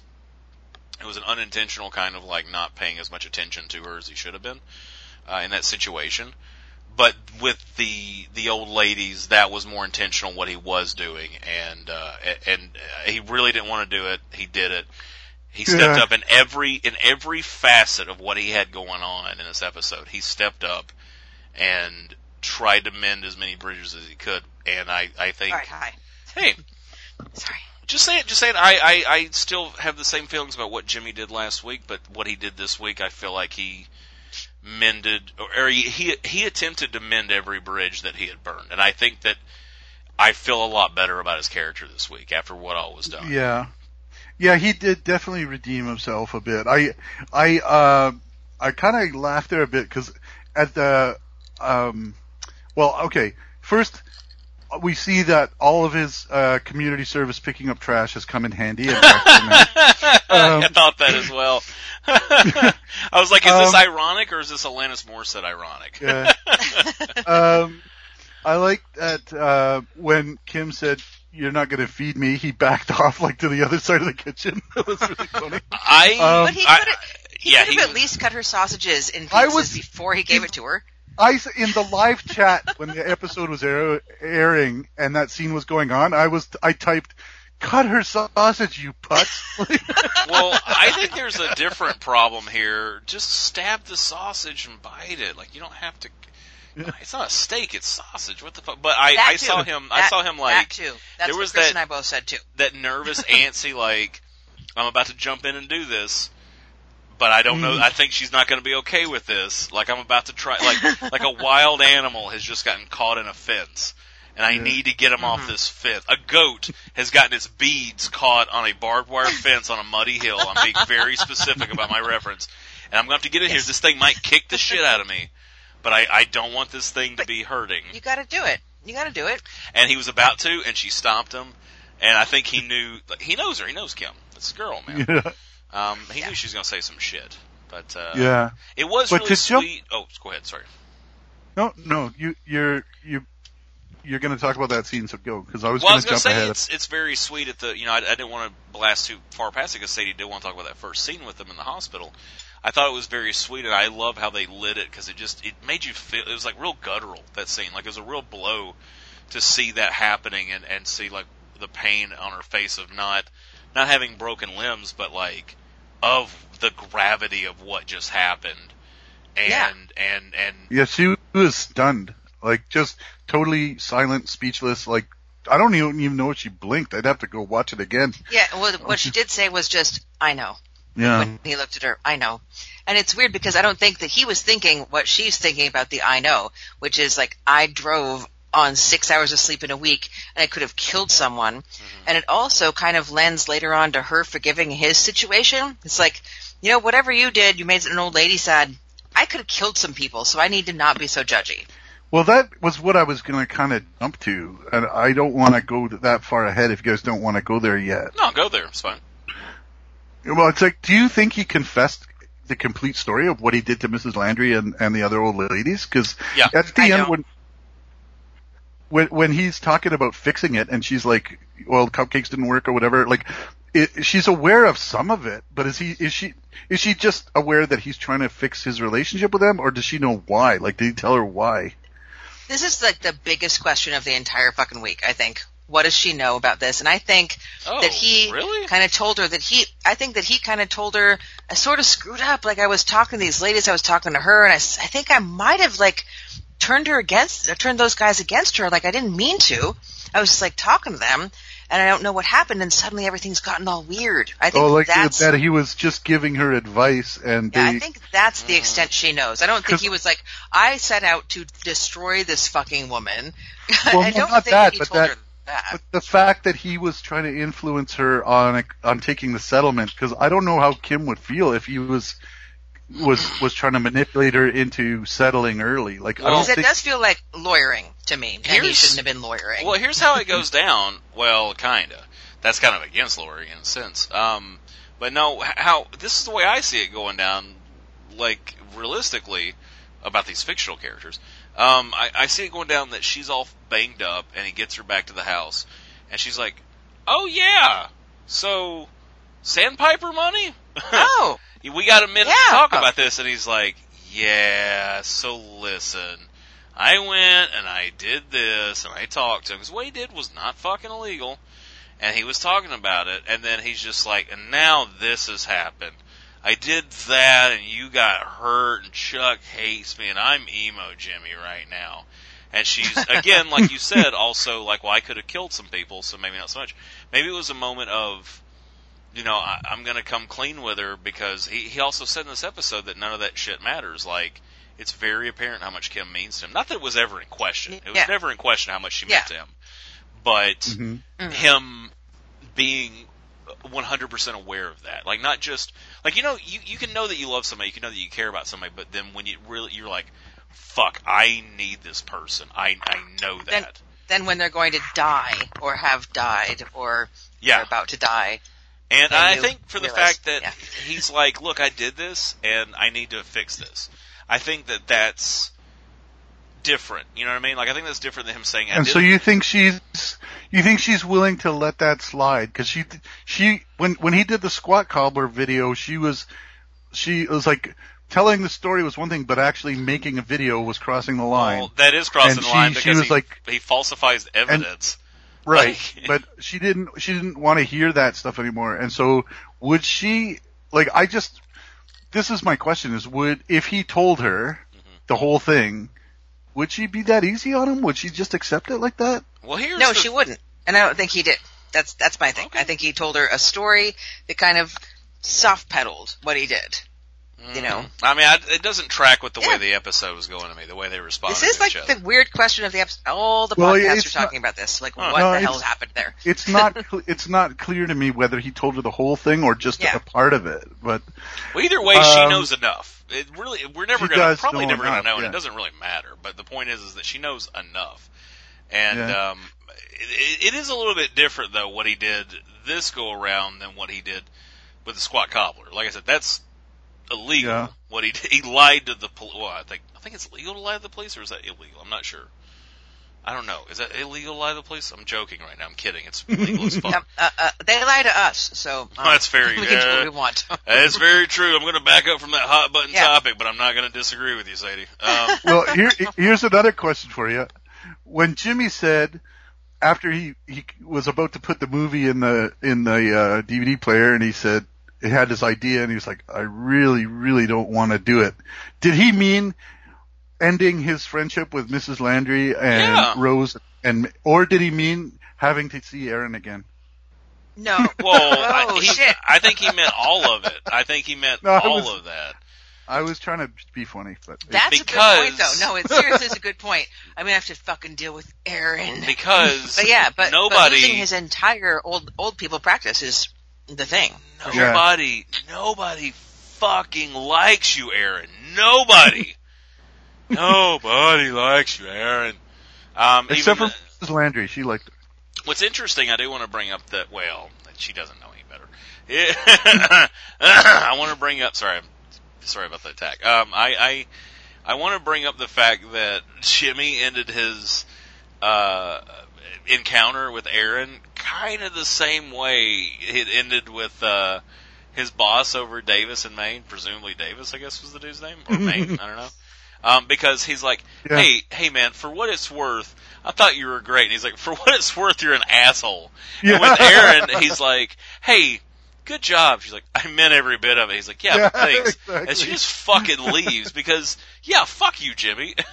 It was an unintentional kind of like not paying as much attention to her as he should have been uh, in that situation. But with the the old ladies, that was more intentional what he was doing, and uh, and uh, he really didn't want to do it. He did it. He stepped Yeah. up in every in every facet of what he had going on in this episode. He stepped up and tried to mend as many bridges as he could. And I I think All right. Hi. hey, Sorry. just say it. Just say it. I, I I still have the same feelings about what Jimmy did last week, but what he did this week, I feel like he mended or, or he, he he attempted to mend every bridge that he had burned, and I think that I feel a lot better about his character this week after what all was done. Yeah. Yeah, he did definitely redeem himself a bit. I, I, uh, I kind of laughed there a bit because at the, um, well, okay, first we see that all of his uh, community service picking up trash has come in handy. And I thought that as well. I was like, is this Um, ironic or is this Alanis Morissette ironic? Yeah. um, I like that uh, when Kim said, "You're not going to feed me," he backed off like to the other side of the kitchen. that was really funny. I, Um, But he could have. He yeah, could he have at least cut her sausages in pieces I was- before he gave it to her. I in the live chat when the episode was air, airing and that scene was going on, I was I typed, "Cut her sausage, you putz!" well, I think there's a different problem here. Just stab the sausage and bite it. Like you don't have to. It's not a steak; it's sausage. What the fuck? But I, I saw him. I saw him like that like too. That's there what was Chris that- and I both said too. that nervous, antsy, like I'm about to jump in and do this, but I don't know. Mm. I think she's not going to be okay with this. Like I'm about to try. Like like a wild animal has just gotten caught in a fence. And I Yeah. need to get him off Mm-hmm. this fence. A goat has gotten its beads caught on a barbed wire fence on a muddy hill. I'm being very specific about my reference. And I'm going to have to get in here. This thing might kick the shit out of me. But I, I don't want this thing to be hurting You got to do it. You got to do it. and he was about to, and she stopped him. And I think he knew, he knows her. He knows Kim. It's a girl, man. yeah, Um, he Yeah. knew she was going to say some shit. But uh, yeah. it was But really to jump- sweet. Oh, go ahead. Sorry. No, no, you you're you you're going to talk about that scene, so go because I was Well, I going to jump say ahead. it's it's very sweet at the you know I, I didn't want to blast too far past it because Sadie did want to talk about that first scene with them in the hospital. I thought it was very sweet, and I love how they lit it because it just it made you feel it was like real guttural that scene, like it was a real blow to see that happening and and see like the pain on her face of not not having broken limbs, but like of the gravity of what just happened, and Yeah. and and Yeah, she was stunned, like just totally silent, speechless. Like I don't even even know if she blinked. I'd have to go watch it again. Yeah. Well, what oh, she did say was just, "I know." Yeah, when he looked at her, I know. And it's weird because I don't think that he was thinking what she's thinking about the I know, which is like, I drove on six hours of sleep in a week and I could have killed someone. Mm-hmm. And it also kind of lends later on to her forgiving his situation. It's like, you know, whatever you did, you made an old lady sad. I could have killed some people, so I need to not be so judgy. Well, that was what I was going to kind of jump to, and I don't want to go that far ahead if you guys don't want to go there yet. no, go there. It's fine. Well, it's like, do you think he confessed the complete story of what he did to Mrs. Landry and, and the other old ladies? Because Yeah. at the I end, when when when he's talking about fixing it, and she's like, "Well, cupcakes didn't work or whatever," like. It, she's aware of some of it, but is he is she is she just aware that he's trying to fix his relationship with them, or does she know why? Like, did he tell her why? This is like the biggest question of the entire fucking week, I think. What does she know about this? And I think Oh, that he really? kind of told her that he, I think that he kind of told her, I sort of screwed up. Like I was talking to these ladies, I was talking to her, and I, s- I think I might have like turned her against, or turned those guys against her. Like I didn't mean to. I was just like talking to them, and I don't know what happened, and suddenly everything's gotten all weird. I think Oh, like that's. that he was just giving her advice, and yeah, they, I think that's the mm. extent she knows. I don't think he was like, I set out to destroy this fucking woman. Well, I don't not think that, he but told that- her that. But the fact that he was trying to influence her on on taking the settlement, because I don't know how Kim would feel if he was was was trying to manipulate her into settling early. Like I don't Because it does feel like lawyering to me, and he shouldn't have been lawyering. Well, here's how it goes down. Well, kinda. That's kind of against lawyering in a sense. Um, but no, how this is the way I see it going down. Like realistically, about these fictional characters, um, I, I see it going down that she's all banged up, and he gets her back to the house, and she's like, "Oh yeah, so sandpiper money." oh, we got a minute Yeah. to talk about this. And he's like, yeah, so listen. I went and I did this and I talked to him because what he did was not fucking illegal. And he was talking about it and then he's just like, and now this has happened. I did that and you got hurt and Chuck hates me and I'm emo Jimmy right now. And she's, again, like you said, also like, well, I could have killed some people, so maybe not so much. Maybe it was a moment of, you know, I, I'm going to come clean with her because he, he also said in this episode that none of that shit matters. Like, it's very apparent how much Kim means to him. Not that it was ever in question. It was Yeah. never in question how much she Yeah. meant to him. But Mhm. Mhm. him being 100% aware of that. Like, not just, like, you know, you, you can know that you love somebody, you can know that you care about somebody, but then when you really, you're like, fuck, I need this person. I, I know that. Then- then when they're going to die or have died or yeah. are about to die, And Then I think for the realize- fact that yeah. he's like, look, I did this and I need to fix this. I think that that's different. You know what I mean? Like, I think that's different than him saying, I And did so you think she's you think she's willing to let that slide because she she when when he did the squat cobbler video she was she was like telling the story was one thing but actually making a video was crossing the line Well, that is crossing And the she- line she because was he, like- he falsifies evidence. right like- but she didn't she didn't want to hear that stuff anymore and so would she like I just this is my question is would if he told her Mm-hmm. the whole thing would she be that easy on him would she just accept it like that well, here's no, the, she wouldn't, and I don't think he did. That's that's my thing. Okay. I think he told her a story that kind of soft pedaled what he did. you know. Mm. I mean, I, it doesn't track with the way the episode was going to me, the way they responded This is to like each other. the weird question of the episode. All the Well, podcasts are talking about this. Like, Huh. what No, the hell happened there? it's not cl- it's not clear to me whether he told her the whole thing or just Yeah. a part of it. But Well, either way, she Um, knows enough. It really, we're never She going to, probably never gonna know, and it doesn't really matter. But the point is, is that she knows enough. And, Yeah. um, it, it is a little bit different though, what he did this go around than what he did with the squat cobbler. Like I said, that's illegal. Yeah. What he did, he lied to the police. Well, I think, I think it's legal to lie to the police or is that illegal? I'm not sure. I don't know. Is that illegal to lie to the police? I'm joking right now. I'm kidding. It's legal as fuck. Um, uh, uh, they lie to us, so um, That's very- we can do what we want. That's very true. I'm going to back up from that hot button Yeah. topic, but I'm not going to disagree with you, Sadie. Um, well, here here's another question for you. When Jimmy said after he he was about to put the movie in the in the uh, DVD player, and he said he had this idea, and he was like, "I really, really don't want to do it." Did he mean ending his friendship with Mrs. Landry and Yeah. Rose, and or did he mean having to see Erin again? No. well, I, oh he, shit. I think he meant all of it. I think he meant No, all was- of that. I was trying to be funny, but That's a because- good point, though. No, it seriously is a good point. I'm gonna have to fucking deal with Erin. Because But yeah, but, nobody, but losing his entire old old people practice is the thing. Yeah. nobody, nobody fucking likes you, Erin. Nobody. Nobody likes you, Erin. Um, except for Mrs. Landry, she liked it. What's interesting, I do want to bring up that, well, she doesn't know any better. I want to bring up, sorry, sorry about the attack. Um, I, I, I want to bring up the fact that Jimmy ended his uh, encounter with Erin kind of the same way it ended with uh, his boss over Davis & Main. Presumably Davis, I guess was the dude's name, or Main. I don't know. Um, because he's like, Yeah. hey, hey man, for what it's worth, I thought you were great. And he's like, for what it's worth, you're an asshole. Yeah. And with Erin, he's like, hey, good job. She's like, I meant every bit of it. He's like, yeah, Yeah, thanks. exactly. And she just fucking leaves because, yeah, fuck you, Jimmy.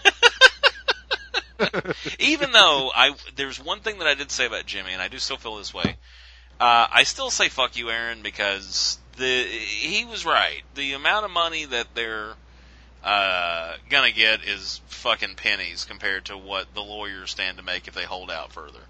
Even though I, there's one thing that I did say about Jimmy, and I do still feel this way. Uh, I still say fuck you, Erin, because the he was right. The amount of money that they're uh, gonna get is fucking pennies compared to what the lawyers stand to make if they hold out further,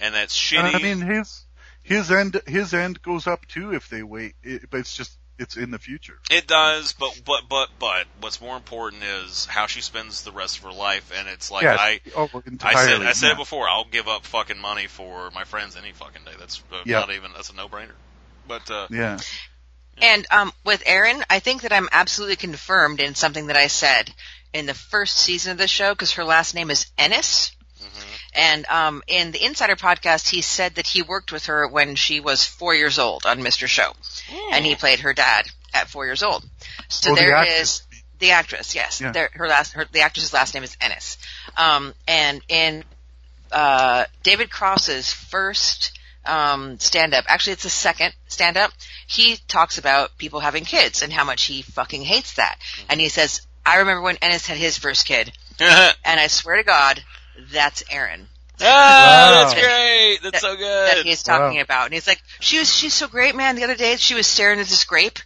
and that's shitty. I mean, his his end his end goes up too if they wait, it, but it's just it's in the future. It does, but but but but what's more important is how she spends the rest of her life, and it's like Yes. I. oh, I said I said yeah. it before. I'll give up fucking money for my friends any fucking day. That's uh, Yeah. not even that's a no brainer. But uh, Yeah. And um, with Erin, I think that I'm absolutely confirmed in something that I said in the first season of the show because her last name is Ennis. mhm. And um, in the Insider podcast, he said that he worked with her when she was four years old on Mr. Show, and he played her dad at four years old. So Oh, the there actress. is the actress. Yes, Yeah. there, her last her, the actress's last name is Ennis. Um, and in uh, David Cross's first um, stand up, actually it's the second stand up, he talks about people having kids and how much he fucking hates that. And he says, I remember when Ennis had his first kid, and I swear to God, that's Erin ah, Wow. that's great. That's so good. that he's talking Wow. about. And he's like, she was, she's so great, man. The other day she was staring at this grape.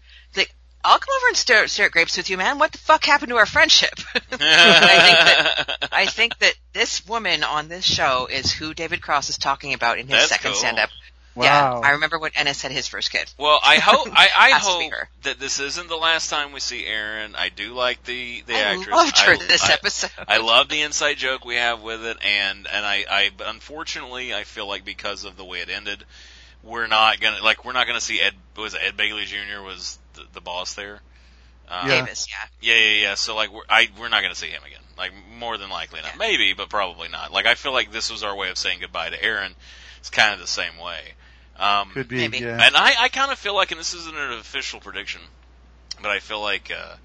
He's like, I'll come over and stare, stare at grapes with you, man. What the fuck happened to our friendship? I think I think that this woman on this show is who David Cross is talking about in his That's second cool. stand-up. Wow. Yeah, I remember when Ennis had his first kid. Well, I hope I, I Has to be hope that this isn't the last time we see Erin. I do like the the I actress. loved her I, this I- episode. I love the inside joke we have with it, and and I, I unfortunately I feel like because of the way it ended, we're not gonna like we're not gonna see Ed was it Ed Begley Jr. was the, the boss there. Uh, Yeah. Davis, yeah. yeah, yeah, yeah. So like we're I we're not gonna see him again. Like more than likely not. Yeah. Maybe, but probably not. Like I feel like this was our way of saying goodbye to Erin. It's kind of the same way. Um, Could be. Maybe. Yeah. and I, I kind of feel like, and this isn't an official prediction, but I feel like, uh,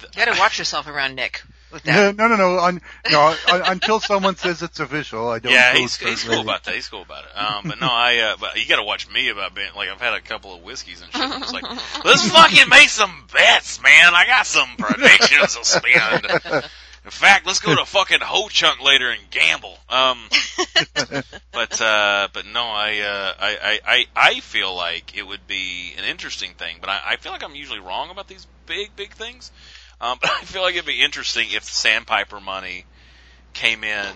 th- You gotta watch yourself around Nick with No, that. no, no, no. Un, no un, until someone says it's official, I don't. yeah, he's, he's cool about that. He's cool about it. Um, but no, I, uh, but you gotta watch me about being, like, I've had a couple of whiskeys and shit. and It's like, let's fucking make some bets, man. I got some predictions to spend. In fact, let's go to fucking Ho Chunk later and gamble. Um, but uh, but no, I, uh, I I I I feel like it would be an interesting thing, but I, I feel like I'm usually wrong about these big big things. Um, but I feel like it'd be interesting if the Sandpiper money came in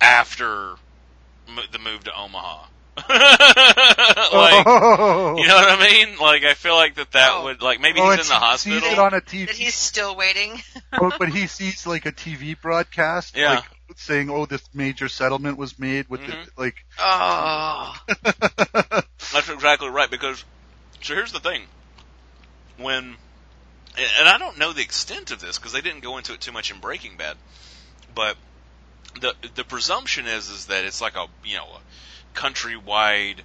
after mo- the move to Omaha. like, oh, you know what I mean? Like, I feel like that that Oh. would like maybe Oh, he's in the he hospital. Sees it on a TV, That he's still waiting. oh, but he sees like a TV broadcast, Yeah. like saying, "Oh, this major settlement was made with Mhm. the like." Oh. That's exactly right because so here's the thing. When and I don't know the extent of this because they didn't go into it too much in Breaking Bad, but the the presumption is is that it's like a you know a countrywide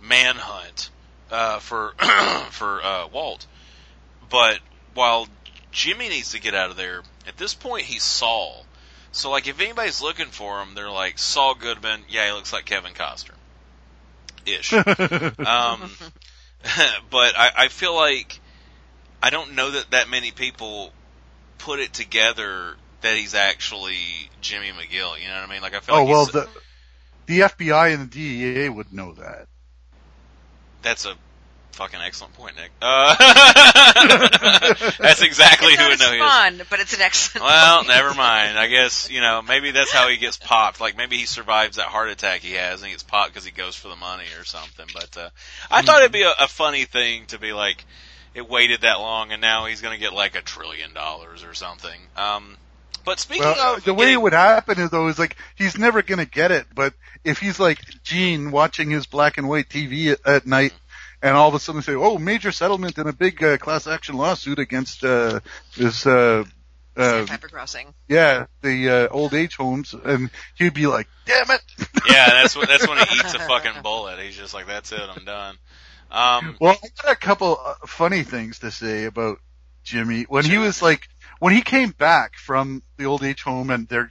manhunt uh, for for uh, Walt. But while Jimmy needs to get out of there, at this point he's Saul. So like if anybody's looking for him, they're like Saul Goodman. Yeah, he looks like Kevin Costner. Ish. Um, but I, I feel like I don't know that that many people put it together that he's actually Jimmy McGill. You know what I mean? Like I feel oh like well, the the FBI and the DEA would know that. that's a fucking excellent point, Nick. Uh, that's exactly it's who would know as he is. fun, but it's an excellent. Well, point. never mind. I guess you know maybe that's how he gets popped. Like maybe he survives that heart attack he has and he gets popped because he goes for the money or something. But uh, I thought it'd be a, a funny thing to be like, it waited that long and now he's going to get like a trillion dollars or something. Um, but speaking Well, of the way getting- it would happen is though is like he's never gonna get it, but if he's like Gene watching his black and white TV at, at night, and all of a sudden say, "Oh, major settlement in a big uh, class action lawsuit against uh, this uh, uh, Sandpiper Crossing. yeah, the uh, old age homes, and he'd be like, "Damn it!" Yeah, that's what that's when he eats a fucking bullet. He's just like, that's it, I'm done. Um, Well, I got a couple uh, funny things to say about Jimmy. When he was like when he came back from the old age home and they're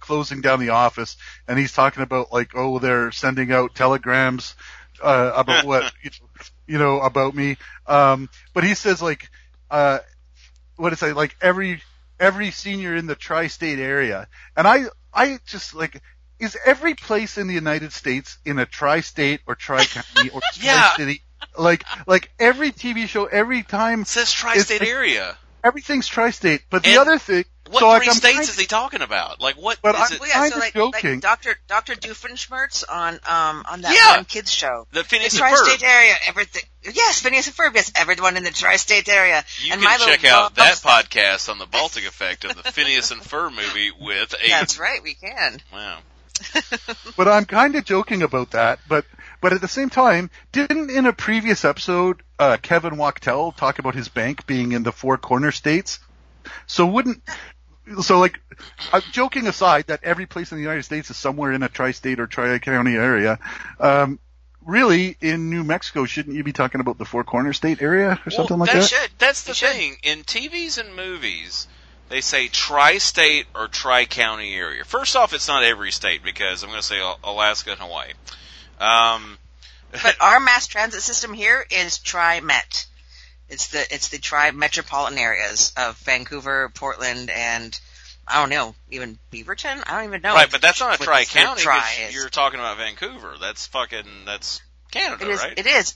closing down the office and he's talking about like oh they're sending out telegrams uh, about what you know, you know about me. Um but he says like uh what is it like every every senior in the tri-state area. And I I just like is every place in the United States in a tri-state or tri-county or tri-city Yeah. Tri-city like like every TV show every time it says tri-state area. everything's tri-state but the other thing What so like three I'm states kind- is he talking about? Like what But is I- it? Well, yeah, so Kinda like, joking. like Doctor Doctor Doofenshmirtz on um on that Yeah. one kids show. The Phineas the and Ferb. tri-state area, everything. Yes, Phineas and Ferb. Yes, everyone in the tri-state area. You and can Milo check out that podcast on the Baltic Effect of the Phineas and Ferb movie with a. That's right, we can. Wow. But I'm kind of joking about that. But but at the same time, didn't in a previous episode uh, Kevin Wachtel talk about his bank being in the four corner states? So wouldn't so like uh, joking aside that every place in the United States is somewhere in a tri-state or tri-county area. Um, really, in New Mexico, shouldn't you be talking about the four corner state area or something like that that? should- that's the You should. thing. In TVs and movies, they say tri-state or tri-county area. First off, it's not every state because I'm going to say Alaska and Hawaii. Um, But our mass transit system here is Tri-Met. It's the it's the tri metropolitan areas of Vancouver, Portland, and I don't know, even Beaverton. I don't even know. right, but that's not a tri-county. the tri 'cause is. You're talking about Vancouver. That's fucking. That's Canada, It is. right? It is.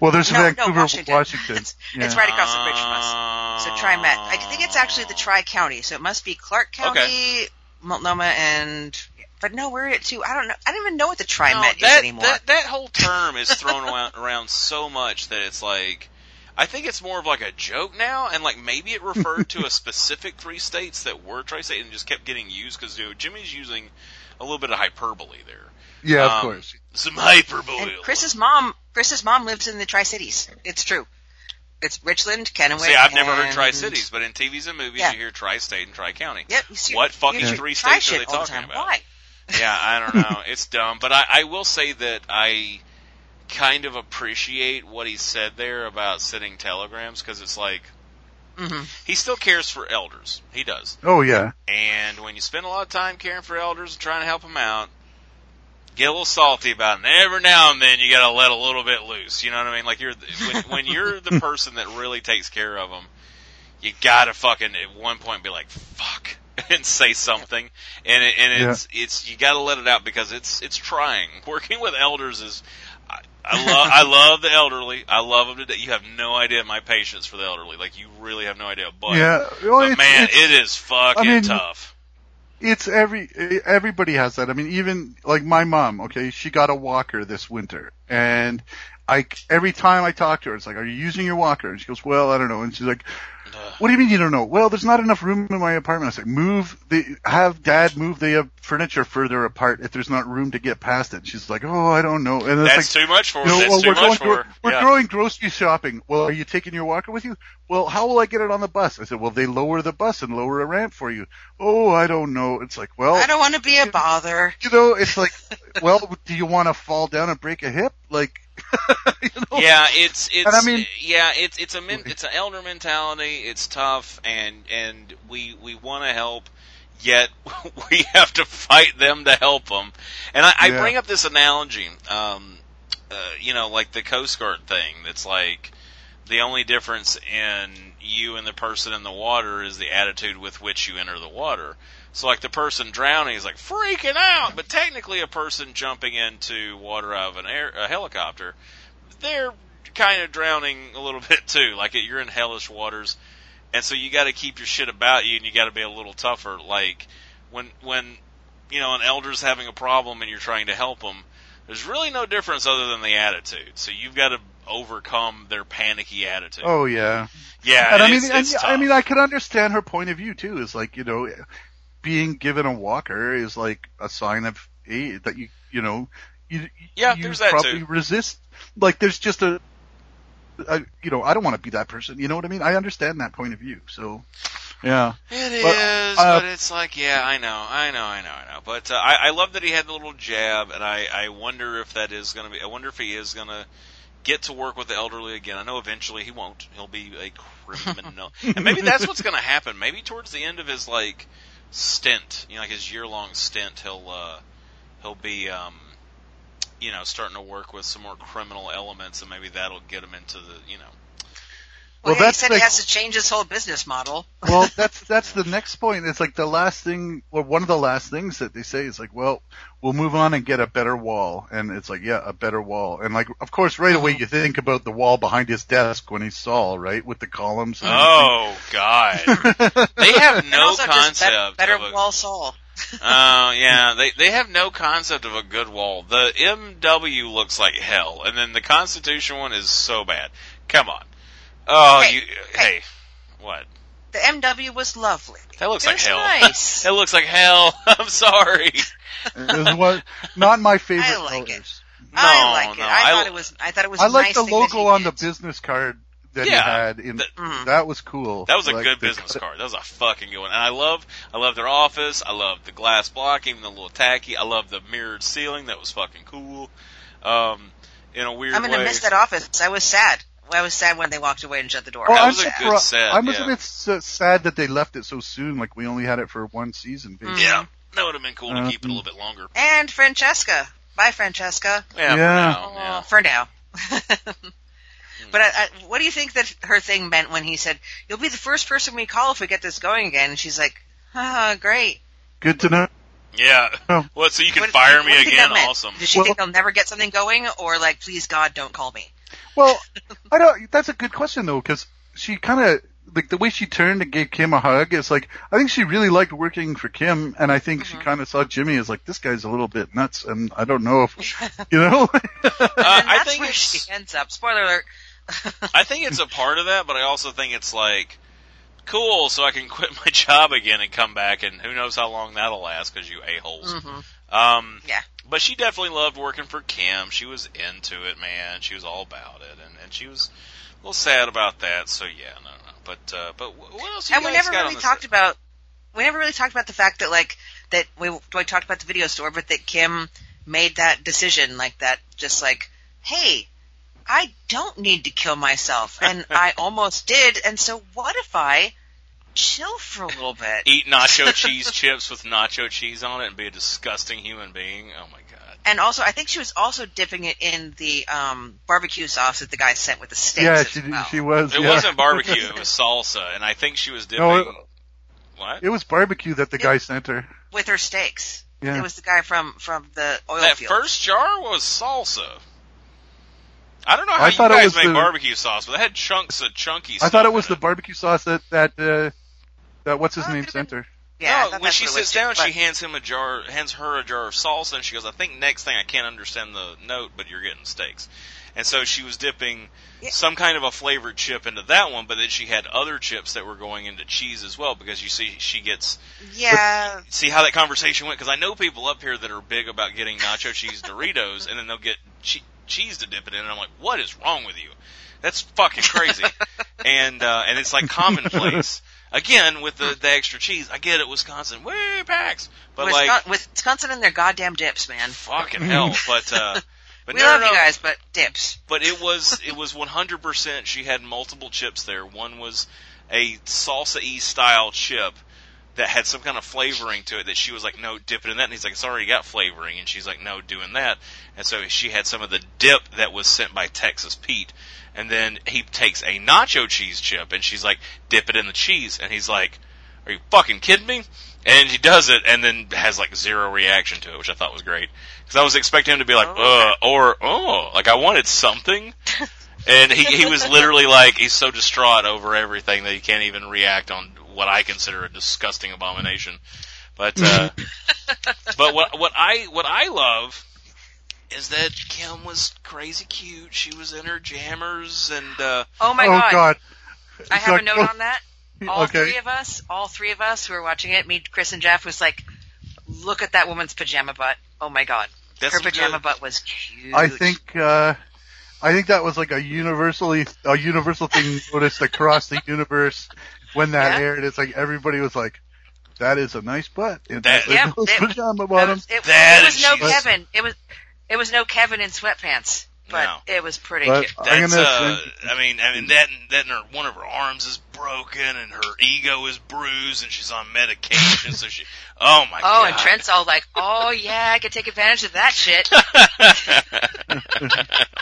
Well, there's No, no, Vancouver, Washington. Washington. It's, Yeah. it's right across the bridge from us. So Tri-Met. I think it's actually the Tri-County. So it must be Clark County, Multnomah, and but no, we're at two. I don't know. I don't even know what the No, Tri-Met that, is anymore. That, that whole term is thrown around, around so much that it's like, I think it's more of like a joke now, and like maybe it referred to a specific three states that were tri-state and just kept getting used because you know, Jimmy's using a little bit of hyperbole there. Yeah, of Um, course. Some hyperbole. and Chris's mom, Chris's mom lives in the Tri Cities. It's true. It's Richland, Kennewick. See, I've never heard tri-cities, but in TVs and movies Yeah. you hear tri-state and tri-county. Yep. You see, What fucking you hear three tri states are they all the talking about? Why? Yeah, I don't know. It's dumb, but I, I will say that I kind of appreciate what he said there about sending telegrams because it's like hmm he still cares for elders. He does. Oh yeah. And when you spend a lot of time caring for elders and trying to help them out, get a little salty about it. And every now and then you got to let a little bit loose. You know what I mean? Like you're when, when you're the person that really takes care of them, you got to fucking at one point be like fuck and say something. And it, and it's it's you got to let it out because it's it's trying. Working with elders is. I, I love I love the elderly. I love them today. You have no idea my patience for the elderly. Like you really have no idea. But yeah. Well, but it's, man, it's, it is fucking I mean, tough. it's every everybody has that. I mean, even like my mom. Okay, she got a walker this winter, and I every time I talk to her, it's like, "Are you using your walker?" And she goes, "Well, I don't know." And she's like. "What do you mean you don't know?" Well, there's not enough room in my apartment. I was like, "Move the have Dad move the uh, furniture further apart if there's not room to get past it." She's like, "Oh, I don't know." And it's That's like, too much for her. you know, That's well, too we're going, much for we're, her. we're yeah. going grocery shopping. Well, are you taking your walker with you? Well, how will I get it on the bus? I said, well, they lower the bus and lower a ramp for you. Oh, I don't know. It's like, well, I don't want to be a bother. you know, it's like, well, do you want to fall down and break a hip? Like, you know? Yeah, it's it's I mean- yeah, it's it's a men, it's an elder mentality. It's tough, and and we we want to help, yet we have to fight them to help them. And I, I Yeah. bring up this analogy, um, uh, you know, like the Coast Guard thing. That's like the only difference in you and the person in the water is the attitude with which you enter the water. So like the person drowning is like freaking out, but technically a person jumping into water out of an air, a helicopter, they're kind of drowning a little bit too. Like you're in hellish waters, and so you got to keep your shit about you, and you got to be a little tougher. Like when when you know an elder's having a problem and you're trying to help them, there's really no difference other than the attitude. So you've got to overcome their panicky attitude. Oh yeah. yeah, And I mean, and, I mean, I can understand her point of view too. Is like, you know, being given a walker is like a sign of aid that you, you know, you, Yeah, you there's that probably too. resist. Like, there's just a, a, you know, I don't want to be that person. You know what I mean? I understand that point of view. So, Yeah. It is, But, uh, but it's like, yeah, I know, I know, I know, I know. But uh, I, I love that he had the little jab, and I, I wonder if that is going to be. I wonder if he is going to get to work with the elderly again. I know eventually he won't. He'll be a criminal, and maybe that's what's going to happen. Maybe towards the end of his like stint, you know, like his year long stint, he'll uh, he'll be, um, you know, starting to work with some more criminal elements, and maybe that'll get him into the, you know. Well, Well, yeah, he that's said like- he has to change his whole business model. Well, that's that's the next point. It's like the last thing, or one of the last things that they say is like, well, we'll move on and get a better wall, and it's like, yeah, a better wall, and like, of course, right away mm-hmm. you think about the wall behind his desk when he saw right, with the columns. And Oh God, they have no also just concept. better, better of a, wall Saul. Oh yeah, they they have no concept of a good wall. The MW looks like hell, and then the Constitution one is so bad. Come on. Oh, Hey, you hey, what? The MW was lovely. That looks It like hell. nice. That looks like hell. I'm sorry. It was what, not my favorite I like it. colors. I like it. no, I, I- thought it was. I thought it was. I a like nice the logo he on the business card that Yeah, he had. In, the- Mhm. that was cool. That was a Like good the- business card. That was a fucking good one. And I love, I love their office. I love the glass block, even the little tacky. I love the mirrored ceiling. That was fucking cool. Um, in a weird I'm gonna way. miss that office. I was sad. I was sad when they walked away and shut the door. Well, That I'm was a good surpri- set, I'm yeah. a bit s- sad that they left it so soon. Like we only had it for one season. Basically. Yeah, that would have been cool to Uh, keep it a little bit longer. And Francesca. Bye, Francesca. Yeah, Yeah. for now. Yeah. For now. but I, I, what do you think that her thing meant when he said, "You'll be the first person we call if we get this going again"? And she's like, "Ah, great." Good to know. Yeah. Oh. Well, so you can What- fire what me do again? Awesome. Does she Well- think they'll never get something going, or like, please God, don't call me? Well, I don't. That's a good question though, because she kind of like the way she turned and gave Kim a hug. Is like I think she really liked working for Kim, and I think Mm-hmm. she kind of saw Jimmy as like this guy's a little bit nuts, and I don't know if you know. Uh, and I think where it's, she ends up. Spoiler alert. I think it's a part of that, but I also think it's like cool, so I can quit my job again and come back, and who knows how long that'll last because you a holes. Mhm. Um, Yeah. But she definitely loved working for Kim. She was into it, man. She was all about it, and and she was a little sad about that. So yeah, no, no. But uh, but wh- what else? You and we never really talked list? about we never really talked about the fact that like that we we talked about the video store, but that Kim made that decision like that, just like, hey, I don't need to kill myself, and I almost did, and so what if I chill for a little bit? Eat nacho cheese chips with nacho cheese on it and be a disgusting human being. Oh my god. And also, I think she was also dipping it in the um, barbecue sauce that the guy sent with the steaks. yeah, as she well. she was. It yeah. wasn't barbecue. It was salsa, and I think she was dipping. No, it- what? It was barbecue that the guy sent her. with her steaks. Yeah. It was the guy from from the oil that field. first jar was salsa. I don't know how I you thought it guys was make the- barbecue sauce, but that had chunks of chunky. I thought it in was the barbecue sauce that that uh, that what's his it name could've been- sent her. yeah, no, when she what sits down, but- she hands him a jar, hands her a jar of salsa, and she goes, "I think next thing I can't understand the note, but you're getting steaks." And so she was dipping Yeah. some kind of a flavored chip into that one, but then she had other chips that were going into cheese as well because you see she gets Yeah, see how that conversation went because I know people up here that are big about getting nacho cheese Doritos and then they'll get che- cheese to dip it in and I'm like, what is wrong with you? That's fucking crazy. and uh, and it's like commonplace. Again, with the, the extra cheese, I get it, Wisconsin, way packs, but Wisconsin, like Wisconsin and their goddamn dips, man. fucking hell. But uh, but we no, love no, no. you guys, but dips. But it was it was 100%. She had multiple chips there. One was a salsa y style chip that had some kind of flavoring to it that she was like, no, dip it in that. And he's like, it's already got flavoring. And she's like, no, doing that. And so she had some of the dip that was sent by Texas Pete. And then he takes a nacho cheese chip and she's like, dip it in the cheese. And he's like, are you fucking kidding me? And he does it and then has like zero reaction to it, which I thought was great. Because I was expecting him to be like, Oh, uh, or, oh, like I wanted something. And he, he was literally like, he's so distraught over everything that he can't even react on what I consider a disgusting abomination. But, uh, but what, what I, what I love is that Kim was crazy cute. She was in her jammers and, uh, Oh my oh god. God. I It's have a like- note on that. All okay. three of us, all three of us who were watching it, me, Chris, and Jeff, was like, look at that woman's pajama butt. Oh my god. that's Her pajama good- butt was cute. I think uh, I think that was like a universally a universal thing noticed across the universe when that Yeah. aired. It's like everybody was like, "That is a nice butt." in That- those Yeah, it- pajama It bottoms. was, it, That it was no Kevin. It was it was no Kevin in sweatpants, but No. it was pretty But cute. I'm That's gonna. uh, I mean, I mean that that her, one of her arms is broken and her ego is bruised and she's on medication. so she, oh my Oh, god. Oh, and Trent's all like, "Oh yeah, I could take advantage of that shit."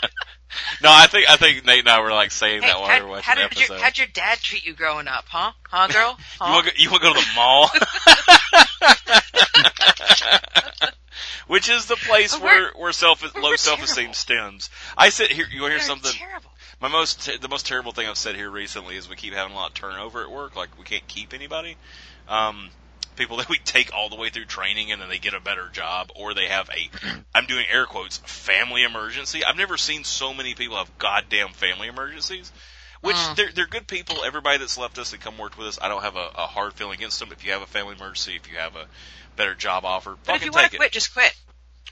no, I think I think Nate and I were like saying Hey, that while we were watching how did episode. your how'd your dad treat you growing up, huh? Huh, girl? Huh? You want to you want to go to the mall? Which is the place where where self we're low self esteem stems. I sit here. You want to hear something? terrible. My most the most terrible thing I've said here recently is we keep having a lot of turnover at work. Like we can't keep anybody. Um, people that we take all the way through training and then they get a better job, or they have a I'm doing air quotes family emergency. I've never seen so many people have goddamn family emergencies. Which Mm. they're they're good people. Everybody that's left us and come worked with us, I don't have a, a hard feeling against them. If you have a family emergency, if you have a better job offer, But if you want take to it. quit, just quit.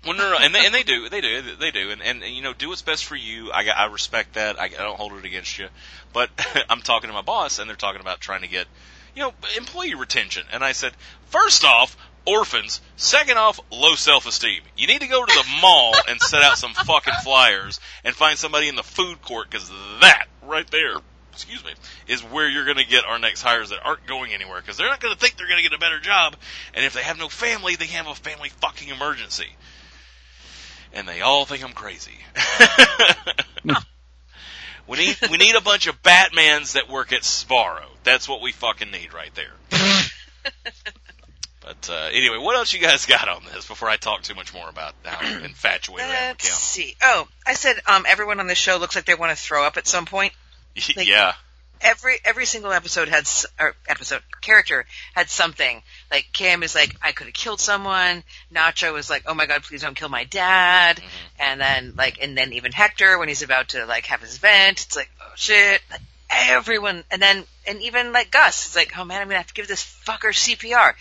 Well, no, no, and they, and they do, they do, they do, and, and you know, do what's best for you. I, I respect that. I, I don't hold it against you, but I'm talking to my boss, and they're talking about trying to get, you know, employee retention. And I said, first off, orphans. Second off, low self-esteem. You need to go to the mall and set out some fucking flyers and find somebody in the food court because that right there. Excuse me, is where you're going to get our next hires that aren't going anywhere because they're not going to think they're going to get a better job, and if they have no family, they have a family fucking emergency and they all think I'm crazy. we need we need a bunch of Batmans that work at Sparrow. That's what we fucking need right there. but uh, anyway, what else you guys got on this before I talk too much more about how infatuated I am with Let's see. Oh, I said um, everyone on the show looks like they want to throw up at some point. Like- yeah, Every every single episode had or episode character had something. Like Cam is like, I could have killed someone. Nacho is like, Oh my god, please don't kill my dad. Mm-hmm. And then like, and then even Hector when he's about to like have his vent, it's like, oh shit. Like, everyone, and then and even like Gus, it's like, oh man, I'm gonna have to give this fucker CPR.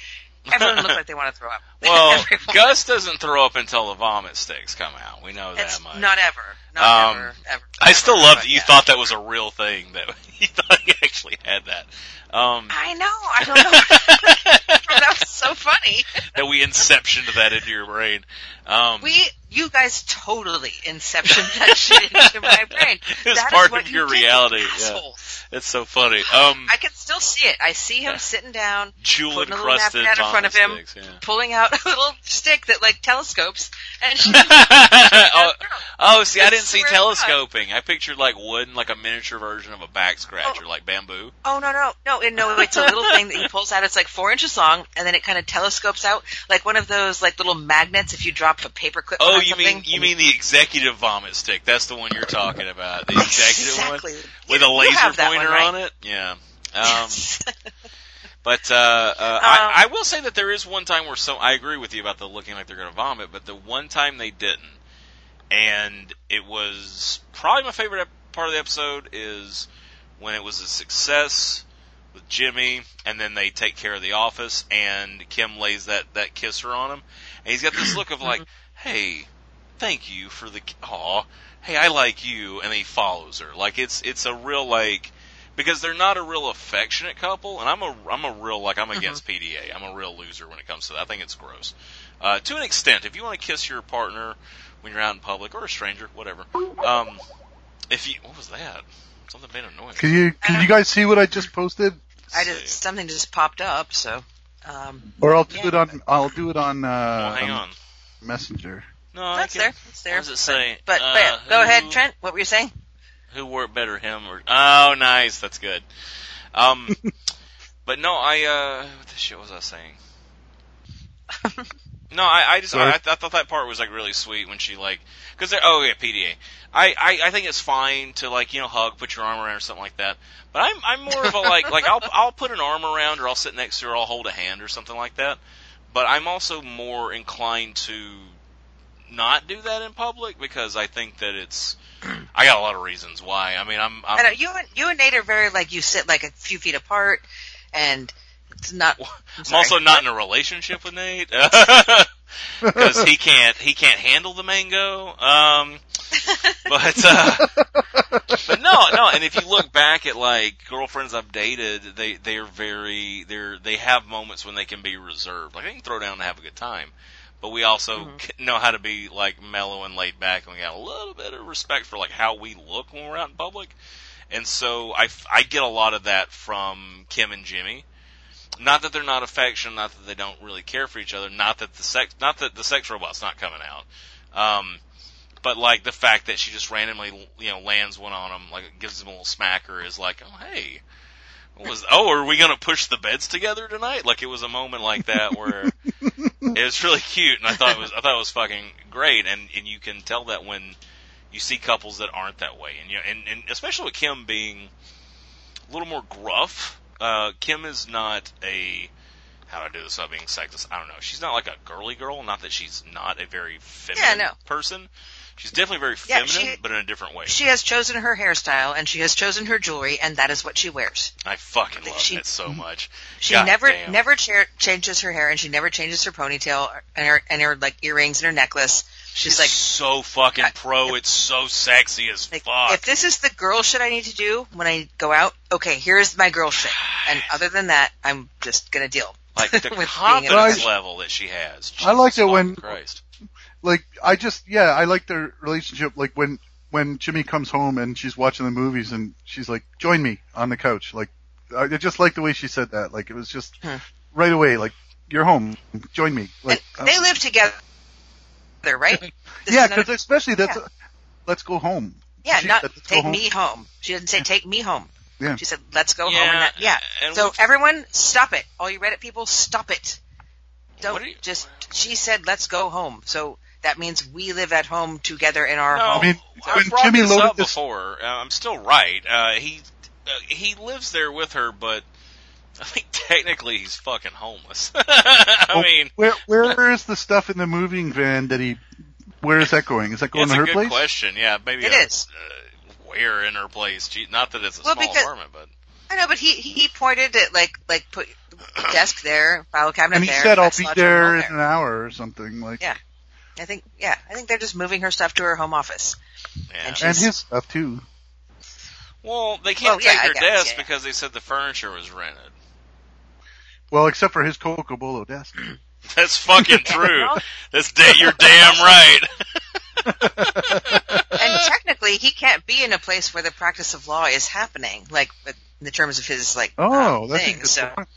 Everyone looked like they want to throw up. well. Gus doesn't throw up until the vomit sticks come out. We know that It's much. not ever. Not Um, ever, ever. I still love that you yeah. thought that was a real thing. That you thought you actually had that. Um, I know. I don't know. that was so funny. that we inceptioned that into your brain. Um, We, you guys, totally inceptioned that shit into my brain. It's That is part what of your you reality, yeah. it's so funny. Um, I can still see it. I see him sitting down, jewel putting a little napkin out in front of him, sticks, yeah. pulling out a little stick that like telescopes, and oh, oh, see, I didn't see God. telescoping. I pictured like wooden, like a miniature version of a back scratcher, Oh. like bamboo. oh no no no it- no it's a little thing that he pulls out. It's like four inches long, and then it kind of telescopes out like one of those like little magnets. If you drop a paper clip, Oh, you mean you mean the executive vomit stick? That's the one you're talking about. The executive exactly one with a laser pointer right? on it. Yeah. Um, But uh, uh, I, I will say that there is one time where some I agree with you about the looking like they're going to vomit, but the one time they didn't, and it was probably my favorite part of the episode is when it was a success with Jimmy, and then they take care of the office, and Kim lays that that kisser on him, and he's got this look of like, hey, thank you for the aw, hey, I like you, and he follows her. Like it's it's a real like because they're not a real affectionate couple, and I'm a I'm a real like I'm against PDA. I'm a real loser when it comes to that. I think it's gross. Uh, to an extent, if you want to kiss your partner when you're out in public or a stranger, whatever. Um, if you what was that? Something made a noise. Can you can you guys see what I just posted? I just something just popped up, so um, Or I'll do Yeah. it on I'll do it on uh Well, hang um, on. Messenger. No, that's there. That's there. What does it say? But, but Uh, yeah, go who- ahead, Trent. What were you saying? Who wore it better, him or? Oh, nice. That's good. Um, but no, I uh, what the shit was I saying? No, I, I just I, I thought that part was like really sweet when she like because they're oh yeah PDA. I, I I think it's fine to like you know hug, put your arm around or something like that. But I'm I'm more of a like like I'll I'll put an arm around or I'll sit next to her, I'll hold a hand or something like that. But I'm also more inclined to not do that in public because I think that it's I got a lot of reasons why. I mean I'm, I'm I know you and you and Nate are very like you sit like a few feet apart, and it's not. I'm I'm also not in a relationship with Nate. because he can't he can't handle the mango. Um, but uh, but no, no. And if you look back at like girlfriends I've dated, they they are very they're they have moments when they can be reserved. Like they can throw down and have a good time, but we also Mhm. know how to be like mellow and laid back, and we got a little bit of respect for like how we look when we're out in public. And so I I get a lot of that from Kim and Jimmy. Not that they're not affectionate, not that they don't really care for each other, not that the sex, not that the sex robot's not coming out. Um, but like the fact that she just randomly, you know, lands one on him, like gives him a little smacker, is like, oh hey, was oh, are we gonna push the beds together tonight? Like it was a moment like that where it was really cute, and I thought it was, I thought it was fucking great, and and you can tell that when you see couples that aren't that way, and you know, and and especially with Kim being a little more gruff. Uh, Kim is not a how do I do this without being sexist? I don't know. She's not like a girly girl. Not that she's not a very feminine no. person. She's definitely very Yeah, feminine, she- but in a different way. She has chosen her hairstyle and she has chosen her jewelry, and that is what she wears. I fucking love she- it so mm-hmm. much. She God never damn. never cha- changes her hair, and she never changes her ponytail and her and her like earrings and her necklace. She's She's like, so fucking I- pro. It's so sexy as like fuck. if this is the girl shit I need to do when I go out, okay, here's my girl shit. And other than that, I'm just gonna deal. like the with confidence level that she has. I like Jesus it when- Christ. Like I just yeah, I like their relationship. Like when when Jimmy comes home and she's watching the movies and she's like, "Join me on the couch." Like I just like the way she said that. Like it was just Hmm. right away. Like you're home, join me. Like and they uh, live together, right? This yeah, because especially that's yeah. let's go home. yeah, she not said, take home." me home. She didn't say take me home. Yeah. She said let's go home. Yeah, And that, yeah. and so everyone, stop it. All you Reddit people, stop it. Don't you- just. She said let's go home. So that means we live at home together in our No, home. I mean, I've when brought Jimmy this loaded up this- before. Uh, I'm still right. Uh, he uh, he lives there with her, but I think technically he's fucking homeless. I Oh, mean, where where is the stuff in the moving van that he? Where is that going? Is that going it's to a her good place? question. Yeah, maybe It a- is. Uh, where in her place? Gee, not that it's a Well, small because- apartment, but I know, but he he he pointed at like like put desk there, file cabinet And he there. said, "I'll be slot there in an hour or something." Like, Yeah. I think yeah, I think they're just moving her stuff to her home office. yeah. And she- and his stuff too. well, they can't Well, take I their guess, desk yeah. because they said the furniture was rented. Well, except for his cocobolo desk. That's fucking true. That's da- you're damn right. And technically, he can't be in a place where the practice of law is happening, like in the terms of his like Oh, um, that's a thing. good So point.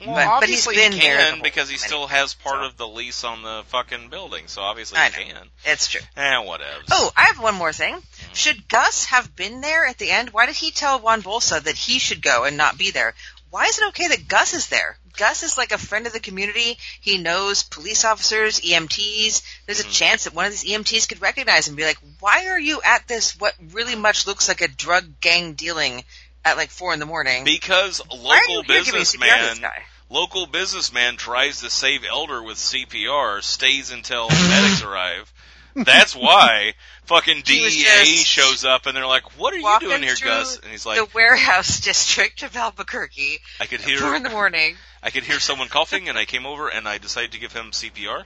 Well, But- but he's been he there can the because he still has part so. of the lease on the fucking building, so obviously I he know. can. it's true. Eh, whatever. Oh, I have one more thing. Should Gus have been there at the end? Why did he tell Juan Bolsa that he should go and not be there? Why is it okay that Gus is there? Gus is like a friend of the community. He knows police officers, EMTs. There's a Mhm. chance that one of these EMTs could recognize him and be like, why are you at this, what really much looks like a drug gang dealing at like four in the morning? because a why are you local here giving CPR to this businessman, local businessman tries to save Elder with CPR, stays until medics arrive. That's why fucking DEA shows up and they're like, "What are you doing here, Gus?" And he's like, the warehouse district of Albuquerque "I could hear four in the morning. I could hear someone coughing, and I came over and I decided to give him CPR."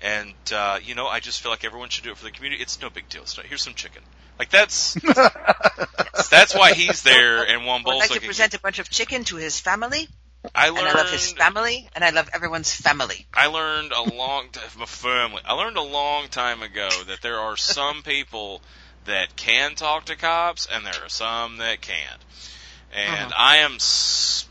And uh, you know, I just feel like everyone should do it for the community. It's no big deal. So here's some chicken. Like that's that's why he's there. And Juan I would like to present a bunch of chicken to his family, I learned, and I love his family, and I love everyone's family. I learned a long time, family. I learned a long time ago that there are some people that can talk to cops, and there are some that can't. And Uh-huh. I am s-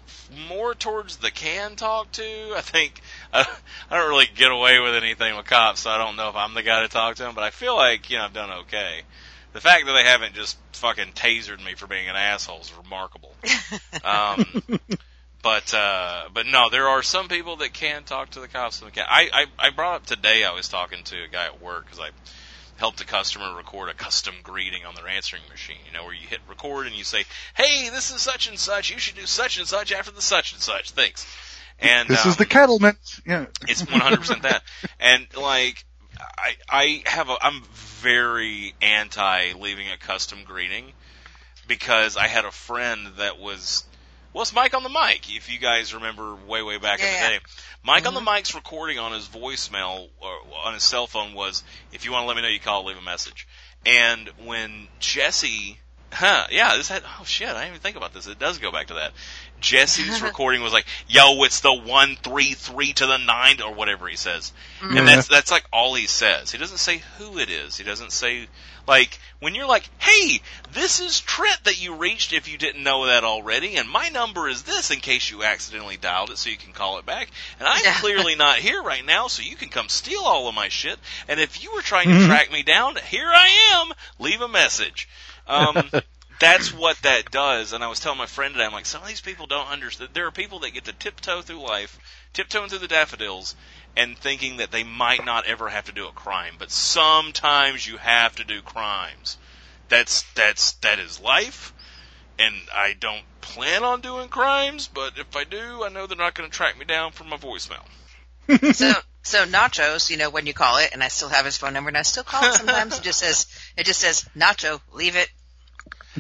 more towards the can talk to. I think I, I don't really get away with anything with cops, so I don't know if I'm the guy to talk to them. But I feel like you know I've done okay. The fact that they haven't just fucking tasered me for being an asshole is remarkable. Um, but uh, but no, there are some people that can talk to the cops and the can. I, I I brought up today. I was talking to a guy at work because I helped a customer record a custom greeting on their answering machine. You know, where you hit record and you say, "Hey, this is such and such. You should do such and such after the such and such." Thanks. And this um, is the Kettleman. Yeah. it's 100% that. And like, I, I have a, I'm very anti leaving a custom greeting because I had a friend that was Well, it's Mike on the mic. If you guys remember way, way back in the yeah. day, Mike on the mm-hmm. mic's recording on his voicemail or on his cell phone was, "If you want to let me know, you call, leave a message." And when Jesse, huh, yeah, this had, oh shit, I didn't even think about this. It does go back to that. Jesse's recording was like, "Yo, it's the one three three to the nine or whatever he says," and mm-hmm. that's that's like all he says. He doesn't say who it is. He doesn't say like when you're like, "Hey, this is Trent that you reached if you didn't know that already, and my number is this in case you accidentally dialed it, so you can call it back. And I'm Yeah. clearly not here right now, so you can come steal all of my shit. And if you were trying to mm-hmm. track me down, here I am. Leave a message." Um, that's what that does. And I was telling my friend today, I'm like, some of these people don't understand. There are people that get to tiptoe through life, tiptoeing through the daffodils, and thinking that they might not ever have to do a crime. But sometimes you have to do crimes. That's that's that is life. And I don't plan on doing crimes, but if I do, I know they're not going to track me down from my voicemail. So, so Nachos, you know, when you call it, and I still have his phone number, and I still call it sometimes. He just says, it just says, Nacho, leave it.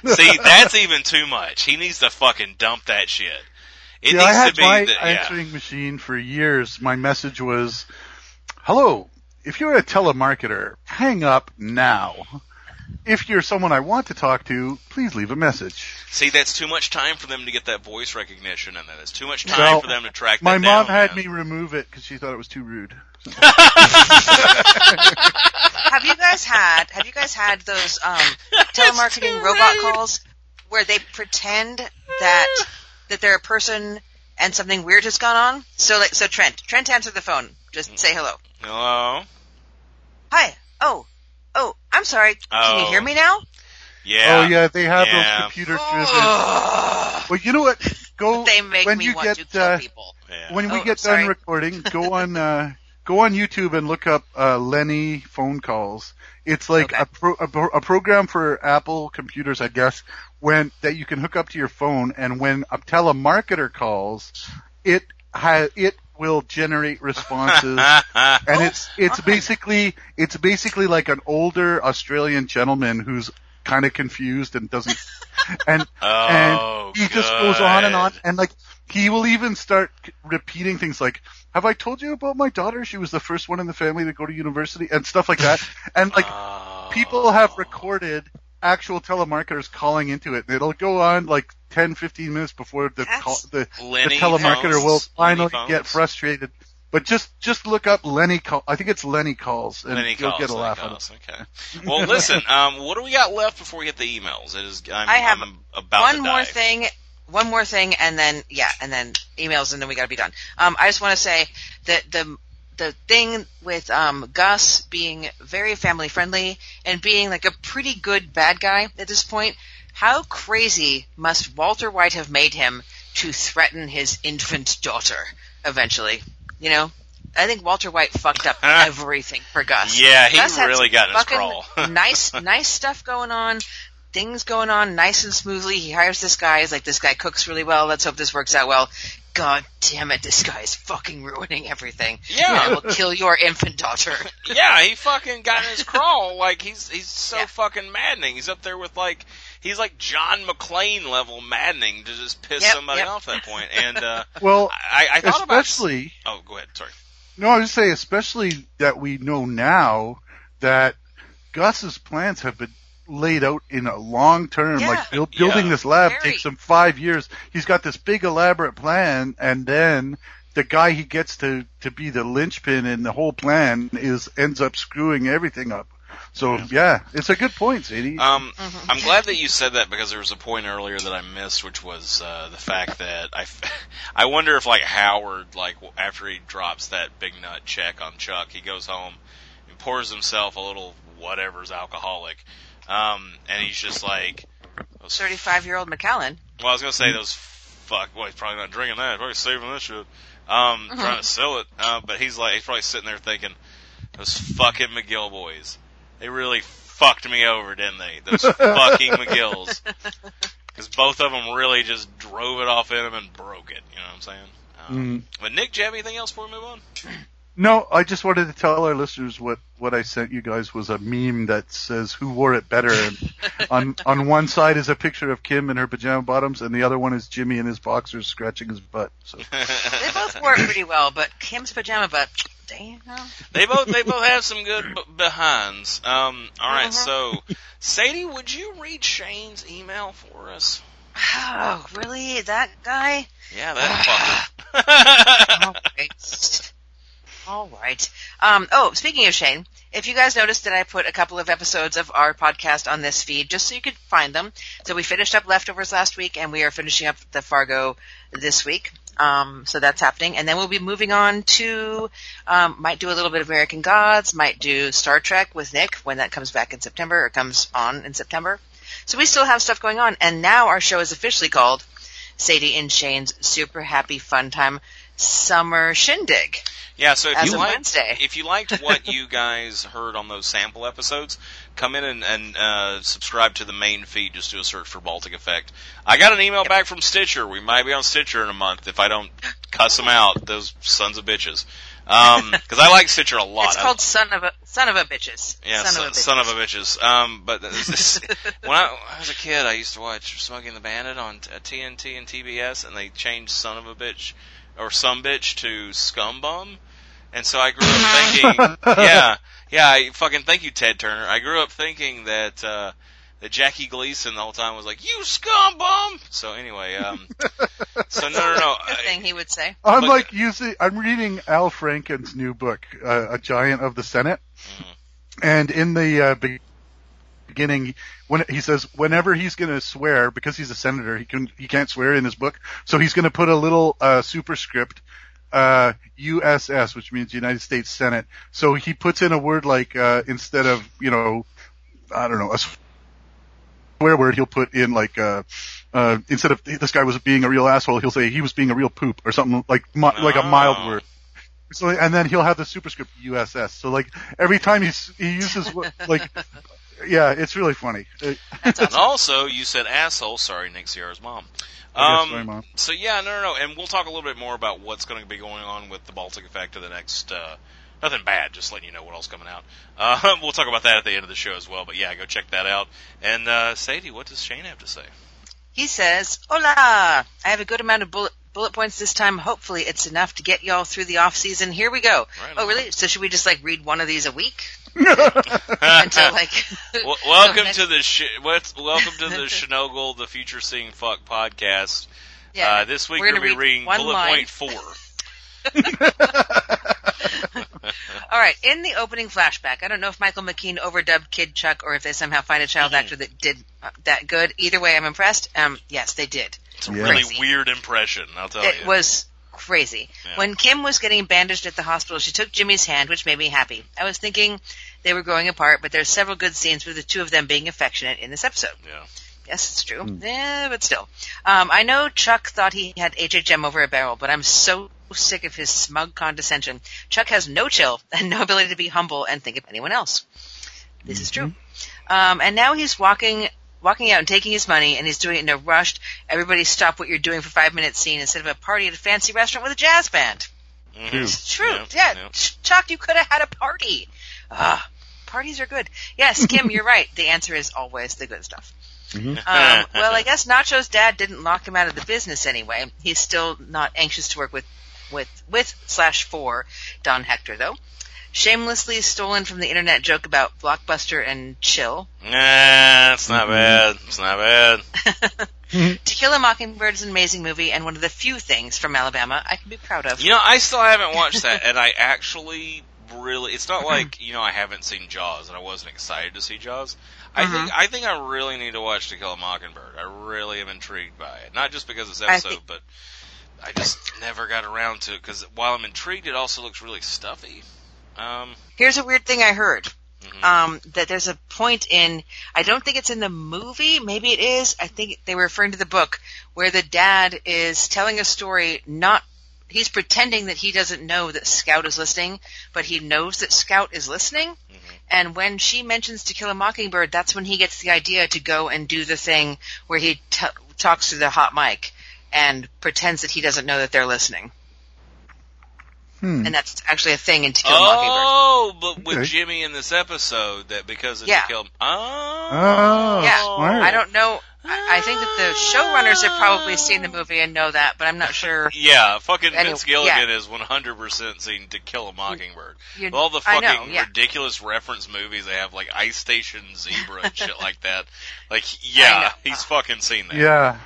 See, that's even too much. He needs to fucking dump that shit. It yeah, I needs had to be my the, yeah. answering machine for years. My message was, "Hello, if you're a telemarketer, hang up now. If you're someone I want to talk to, please leave a message." See, that's too much time for them to get that voice recognition, and then it's too much time Well, for them to track. My that mom down, had man. me remove it because she thought it was too rude. Have you guys had, have you guys had those, um, telemarketing robot rude. calls where they pretend that, that they're a person and something weird has gone on? So like, so Trent, Trent answered the phone. Just say hello. Hello. Hi. Oh. Oh, I'm sorry. Can you Oh. hear me now? Yeah. Oh yeah, they have Yeah. those computer driven. Well, you know what? Go they make when me you want get to kill uh, people. Yeah. when we Oh, get sorry. done recording, go on uh, go on YouTube and look up uh, Lenny phone calls. It's like Okay. a, pro, a pro- a program for Apple computers, I guess, when that you can hook up to your phone, and when a telemarketer calls, it ha- it will generate responses. and it's it's basically it's basically like an older Australian gentleman who's kind of confused and doesn't and Oh, and he just goes on and on and like he will even start repeating things like have I told you about my daughter she was the first one in the family to go to university and stuff like that and like Oh. people have recorded actual telemarketers calling into it and it'll go on like 10 15 minutes before the call, the, the telemarketer phones? will finally get frustrated but just just look up Lenny call I think it's Lenny calls and Lenny you'll calls. get a Lenny laugh out of it. Okay. Well, listen. Um, what do we got left before we get the emails? It is. I'm, I have I'm about one to more dive. thing, one more thing, and then yeah, and then emails, and then we got to be done. Um, I just want to say that the the thing with um, Gus being very family friendly and being like a pretty good bad guy at this point, how crazy must Walter White have made him to threaten his infant daughter eventually? You know. I think Walter White fucked up everything for Gus. Yeah, he Gus really got in his crawl. nice, nice stuff going on. Things going on nice and smoothly. He hires this guy. He's like, this guy cooks really well. Let's hope this works out well. God damn it, this guy is fucking ruining everything. Yeah. And will kill your infant daughter. yeah, he fucking got in his crawl. Like he's he's so Yeah. fucking maddening. He's up there with like he's like John McClane level maddening to just piss Yep, somebody yep. off at that point. And uh, well I, I thought about. especially Oh, go ahead. Sorry. No, I was say especially that we know now that Gus's plans have been laid out in a long term. Yeah. like build, building Yeah. this lab Very. takes him five years. He's got this big elaborate plan, and then the guy he gets to to be the linchpin in the whole plan is ends up screwing everything up. So yeah, it's a good point, Sadie. Um, Mm-hmm. I'm glad that you said that because there was a point earlier that I missed, which was uh, the fact that I, f- I wonder if like Howard, like after he drops that big nut check on Chuck, he goes home and pours himself a little whatever's alcoholic, um, and he's just like, Thirty-five-year-old Macallan. well, I was gonna say those fuck. Well, he's probably not drinking that. He's probably saving this shit. Um, trying to sell it. Uh, but he's like, he's probably sitting there thinking, those fucking McGill boys. They really fucked me over, didn't they? Those fucking McGills. Because both of them really just drove it off in him and broke it. You know what I'm saying? Um, Mm. But Nick, do you have anything else before we move on? No, I just wanted to tell our listeners what, what I sent you guys was a meme that says who wore it better. And on on one side is a picture of Kim in her pajama bottoms, and the other one is Jimmy in his boxers scratching his butt. So They both wore it pretty well, but Kim's pajama butt, damn. They both they both have some good b- behinds. Um, all right, Uh-huh. so Sadie, would you read Shane's email for us? Oh, really? That guy? Yeah, that fucker. All right. All right. Um, oh, speaking of Shane, if you guys noticed that I put a couple of episodes of our podcast on this feed just so you could find them. So we finished up Leftovers last week and we are finishing up the Fargo this week. Um, so that's happening. And then we'll be moving on to, um, might do a little bit of American Gods, might do Star Trek with Nick when that comes back in September or comes on in September. So we still have stuff going on. And now our show is officially called Sadie and Shane's Super Happy Fun Time Summer Shindig. Yeah, so if you liked Wednesday. if you liked what you guys heard on those sample episodes, come in and, and uh, subscribe to the main feed. Just do a search for Baltic Effect. I got an email back from Stitcher. We might be on Stitcher in a month if I don't cuss them out. Those sons of bitches. Because I like Stitcher a lot. It's I- called Son of a Son of a Bitches. yeah, son, son, of a bitches. son of a bitches. Um, but this, when I, I was a kid, I used to watch Smokey and the Bandit on t- TNT and TBS, and they changed "son of a bitch" or "some bitch" to "scumbum," and so I grew up thinking, yeah, yeah, I fucking thank you, Ted Turner. I grew up thinking that uh, that Jackie Gleason the whole time was like, "You scumbum." So anyway, um, so no, no, no. Good I- thing he would say. I'm But- like using. I'm reading Al Franken's new book, uh, A Giant of the Senate, Mhm. and in the uh, beginning, when he says whenever he's going to swear because he's a senator, he can he can't swear in his book, so he's going to put a little uh, superscript. Uh, USS, which means United States Senate. So he puts in a word like, uh, instead of, you know, I don't know, a swear word, he'll put in like, uh, uh, instead of this guy was being a real asshole, he'll say he was being a real poop or something like, mi- like a mild Oh. word. So, and then he'll have the superscript USS. So like every time he's, he uses like, yeah, it's really funny. Uh, And also, you said asshole. Sorry, Nick Sierra's mom. Um, my mom. So yeah, no, no, no, and we'll talk a little bit more about what's going to be going on with the Baltic Effect of the next. Uh, nothing bad, just letting you know what else coming out. Uh, we'll talk about that at the end of the show as well. But yeah, go check that out. And uh, Sadie, what does Shane have to say? He says, "Hola! I have a good amount of bullet bullet points this time. Hopefully, it's enough to get y'all through the off season. Here we go. Right oh, really? So should we just like read one of these a week until like? Well, welcome next- to the sh- what's, welcome to the Shinogle, the Future Seeing Fuck podcast. Yeah, uh, this week we're we're gonna be reading one bullet line. point four. All right, in the opening flashback, I don't know if Michael McKean overdubbed Kid Chuck or if they somehow find a child Mhm. actor that did uh, that good. Either way, I'm impressed. Um, yes, they did. It's a Yeah. really Crazy. weird impression, I'll tell It you. It was crazy. Yeah. When Kim was getting bandaged at the hospital, she took Jimmy's hand, which made me happy. I was thinking they were growing apart, but there's several good scenes with the two of them being affectionate in this episode. yeah. Yes, it's true. Yeah, but still. Um, I know Chuck thought he had HHM over a barrel, but I'm so sick of his smug condescension. Chuck has no chill and no ability to be humble and think of anyone else. This is true. Um, and now he's walking, walking out and taking his money, and he's doing it in a rushed, everybody stop what you're doing for five minutes scene instead of a party at a fancy restaurant with a jazz band. Mhm. It's true. Yeah, Yeah, yeah. Chuck, you could have had a party. Ah, parties are good. Yes, Kim, you're right. The answer is always the good stuff. Um, well, I guess Nacho's dad didn't lock him out of the business anyway. He's still not anxious to work with, with, with slash for Don Hector though. Shamelessly stolen from the internet joke about Blockbuster and Chill. Nah, it's not bad. It's not bad. To Kill a Mockingbird is an amazing movie and one of the few things from Alabama I can be proud of. You know, I still haven't watched that, and I actually really. It's not like you know I haven't seen Jaws, and I wasn't excited to see Jaws. I Mm-hmm. think I think I really need to watch To Kill a Mockingbird. I really am intrigued by it, not just because it's episode, think- but I just never got around to it. Because while I'm intrigued, it also looks really stuffy. Um, Here's a weird thing I heard. Mhm. Um, that there's a point in, I don't think it's in the movie, maybe it is, I think they were referring to the book, where the dad is telling a story, not, he's pretending that he doesn't know that Scout is listening, but he knows that Scout is listening, Mm-hmm. and when she mentions To Kill a Mockingbird, that's when he gets the idea to go and do the thing where he t- talks to the hot mic and pretends that he doesn't know that they're listening. Hmm. and that's actually a thing in To Kill a Mockingbird. Oh, but with Okay. Jimmy in this episode, that because of Yeah. To Kill. Oh, Oh, Yeah, smart. I don't know. I, I think that the showrunners have probably seen the movie and know that, but I'm not sure. Yeah, fucking Anyway, Vince Gilligan is 100% seen To Kill a Mockingbird. You- All the fucking know, yeah. ridiculous reference movies they have, like Ice Station Zebra and shit like that. Like, yeah, he's fucking seen that. Yeah.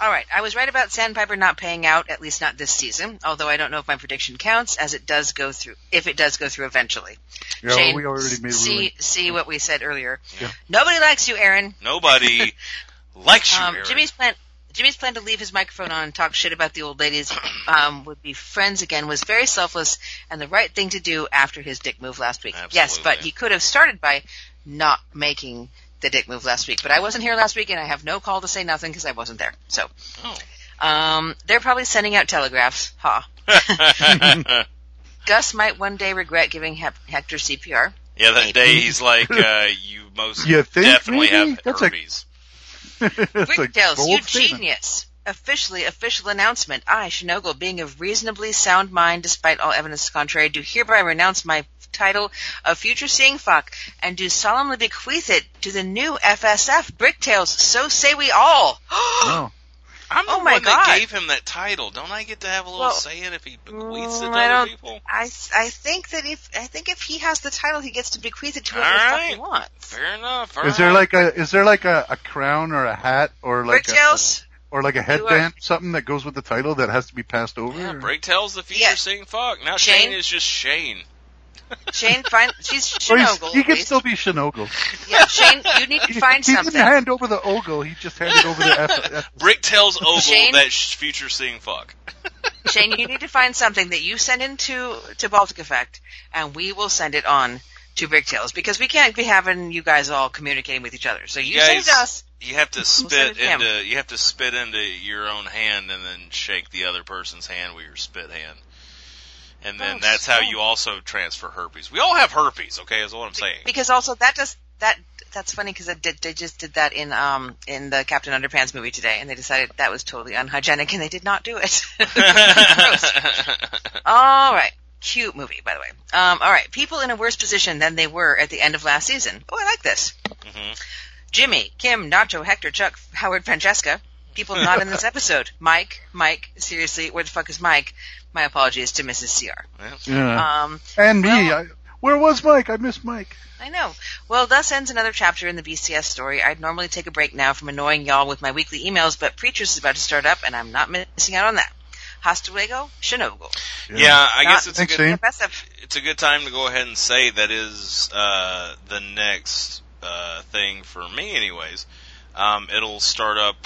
All right, I was right about Sandpiper not paying out, at least not this season. Although I don't know if my prediction counts, as it does go through. If it does go through eventually. Yeah, Shane, we already made see ruling. see what we said earlier. Yeah. Nobody likes you, Erin. Nobody likes you, Um, Erin. Jimmy's plan. Jimmy's plan to leave his microphone on and talk shit about the old ladies, um, would be friends again, was very selfless and the right thing to do after his dick move last week. Yes, but he could have started by not making the dick move last week. But I wasn't here last week and I have no call to say nothing because I wasn't there. So, Oh. um, they're probably sending out telegraphs. Ha. Gus might one day regret giving Hep- Hector CPR. yeah, that day he's like, uh, you most You think, definitely maybe? have That's a- herpes. It's a Bricktails, you statement. genius. Officially, official announcement. I, Shinogle, being of reasonably sound mind despite all evidence contrary, do hereby renounce my title of future seeing fuck and do solemnly bequeath it to the new FSF Bricktails. So say we all. Oh. I'm the Oh my one God. that gave him that title. Don't I get to have a little Well, say in if he bequeaths it to Mm, I other don't- people? I, I think that if I think if he has the title, he gets to bequeath it to All whoever the fuck right. he wants. Fair enough. all Is there like a is there like a, a crown or a hat or like a, Bricktails. or like a are- headband something that goes with the title that has to be passed over? Yeah, or- Bricktail's the future Yeah. seeing fuck. Now Shane? Shane is just Shane. Shane, find she's oh, Or Shinogle. he at can still be Shinogle. Yeah, Shane, you need to He, find he something. didn't hand over the ogle. He just handed over the F. F Bricktail's ogle Shane? that sh- future seeing fuck. Shane, you need to find something that you send into to Baltic Effect, and we will send it on to Bricktails because we can't be having you guys all communicating with each other. So you You send it to guys- us. You have to send spit it to him. into you have to spit into your own hand and then shake the other person's hand with your spit hand. And then Oh, that's how you also transfer herpes. We all have herpes, okay? Is what I'm saying. Because also that does that that's funny because did, they just did that in um in the Captain Underpants movie today, and they decided that was totally unhygienic, and they did not do it. All right. Cute movie, by the way. Um, all right. People in a worse position than they were at the end of last season. Oh, I like this. Mhm. Jimmy, Kim, Nacho, Hector, Chuck, Howard, Francesca. People not in this episode. Mike, Mike, seriously, where the fuck is Mike? My apologies to Mrs. CR. yeah. Um, and me. well- I, where was Mike? I missed Mike. I know. Well, thus ends another chapter in the BCS story. I'd normally take a break now from annoying y'all with my weekly emails, but Preachers is about to start up, and I'm not missing out on that. Hasta luego, Shinogle. Yeah, I guess it's a good Shane. It's a good time to go ahead and say that is uh, the next uh, thing for me, anyways. Um, it'll start up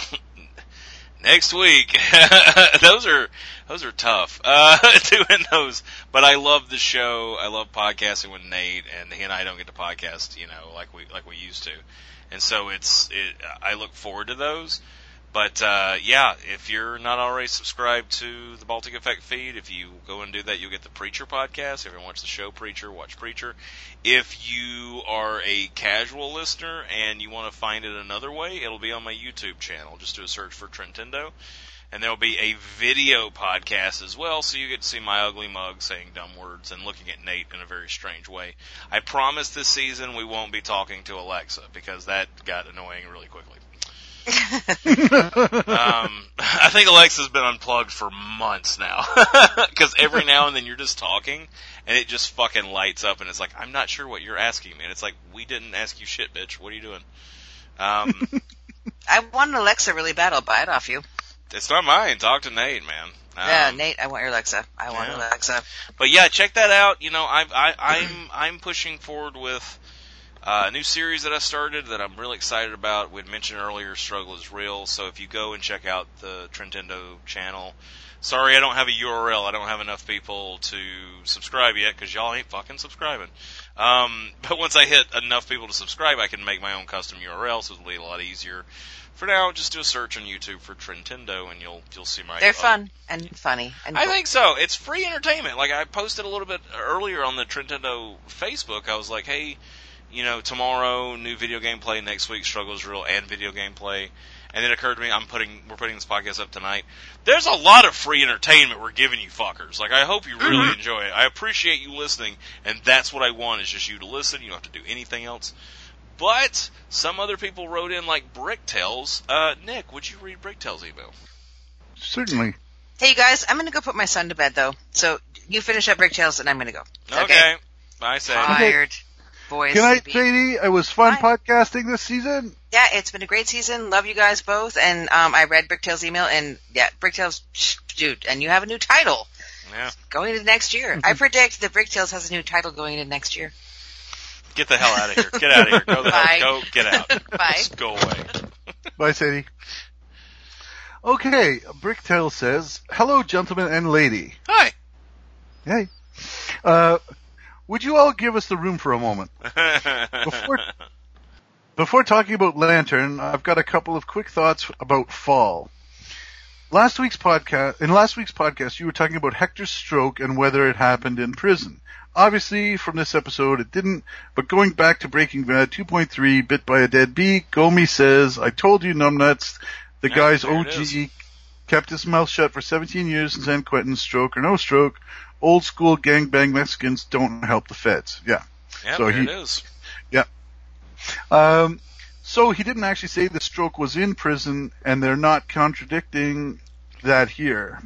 next week. those are those are tough uh, doing those, but I love the show. I love podcasting with Nate, and he and I don't get to podcast, you know, like we like we used to, and so it's it. I look forward to those. But uh, yeah, if you're not already subscribed to the Baltic Effect feed, if you go and do that, you'll get the Preacher podcast. If you watch the show Preacher, watch Preacher. If you are a casual listener and you want to find it another way, it'll be on my YouTube channel. Just do a search for Trentendo. And there'll be a video podcast as well, so you get to see my ugly mug saying dumb words and looking at Nate in a very strange way. I promise this season we won't be talking to Alexa because that got annoying really quickly. Um, I think Alexa's been unplugged for months now. Because every now and then you're just talking, and it just fucking lights up, and it's like, I'm not sure what you're asking me. And it's like, we didn't ask you shit, bitch. What are you doing? Um, I want an Alexa really bad. I'll buy it off you. it's not mine. Talk to Nate, man. Um, yeah, Nate, I want your Alexa. I want yeah. Alexa. But yeah, check that out. You know, I've, I, I'm I'm pushing forward with uh, a new series that I started that I'm really excited about. We'd mentioned earlier, Struggle is Real. So if you go and check out the Trentendo channel, sorry I don't have a URL. I don't have enough people to subscribe yet because y'all ain't fucking subscribing. Um, but once I hit enough people to subscribe, I can make my own custom URL, so it'll be a lot easier. For now, just do a search on YouTube for Trentendo, and you'll you'll see my. They're fun and funny. And I cool. think so. It's free entertainment. Like I posted a little bit earlier on the Trentendo Facebook. I was like, hey, you know, tomorrow new video gameplay, next week struggles real and video gameplay. and then it occurred to me I'm putting we're putting this podcast up tonight. There's a lot of free entertainment we're giving you fuckers. Like I hope you really Mm-hmm. enjoy it. I appreciate you listening, and that's what I want is just you to listen. You don't have to do anything else. But some other people wrote in like Bricktails. Uh, Nick, would you read Bricktails' email? Certainly. Hey, you guys, I'm going to go put my son to bed, though. So you finish up Bricktails, and I'm going to go. Okay. I say. Tired. Boys. Good night, sleepy. Sadie. It was fun Bye. podcasting this season. Yeah, it's been a great season. Love you guys both. And um, I read Bricktails' email, and yeah, Bricktails, dude, and you have a new title Yeah. going into next year. I predict that Bricktails has a new title going into next year. Get the hell out of here. Get out of here. Go the Bye. hell. Go. Get out. Bye. Just go away. Bye, Sadie. Okay, Bricktail says, Hello, gentlemen and lady. Hi. Hey. Uh, would you all give us the room for a moment? Before, before talking about Lantern, I've got a couple of quick thoughts about fall. Last week's podcast, in last week's podcast, you were talking about Hector's stroke and whether it happened in prison. Obviously, from this episode, it didn't, but going back to Breaking Bad 2.3, Bit by a Dead Bee, Gomie says, I told you, numbnuts, the Yeah, guy's OG kept his mouth shut for 17 years in San Quentin, stroke or no stroke. Old school gangbang Mexicans don't help the feds. Yeah. Yeah, So there he- it is. Yeah. Um, so he didn't actually say the stroke was in prison, and they're not contradicting that here.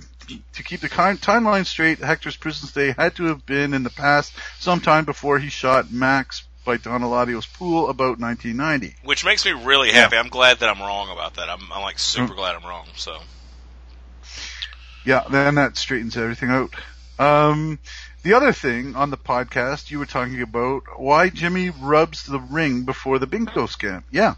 To keep the timeline straight, Hector's prison stay had to have been in the past, sometime before he shot Max by Don Eladio's pool about 1990. Which makes me really happy. I'm glad that I'm wrong about that. I'm, I'm like super glad I'm wrong. So Yeah, then that straightens everything out. Um, the other thing on the podcast, you were talking about why Jimmy rubs the ring before the bingo scam. Yeah,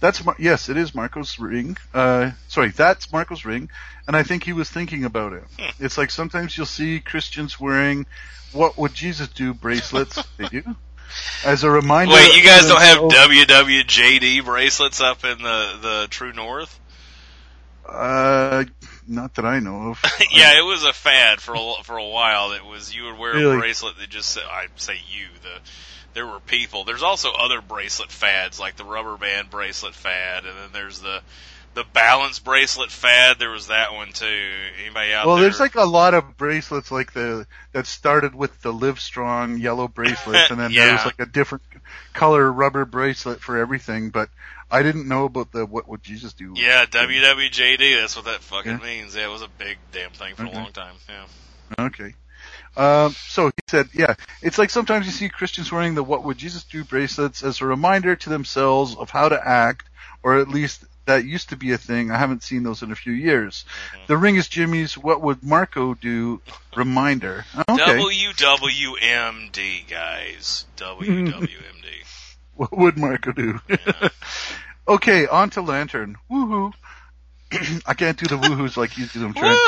that's Mar- yes, it is Marco's ring. Uh, sorry, that's Marco's ring, and I think he was thinking about it. It's like sometimes you'll see Christians wearing "What would Jesus do" bracelets. they do as a reminder. wait, you guys don't have WWJD bracelets up in the the True North? Uh, not that I know of. yeah, it was a fad for a, for a while. It was you would wear Really? a bracelet that just said, I say you the. There were people. There's also other bracelet fads like the rubber band bracelet fad, and then there's the the balance bracelet fad. There was that one too. Anybody out Well, there? there's like a lot of bracelets like the that started with the Live Strong yellow bracelets, and then Yeah. there's like a different color rubber bracelet for everything. But I didn't know about the what would Jesus do? yeah, WWJD. That's what that fucking Yeah. means. Yeah, it was a big damn thing for Okay. a long time. Yeah. Okay. Um, so he said, yeah, it's like sometimes you see Christians wearing the "What would Jesus do" bracelets as a reminder to themselves of how to act, or at least that used to be a thing. I haven't seen those in a few years. Mm-hmm. The ring is Jimmy's "What would Marco do" reminder. Okay. WWMD, guys. WWMD. What would Marco do? okay, on to Lantern. Woohoo. I can't do the woohoos like you do. I'm trying.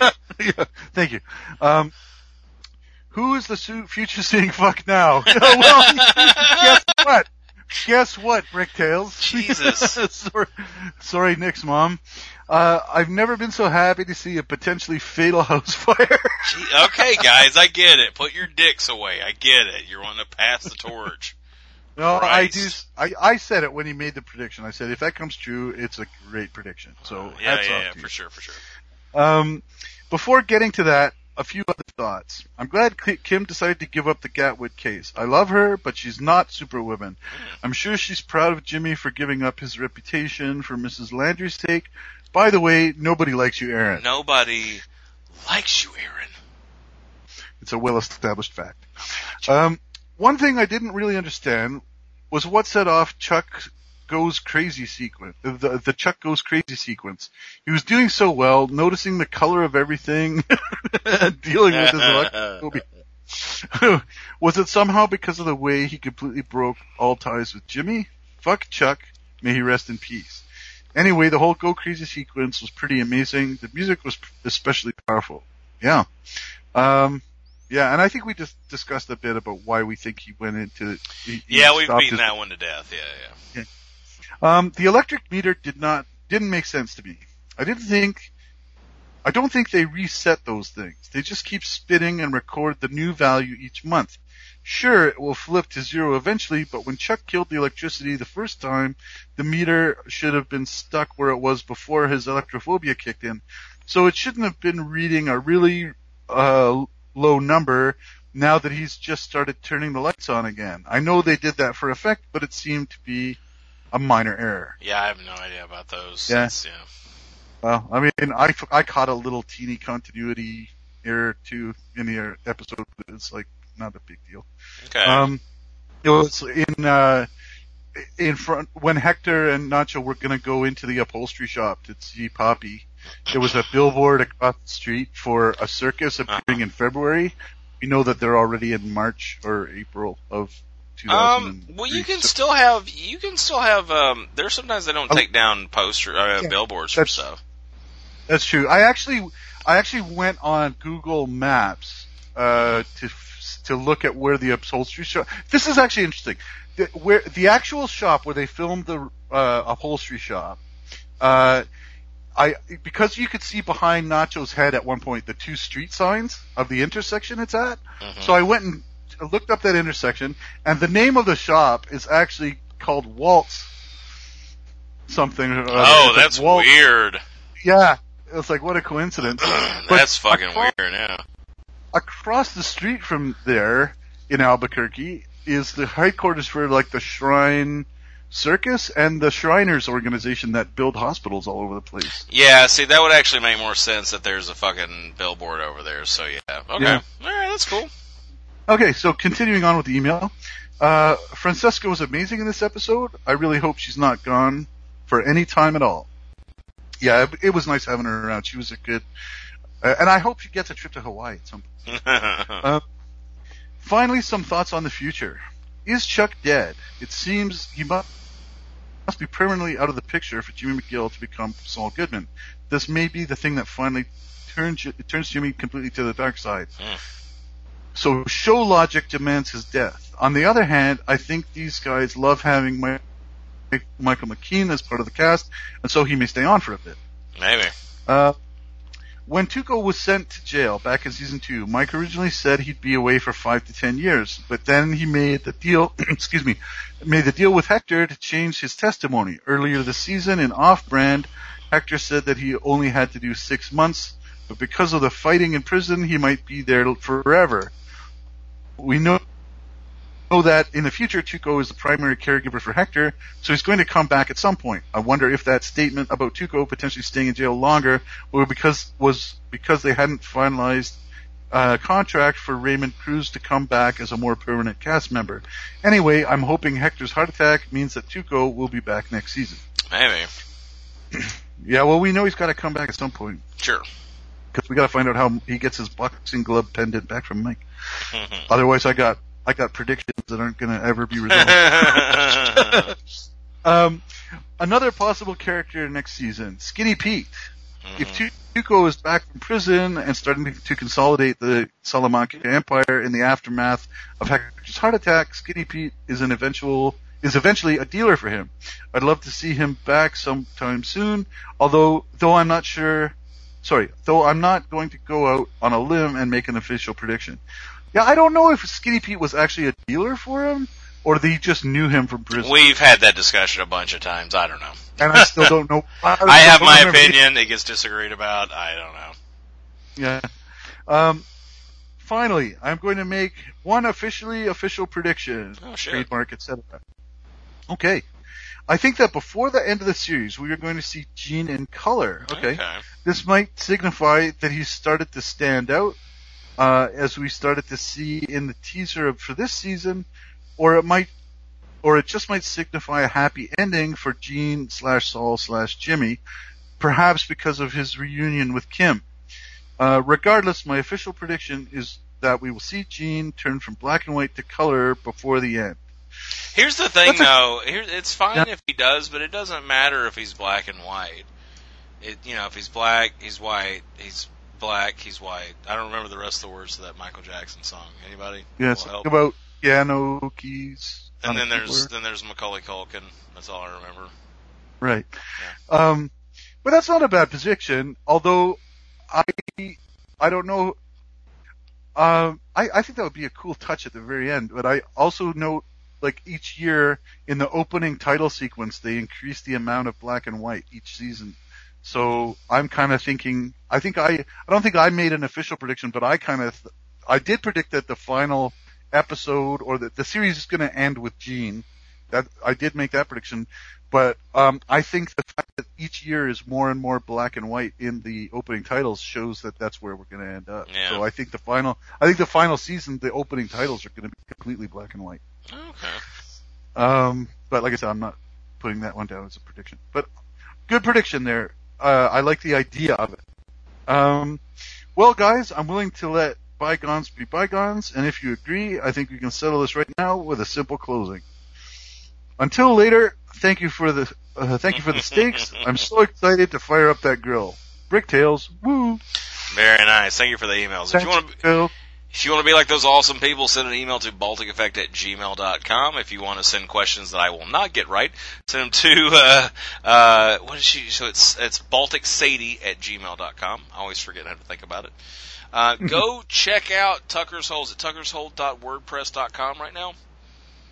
yeah, thank you. Um, who is the su- future seeing fuck now? well, guess what? Guess what, Bricktails? Jesus. sorry, sorry, Nick's mom. Uh, I've never been so happy to see a potentially fatal house fire. Gee, okay, guys, I get it. Put your dicks away. I get it. You're wanting to pass the torch. No, I do. I, I said it when he made the prediction. I said if that comes true, it's a great prediction. So Yeah, hats yeah, yeah, you. for sure, for sure. Um, before getting to that, a few other thoughts. I'm glad Kim decided to give up the Gatwood case. I love her, but she's not Superwoman. I'm sure she's proud of Jimmy for giving up his reputation for Mrs. Landry's sake. By the way, nobody likes you, Erin. Nobody likes you, Erin. It's a well-established fact. Um, one thing I didn't really understand was what set off Chuck goes crazy sequence, the, the Chuck goes crazy sequence. He was doing so well, noticing the color of everything, dealing with his electrophobia. was it somehow because of the way he completely broke all ties with Jimmy? Fuck Chuck. May he rest in peace. Anyway, the whole go crazy sequence was pretty amazing. The music was especially powerful. Yeah. Um, yeah, and I think we just discussed a bit about why we think he went into. He, he Yeah, we've beaten his- that one to death. Yeah, yeah. Um, the electric meter did not didn't make sense to me. I didn't think I don't think they reset those things. They just keep spinning and record the new value each month. Sure, it will flip to zero eventually, but when Chuck killed the electricity the first time, the meter should have been stuck where it was before his electrophobia kicked in. So it shouldn't have been reading a really uh, low number now that he's just started turning the lights on again. I know they did that for effect, but it seemed to be a minor error. Yeah, I have no idea about those. Yeah. That's- yeah. Well, I mean, I, I caught a little teeny continuity error too in the episode, but it's like not a big deal. Okay. Um, it was in uh, in front when Hector and Nacho were going to go into the upholstery shop to see Poppy. There was a billboard across the street for a circus appearing in February. We know that they're already in March or April of 2003. Um, well, you can so- still have you can still have. Um, there's sometimes they don't Oh. take down posters, uh, Yeah, billboards for that's- stuff. That's true. I actually, I actually went on Google Maps uh, to to look at where the upholstery shop. This is actually interesting. The, where the actual shop where they filmed the uh, upholstery shop. Uh, I because you could see behind Nacho's head at one point the two street signs of the intersection it's at. Mhm. So I went and looked up that intersection, and the name of the shop is actually called Waltz. Something. or oh, that's Walt- weird. Yeah, it's like what a coincidence. That's fucking across- weird. Yeah. Across the street from there in Albuquerque is the headquarters for like the Shrine Circus and the Shriners organization that build hospitals all over the place. Yeah. See, that would actually make more sense that there's a fucking billboard over there. So yeah. Okay. Yeah. All right. That's cool. Okay, so continuing on with the email. Uh, Francesca was amazing in this episode. I really hope she's not gone for any time at all. Yeah, it, it was nice having her around. She was a good, uh, and I hope she gets a trip to Hawaii at some point. Uh, finally, some thoughts on the future. Is Chuck dead? It seems he must, must be permanently out of the picture for Jimmy McGill to become Saul Goodman. This may be the thing that finally turns it turns Jimmy completely to the dark side. Hmm. So show logic demands his death. On the other hand, I think these guys love having my, Michael McKean as part of the cast, and so he may stay on for a bit. Maybe. Uh, when Tuco was sent to jail back in season two, Mike originally said he'd be away for five to ten years, but then he made the deal, excuse me, made the deal with Hector to change his testimony. Earlier this season in Off-Brand, Hector said that he only had to do six months, but because of the fighting in prison, he might be there forever. We know know that in the future Tuco is the primary caregiver for Hector, so he's going to come back at some point. I wonder if that statement about Tuco potentially staying in jail longer were because was because they hadn't finalized a contract for Raymond Cruz to come back as a more permanent cast member. Anyway, I'm hoping Hector's heart attack means that Tuco will be back next season. Maybe. Yeah, well, we know he's got to come back at some point Sure. because we got to find out how he gets his boxing glove pendant back from Mike. Otherwise, I got I got predictions that aren't going to ever be resolved. Um, another possible character next season, Skinny Pete. If Tu- Tuco is back from prison and starting to, to consolidate the Salamanca Empire in the aftermath of Hector's heart attack, Skinny Pete is an eventual is eventually a dealer for him. I'd love to see him back sometime soon. Although, though I'm not sure. Sorry, though I'm not going to go out on a limb and make an official prediction. Yeah, I don't know if Skinny Pete was actually a dealer for him, or they just knew him from prison. We've had that discussion a bunch of times. I don't know. and I still don't know. I have my opinion. It gets disagreed about. I don't know. Yeah. Um, finally, I'm going to make one officially official prediction. Oh, shit. Trademark, etc. Okay. I think that before the end of the series, we are going to see Gene in color. Okay. This might signify that he started to stand out, uh, as we started to see in the teaser for this season, or it might, or it just might signify a happy ending for Gene slash Saul slash Jimmy, perhaps because of his reunion with Kim. Uh, regardless, my official prediction is that we will see Gene turn from black and white to color before the end. Here's the thing, a- though. Here, it's fine Yeah. if he does, but it doesn't matter if he's black and white. It, you know, if he's black, he's white. He's black, he's white. I don't remember the rest of the words to that Michael Jackson song. Anybody? Yeah, it's help? about piano keys. and then there's keyboard. then there's Macaulay Culkin. That's all I remember. Right. Um, but that's not a bad position. although I I don't know. Um, I I think that would be a cool touch at the very end. But I also note like each year in the opening title sequence, they increase the amount of black and white each season. So I'm kind of thinking. I think I I don't think I made an official prediction, but I kind of I did predict that the final episode or that the series is going to end with Gene. That I did make that prediction, but um, I think the fact that each year is more and more black and white in the opening titles shows that that's where we're going to end up. Yeah. So I think the final, I think the final season, the opening titles are going to be completely black and white. Okay. Um, but like I said, I'm not putting that one down as a prediction. But good prediction there. Uh, I like the idea of it. Um, well, guys, I'm willing to let bygones be bygones, and if you agree, I think we can settle this right now with a simple closing. Until later, thank you for the uh, thank you for the steaks. I'm so excited to fire up that grill. Bricktails, woo! Very nice. Thank you for the emails. If you want to. If you want to be like those awesome people, send an email to balticeffect at gmail.com. If you want to send questions that I will not get right, send them to, uh, uh, what is she? So it's, it's Baltic Sadie at gmail.com. I always forget how to think about it. Uh, go check out Tucker's Holes at tuckershold.wordpress.com right now.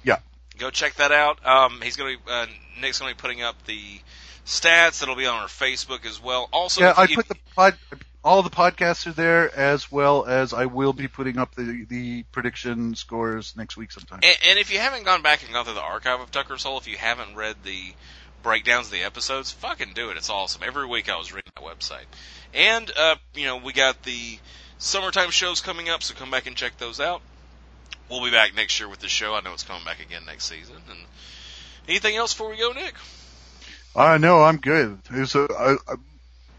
Yeah. Go check that out. Um, he's going to, uh, Nick's going to be putting up the stats. That'll be on our Facebook as well. Also, Yeah, I put the pod, all the podcasts are there, as well as I will be putting up the the prediction scores next week sometime. And, and if you haven't gone back and gone through the archive of Tucker's Hole, if you haven't read the breakdowns of the episodes, fucking do it. It's awesome. Every week I was reading that website. And, uh, you know, we got the summertime shows coming up, so come back and check those out. We'll be back next year with the show. I know it's coming back again next season. And anything else before we go, Nick? Uh, know I'm good. It was a, a, a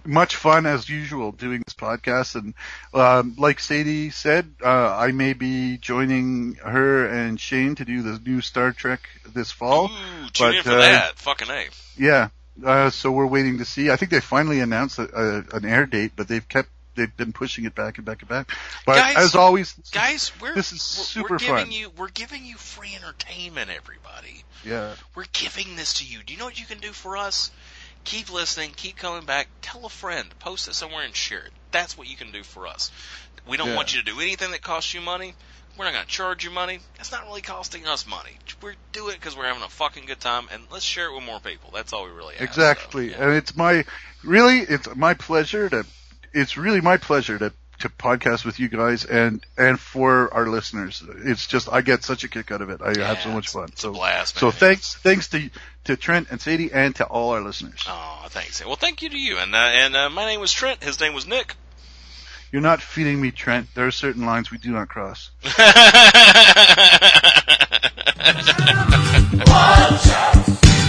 much fun as usual doing this podcast, and um, like Sadie said, uh, I may be joining her and Shane to do the new Star Trek this fall. Ooh, tune but, in for uh, that. Fucking A. Yeah, uh, so we're waiting to see. I think they finally announced a, a, an air date, but they've kept they've been pushing it back and back and back. But Guys- as always, Guys, we're, This is super we're giving fun. you, we're giving you free entertainment, everybody. yeah, We're giving this to you. Do you know what you can do for us? Keep listening, keep coming back, tell a friend, post it somewhere and share it. That's what you can do for us. We don't Yeah. want you to do anything that costs you money. We're not going to charge you money. It's not really costing us money. We do it because we're having a fucking good time, and let's share it with more people. That's all we really ask. exactly. So, yeah. And it's my really, it's my pleasure to. It's really my pleasure to to podcast with you guys and and for our listeners. It's just I get such a kick out of it. I have so much fun. it's a so blast, so thanks thanks to to Trent and Sadie and to all our listeners. Oh, thanks. Well, thank you to you. And uh, and uh, my name was Trent. His name was Nick. You're not feeding me, Trent. There are certain lines we do not cross.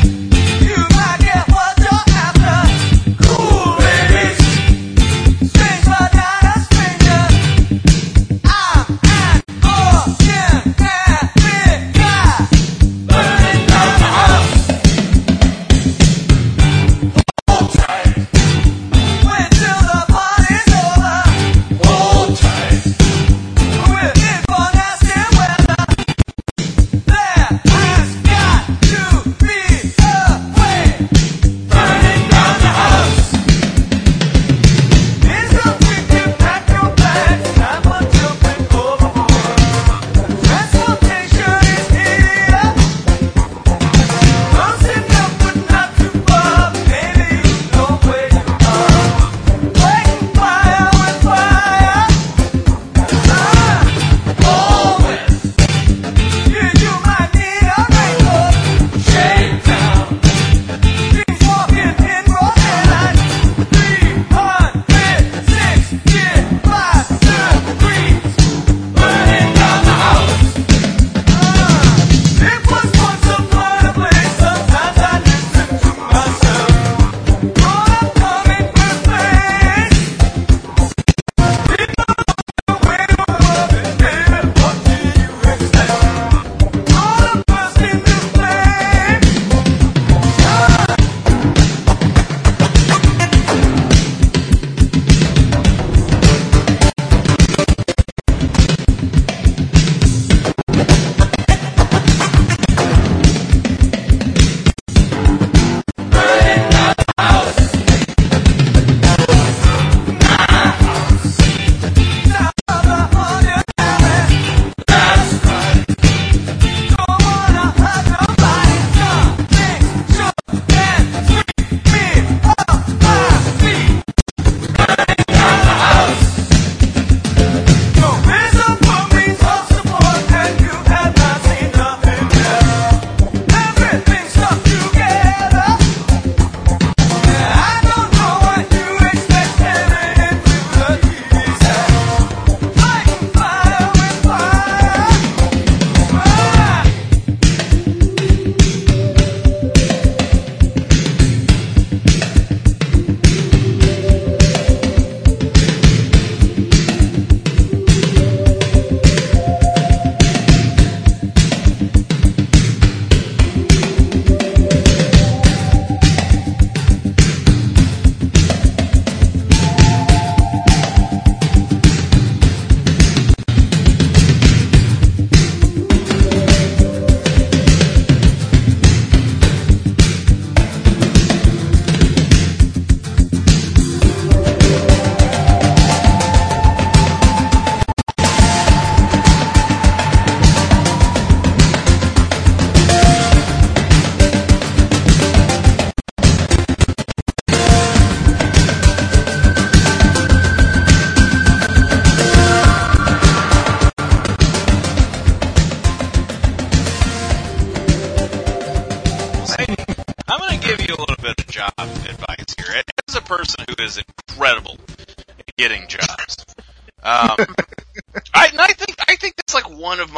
You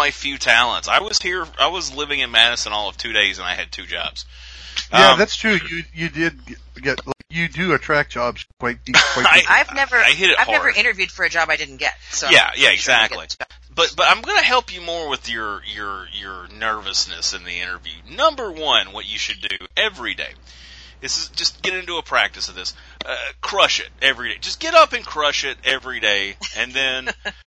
my few talents. I was here, I was living in Madison all of two days, and I had two jobs. Yeah, Um, that's true. You you did get like, you do attract jobs quite quite. I, I've never, I hit it I've never interviewed for a job I didn't get. So Yeah, yeah, exactly. get. But but I'm going to help you more with your your your nervousness in the interview. Number one, what you should do every day is just get into a practice of this. Uh, crush it every day. Just get up and crush it every day, and then